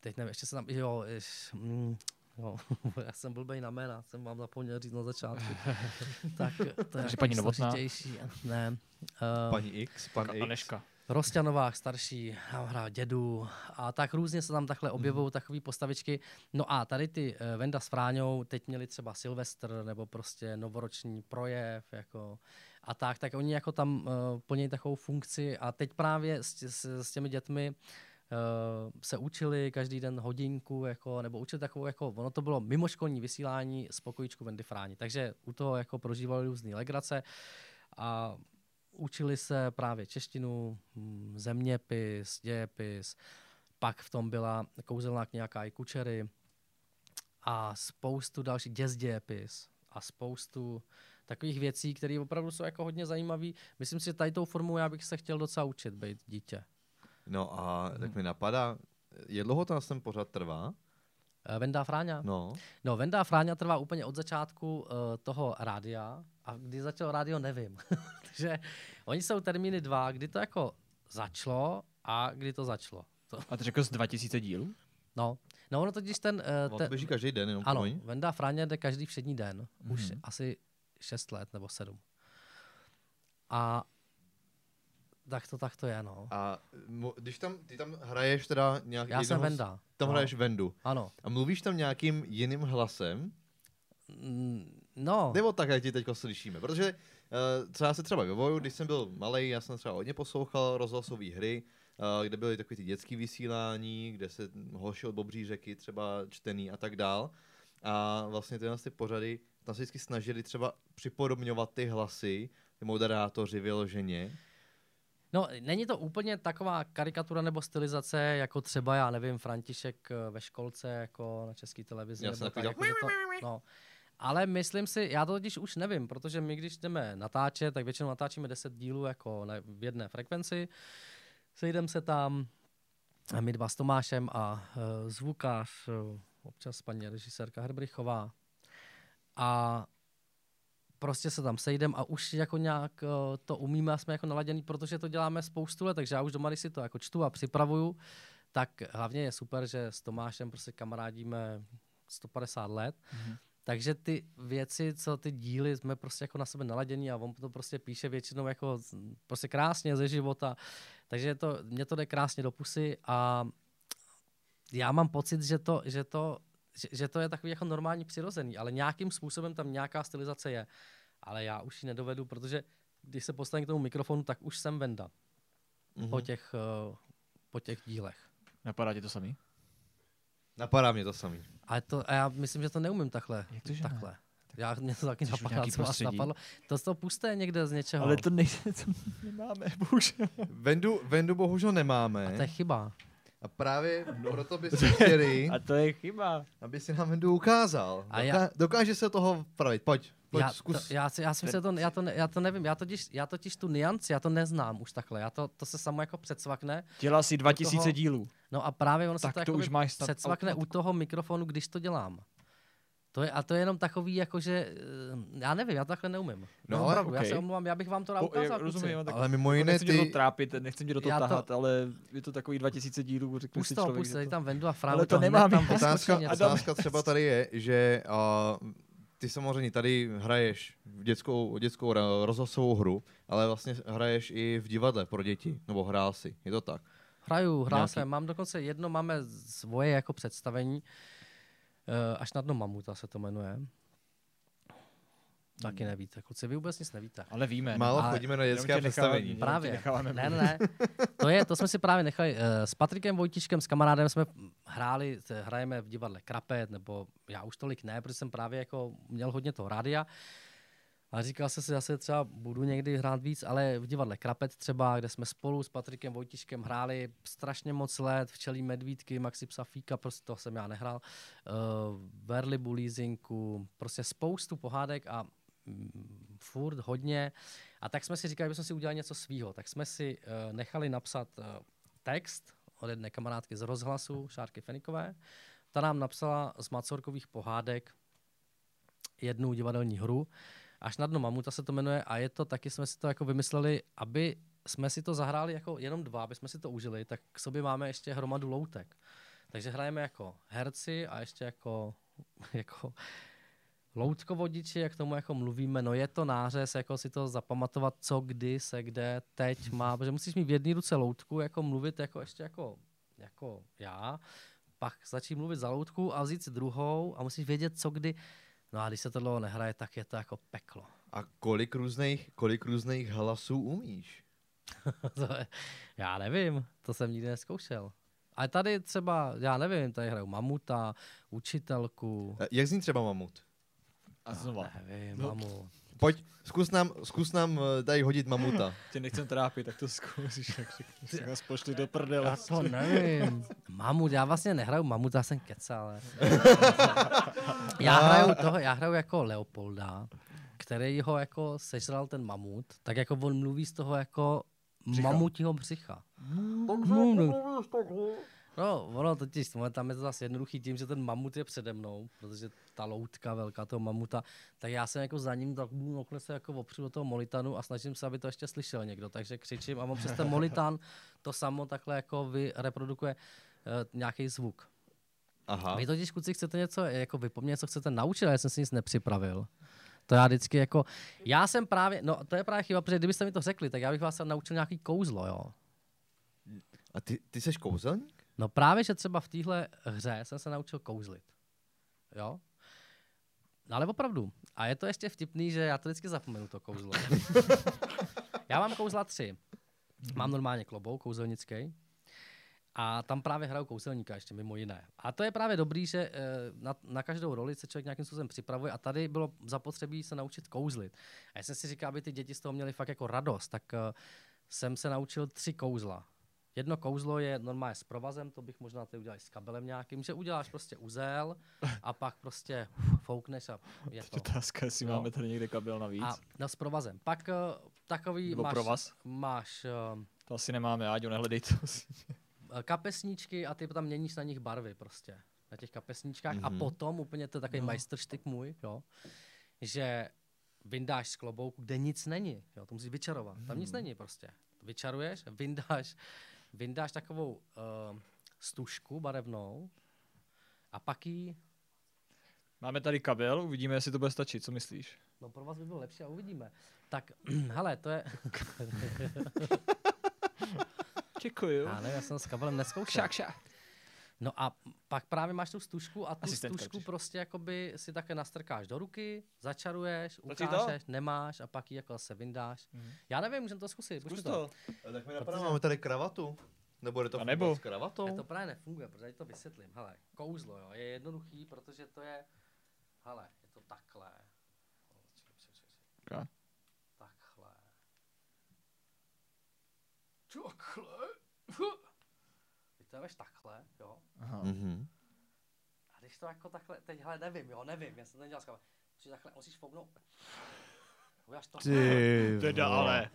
teď nevím, ještě se tam, jo, ješ, mm, Jo, já jsem blbej na jména, jsem vám zapomněl říct na začátku. tak to je paní Novotná? Ne. Uh, paní X, pan X. Aneška. Rosťanovák starší, hrál dědu a tak různě se tam takhle objevují mm. takové postavičky. No a tady ty uh, Venda s Fráňou teď měli třeba Silvestr nebo prostě novoroční projev jako a tak, tak oni jako tam uh, plní takovou funkci a teď právě s, s, s těmi dětmi se učili každý den hodinku, jako, nebo učili takovou, jako, ono to bylo mimoškolní vysílání z pokojíčku Vendy Fráni, takže u toho jako prožívali různé legrace a učili se právě češtinu, hm, zeměpis, dějepis, pak v tom byla kouzelná kniha Kai Kučery a spoustu dalších děs dějepis a spoustu takových věcí, které opravdu jsou jako hodně zajímavé. Myslím si, že tady tou formou já bych se chtěl docela učit být dítě. No a tak mi napadá, je dlouho to na ten pořad trvá? Eh, Vendá Fráňa? No. No, Vendá Fráňa trvá úplně od začátku uh, toho rádia a kdy začalo rádio, nevím. Takže oni jsou termíny dva, kdy to jako začalo a kdy to začalo. To, A ty řekl z 2000 dílů? no. no, ono totiž ten... Uh, to běží každý den, jenom ano, promiň. Vendá Fráňa jde každý všední den. Mm-hmm. Už Mhm. asi 6 let nebo 7. A tak to, tak to je, no. A mo- když tam, ty tam hraješ teda nějaký... Já jsem Venda. Tam no. hraješ Vendu. Ano. A mluvíš tam nějakým jiným hlasem? Mm, No, Nebo tak, jak ti teď slyšíme? Protože uh, co já se třeba vyvoju, když jsem byl malý, já jsem třeba hodně poslouchal rozhlasové hry, uh, kde byly takové ty dětské vysílání, kde se hoši od Bobří řeky třeba čtený a tak dál. A vlastně tyhle ty pořady, tam se vždycky snažili třeba připodobňovat ty hlasy, ty moderátoři vyloženě. No, není to úplně taková karikatura nebo stylizace, jako třeba, já nevím, František eh, ve školce, jako na české televizi. Já nebo tak, jako, to, no. Ale myslím si, já to totiž už nevím, protože my, když jdeme natáčet, tak většinou natáčíme 10 dílů jako na, v jedné frekvenci. Sejdeme se tam, a my dva s Tomášem a uh, zvukář, uh, občas paní režisérka Herbrichová. A prostě se tam sejdem a už jako nějak uh, to umíme a jsme jako naladěný, protože to děláme spoustu let, takže já už doma, když si to jako čtu a připravuju, tak hlavně je super, že s Tomášem prostě kamarádíme 150 let, Mhm. takže ty věci, co ty díly, jsme prostě jako na sebe naladění a on to prostě píše většinou jako prostě krásně ze života, takže to, mě to jde krásně do pusy a já mám pocit, že to, že to, že, že to je takový jako normální přirozený, ale nějakým způsobem tam nějaká stylizace je. Ale já už ji nedovedu, protože když se postavím k tomu mikrofonu, tak už jsem Venda Mhm. po, těch, uh, po těch dílech. Napadá ti to samý? Napadá mě to samý. Ale to, a já myslím, že to neumím takhle. Jak to, že ne? takhle. Já, mě to taky napadá, co vás napadlo. To z toho pusté někde z něčeho. Ale to nejde, to nemáme, bohužel. Vendu, Vendu bohužel nemáme. A to je chyba. A právě proto bychom chtěli, A to je chyba. aby si nám Vendu ukázal. A Doká- já- Dokáže se toho vpravit. Pojď, pojď, já, zkus. to, já, si, já, si myslím, že to, já, to, ne- já to nevím, já totiž, já totiž tu nianci, já to neznám už takhle, já to, to se samo jako předsvakne. Dělal si 2000 toho- dílů. No a právě ono se Tak to, to jako už máš předsvakne u toho mikrofonu, když to dělám. To je, a to je jenom takový, jako že, eh, já nevím, já to takhle neumím. No No, ale opravdu, já okej. se omlouvám, já bych vám to rád Po, ukázal, je, rozumím, tak Ale mimo jako jiné nechci tě do toho ty... trápit, nechci tě do toho Já to- tahat, ale je to takový 2000 dílů, řekl Pust si toho, člověk. tady to- tam vendu a Ale frávu, to to hned nemám, tam já- Otázka, otázka třeba tady je, že uh, ty samozřejmě tady hraješ v dětskou, dětskou rozhlasovou hru, ale vlastně hraješ i v divadle pro děti, nebo hrál si, je to tak? Hraju, hrál Nějaký- jsem, mám dokonce jedno, máme svoje jako představení, uh, až na dno mamuta se to jmenuje. Taky nevíte, kluci, vy vůbec nic nevíte. Ale víme. Málo ale chodíme na dětské představení. Právě. necháváme Ne, ne, ne. To, je, to jsme si právě nechali. Uh, s Patrikem Vojtiškem, s kamarádem jsme hráli, hrajeme v divadle Krapet, nebo já už tolik ne, protože jsem právě jako měl hodně toho rádia. A říkal jsem si, zase třeba budu někdy hrát víc, ale v divadle Krapet třeba, kde jsme spolu s Patrikem Vojtiškem hráli strašně moc let, včelí medvídky, Maxi Psafíka, prostě to jsem já nehrál, uh, Verlibu Leasingu, prostě spoustu pohádek a mm, furt hodně. A tak jsme si říkali, že bychom si udělali něco svýho. Tak jsme si uh, nechali napsat uh, text od jedné kamarádky z rozhlasu, Šárky Fenikové. Ta nám napsala z Macorkových pohádek jednu divadelní hru. Až na dno mamuta se to jmenuje a je to taky, jsme si to jako vymysleli, aby jsme si to zahráli jako jenom dva, aby jsme si to užili, tak k sobě máme ještě hromadu loutek. Takže hrajeme jako herci a ještě jako, jako loutkovodiči, jak tomu jako mluvíme, no je to nářez, jako si to zapamatovat, co, kdy, se, kde, teď má, protože musíš mít v jedné ruce loutku, jako mluvit jako ještě jako, jako já, pak začít mluvit za loutku a vzít si druhou a musíš vědět, co, kdy. No a když se to dlouho nehraje, tak je to jako peklo. A kolik různých, kolik různých hlasů umíš? to je, já nevím, to jsem nikdy neskoušel. Ale tady třeba, já nevím, tady hraju mamuta, učitelku, Eh, Jak zní třeba mamut? A znova. nevím, No. mamu. Pojď, zkus nám, zkus nám eh, tady hodit mamuta. Tě nechcem trápit, tak to zkusíš, tak řekni, si nás pošli do prdele. Já to nevím. Mamut, já vlastně nehraju mamut, já jsem kecal. ale- já hraju toho, já hraju jako Leopolda, který ho jako sežral ten mamut, tak jako on mluví z toho jako Břicha. mamutího břicha. No, ono totiž, tam je to zase jednoduchý tím, že ten mamut je přede mnou, protože ta loutka velká toho mamuta, tak já jsem jako za ním tak okle se jako opřu do toho molitanu a snažím se, aby to ještě slyšel někdo, takže křičím a on přes ten molitan to samo takhle jako vy reprodukuje uh, nějaký zvuk. Aha. Vy totiž, kluci, chcete něco jako vypomnět, něco chcete naučit, ale já jsem si nic nepřipravil. To já vždycky jako, já jsem právě, no to je právě chyba, protože kdybyste mi to řekli, tak já bych vás naučil nějaký kouzlo, jo. A ty, ty jsi kouzelník? No právě, že třeba v téhle hře jsem se naučil kouzlit. Jo? No ale opravdu. A je to ještě vtipný, že já to vždycky zapomenu, to kouzlo. já mám kouzla tři. Mám normálně klobouk kouzelnický. A tam právě hraju kouzelníka ještě mimo jiné. A to je právě dobrý, že eh, na, na každou roli se člověk nějakým způsobem připravuje a tady bylo zapotřebí se naučit kouzlit. A já jsem si říkal, aby ty děti z toho měly fakt jako radost, tak eh, jsem se naučil tři kouzla. Jedno kouzlo je normálně s provazem, to bych možná ty udělal s kabelem nějakým, že uděláš prostě uzel a pak prostě foukneš a je to. Otázka, jestli Jo. máme tady někde kabel navíc. A no, s provazem. Pak uh, takový Nebo máš, provaz? máš uh, To asi nemáme, Áďo, nehledej to. kapesníčky a ty tam měníš na nich barvy prostě. Na těch kapesníčkách. A Mhm. potom úplně to je takový No. no. majstrštyk můj, jo, že vyndáš z klobouku, kde nic není. Jo, to musíš vyčarovat. Tam Hmm. nic není prostě. Vyčaruješ, vyndáš, vyndáš takovou uh, stužku barevnou a pak ji, Máme tady kabel, uvidíme, jestli to bude stačit, co myslíš? no pro vás by bylo lepší a uvidíme. Tak, hele, to je, Děkuju. já nevím, já jsem s kabelem neskoušel. Kšak, kšak. No a pak právě máš tu stužku a tu Asistentka stužku prostě jakoby si také nastrkáš do ruky, začaruješ, to? ukážeš, nemáš a pak ji jako se vyndáš. Mhm. Já nevím, můžeme to zkusit. Zkus Zkus to. Tak mi napadá, máme tady kravatu. Nebo je to A nebo- s kravatou? Ne, to právě nefunguje, protože to vysvětlím. Hele, kouzlo jo, je jednoduchý, protože to je, hele, je to takhle. O, čekaj, čekaj, čekaj. Ok. Takhle. Takhle. Ty to takhle, jo. Aha. Mhm. A když to jako takhle, teď hele, nevím, jo, nevím, já jsem to nedělal skvěle. Musíš takhle, musíš fouknout. Uděláš to. Ty Teda ale.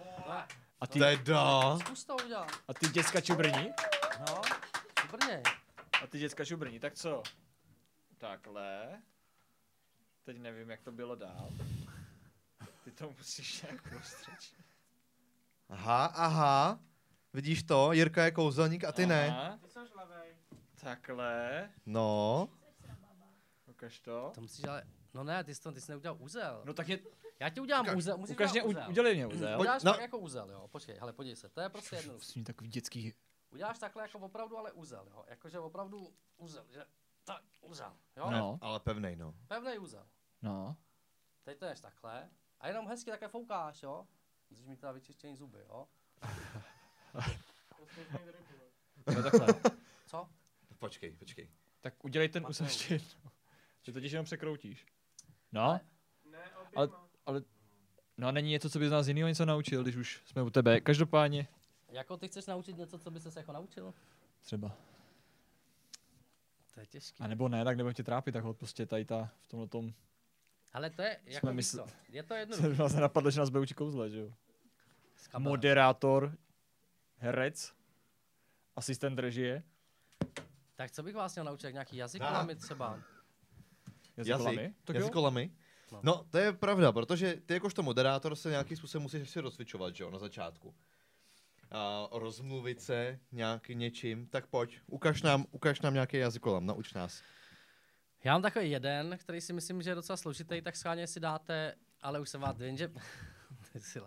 A ty, Teda. Zkus to udělat. a ty děcka čubrní? No, šubrně. A ty děcka čubrní, tak co? Takhle. Teď nevím, jak to bylo dál. Ty to musíš nějak prostřečit. Aha, aha. Vidíš to? Jirka je kouzelník a ty ne. Aha. Takhle. No. Ukaž to. To musíš ale, no ne, ty jsi, to, ty jsi neudělal uzel. No tak je, Já ti udělám Ukaž- uzel, musíš ukaž mě, uzel. udělej mě uzel. Uděláš no. tak jako uzel, jo, počkej, hele, podívej se, to je prostě jedno. Musím mít takový dětský... Uděláš takhle jako opravdu, ale uzel, jo, jakože opravdu uzel, že, tak, uzel, jo, No, Ale pevnej, no. pevný uzel. no. Teď to ješ takhle a jenom hezky také foukáš, jo. Musíš mít teda vyčištěný zuby, jo. No takhle. Co? Počkej, počkej. Tak udělej ten to. ještě jednou. Že totiž jenom překroutíš. No, Ne, Ale- ale... No a není něco, co by z nás jinýho něco naučil, když už jsme u tebe. Každopádně. Jako ty chceš naučit něco, co by ses jako naučil? Třeba. To je těžký. A nebo ne, tak nebudem tě trápit, tak prostě tady ta, v tomhle tom. Ale to je, jako víš mysl- je to jedno. Se vás nenapadlo, že nás bude učit kouzle, že jo? Moderátor, herec, asistent režie, Tak co bych vás měl naučit, jak nějaký jazykolami třeba? jazykolami. Jazyk? Tak. Jazykolami? No. No, to je pravda, protože ty jakožto moderátor se nějakým způsobem musíš ještě rozcvičovat, že jo, na začátku. A rozmluvit se nějaký něčím, tak pojď, ukaž nám, ukaž nám nějaký jazykolam, nauč nás. Já mám takový jeden, který si myslím, že je docela složitý, tak schválně si dáte, ale už jsem vás vím, že... Ty si.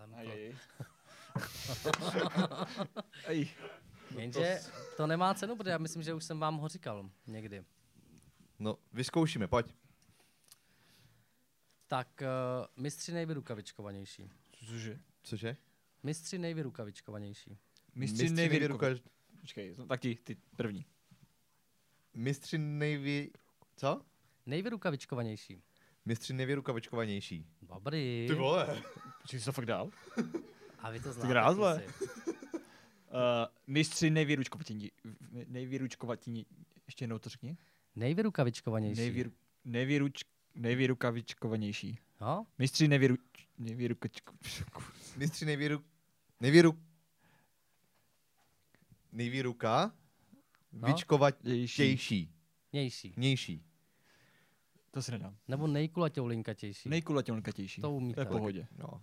Jenže to nemá cenu, protože já myslím, že už jsem vám ho říkal někdy. No, vyzkoušíme, pojď. Tak uh, mistři nejvyrukavičkovanější. Cože? Cože? Mistři nejvyrukavičkovanější. Mistři nejvyruka. nejvyruka- Počkej, no, tak ti, ty první. mistři nejvě... Co? Nejvyrukavičkovanější. Mistři nejvěrukavičkovanější. Dobrý. Ty vole. Počkej, jsi to fakt dál? A vy to znáte. rázle. Uh, mistři nejvýručkovatění. Nejvýručkovatění. Ještě jednou to řekni. Nejvyrukavičkovanější. Nejvýru, nejvýruč, nejvýrukavičkovanější. Jo? Mistři nejvýru, nejvýrukačko... Mistři nejvěru... Nejvěru... Nejvěruka... No. Vyčkovatější. Nější. Nější. To si nedám. Nebo nejkulatěulinkatější. Nejkulatěnkatější. To umíte. To je v pohodě. No.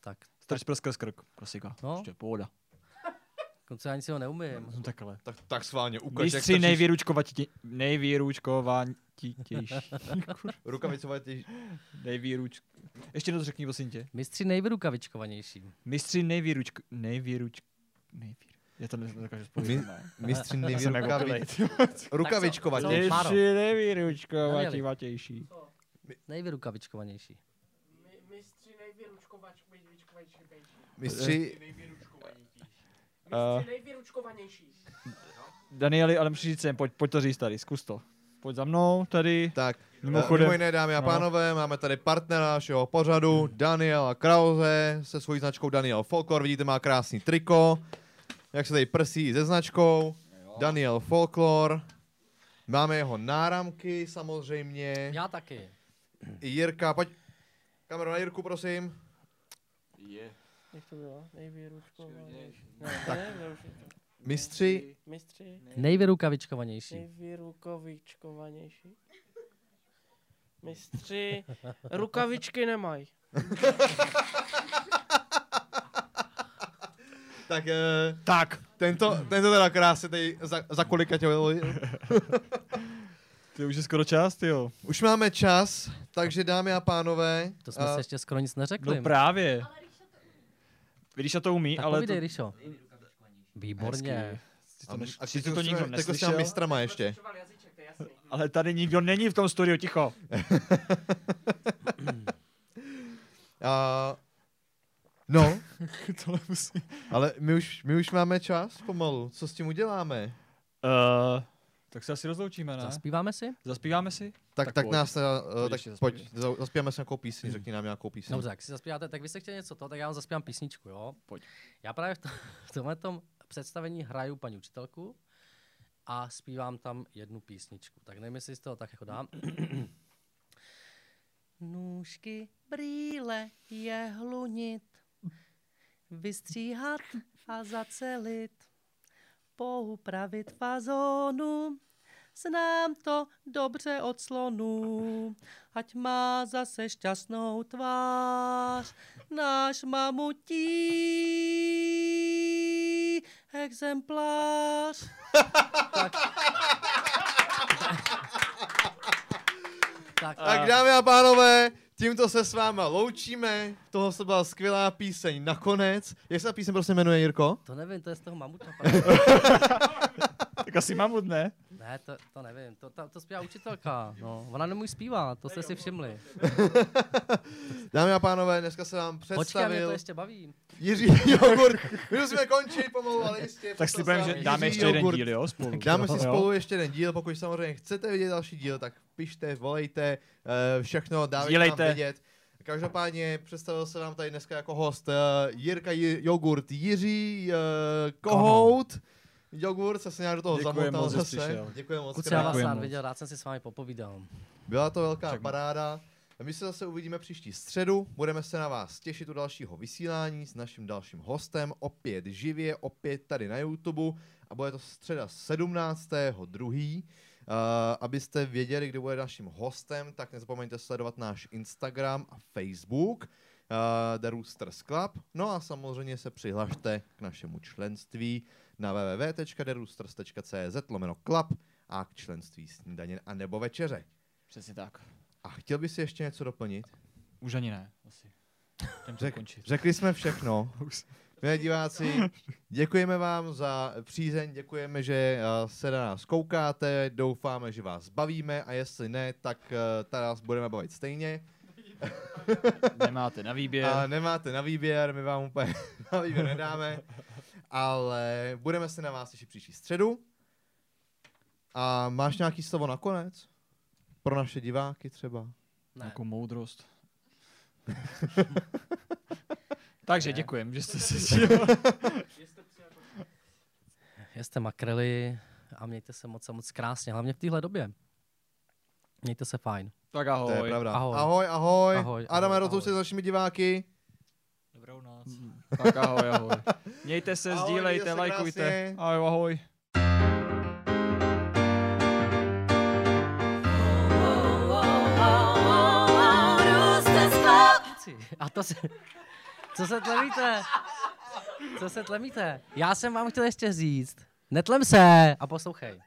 Tak, Strč prska z krk. Klasika. No. Prostě pohoda. Konce ani si ho neumím. No takhle. Tak, tak schválně ukaž, jak Mistři stačíš- nejvýručkovatí... Nejvýručkovatější. Rukavicovatější. Nejvýruč... Ještě jednou to řekni, prosím tě. Mistři nejvyrukavičkovanější. Mistři nejvýručk... Nejvýruč... Nejvýr... Já to nedokážu spojit. ne? mistři jako nejvěrukavičkovatější. opilej. Rukavičkovatější. Nejvýručkovatější. Nejvyrukavičkovanější. Mistři nejvyručkovačkovanější. Mistři... Uh, Mistři nejvyručkovanější. Danieli, ale musíš říct sem, pojď, pojď to říct tady, zkus to. Pojď za mnou tady. Tak, Mimochodem- mimo jiné, dámy a no. pánové, máme tady partnera našeho pořadu, Daniela Krause, se svojí značkou Daniel Folklore. Vidíte, má krásný triko, jak se tady prsí se značkou. Daniel Folklore. Máme jeho náramky samozřejmě. Já taky. Jirka, pojď. Kameru na Jirku, prosím. Jak to bylo? Nejvyručkovanější. Ne, ne, ne, už- Mistři, Mistři Nejvyrukavičkovanější. nejvyrukovičkovanější. Mistři rukavičky nemají. tak eh, Tak. tento, tento teda krásně tady za, za kolika tě Ty už je skoro čas, ty jo. Už máme čas, takže dámy a pánové. To jsme a- se ještě skoro nic neřekli. No právě. Ríša to umí, tak ale povídej, to... Rišo. Výborně. Ty to, A, než, a ty ty to nikdo neslyšel, mistrama ještě. ale tady nikdo není v tom studiu, ticho. A, no, Tohle musí... ale my už, my už máme čas pomalu. Co s tím uděláme? Uh, tak se asi rozloučíme, ne? Zaspíváme si? Zaspíváme si? Tak, Tak tak, nás teda, uh, Pojď tak pojď, zaspíváme si nějakou píseň, řekni nám nějakou píseň. Dobře, jak si zaspíváte, tak vy jste chtěli něco to, tak já vám zaspívám písničku, jo? Pojď. Já právě v, to, v tomhle představení hraju paní učitelku a zpívám tam jednu písničku. Tak nevím, jestli z toho tak jako dám. Nůžky, brýle, jehlunit, vystříhat a zacelit, poupravit fazonu, znám to dobře od slonu, ať má zase šťastnou tvář, náš mamutí exemplář. tak. tak, Tak dámy a pánové, tímto se s váma loučíme. Toho se byla skvělá píseň nakonec. Jak se ta píseň prostě jmenuje, Jirko? to nevím, to je z toho mamuta. Tak asi mamut, ne? Ne, to, to nevím, to, to, to zpívá učitelka. No. Ona nemůže zpívat, to jste si všimli. Dámy a pánové, dneska se vám Počkej, mě představil to ještě baví. Jiří Jogurt. My musíme končit pomalu, ale jistě. Tak slibujeme, že Jiří dáme ještě jeden díl, jo, spolu. Dáme si spolu ještě jeden díl, pokud samozřejmě chcete vidět další díl, tak pište, volejte, eh, všechno dávejte nám vědět. Každopádně představil se vám tady dneska jako host uh, Jirka Ji- Jogurt Jiří, uh, Kohout. Jogurt se nějak do toho Děkujem zamotal zase. přišel. Děkuji moc. Kluci, já vás rád viděl, rád jsem si s vámi popovídal. Byla to velká Tak- paráda. A my se zase uvidíme příští středu. Budeme se na vás těšit u dalšího vysílání s naším dalším hostem. Opět živě, opět tady na YouTube. A bude to středa 17.2. Uh, abyste věděli, kdo bude naším hostem, tak nezapomeňte sledovat náš Instagram a Facebook. Uh, The Roosters Club. No a samozřejmě se přihlašte k našemu členství na www.theroosters.cz lomeno a k členství snídaně a nebo večeře. Přesně tak. A chtěl bys si ještě něco doplnit? Už ani ne, asi. Řek, končit. řekli jsme všechno. Milí diváci, děkujeme vám za přízeň, děkujeme, že uh, se na nás koukáte, doufáme, že vás bavíme a jestli ne, tak uh, tady nás budeme bavit stejně. Nemáte na výběr. A nemáte na výběr, my vám úplně na výběr nedáme, ale budeme se na vás těšit příští středu. A máš nějaký slovo nakonec? Pro naše diváky třeba? Ne. Jako moudrost. Takže děkujem, že jste se. Jeste makrely a mějte se moc a moc krásně, hlavně v téhle době. Mějte se fajn. Tak To je ahoj. pravda. Ahoj. ahoj. ahoj. Ahoj, Adame, ahoj, rozlouč se ahoj. s našimi diváky. Tak ahoj, ahoj. Mějte se, Ahoj, sdílejte, lajkujte. krásně. Ahoj, ahoj. A to se... Co se tlemíte? Co se tlemíte? Já jsem vám chtěl ještě říct. Netlem se a poslouchej.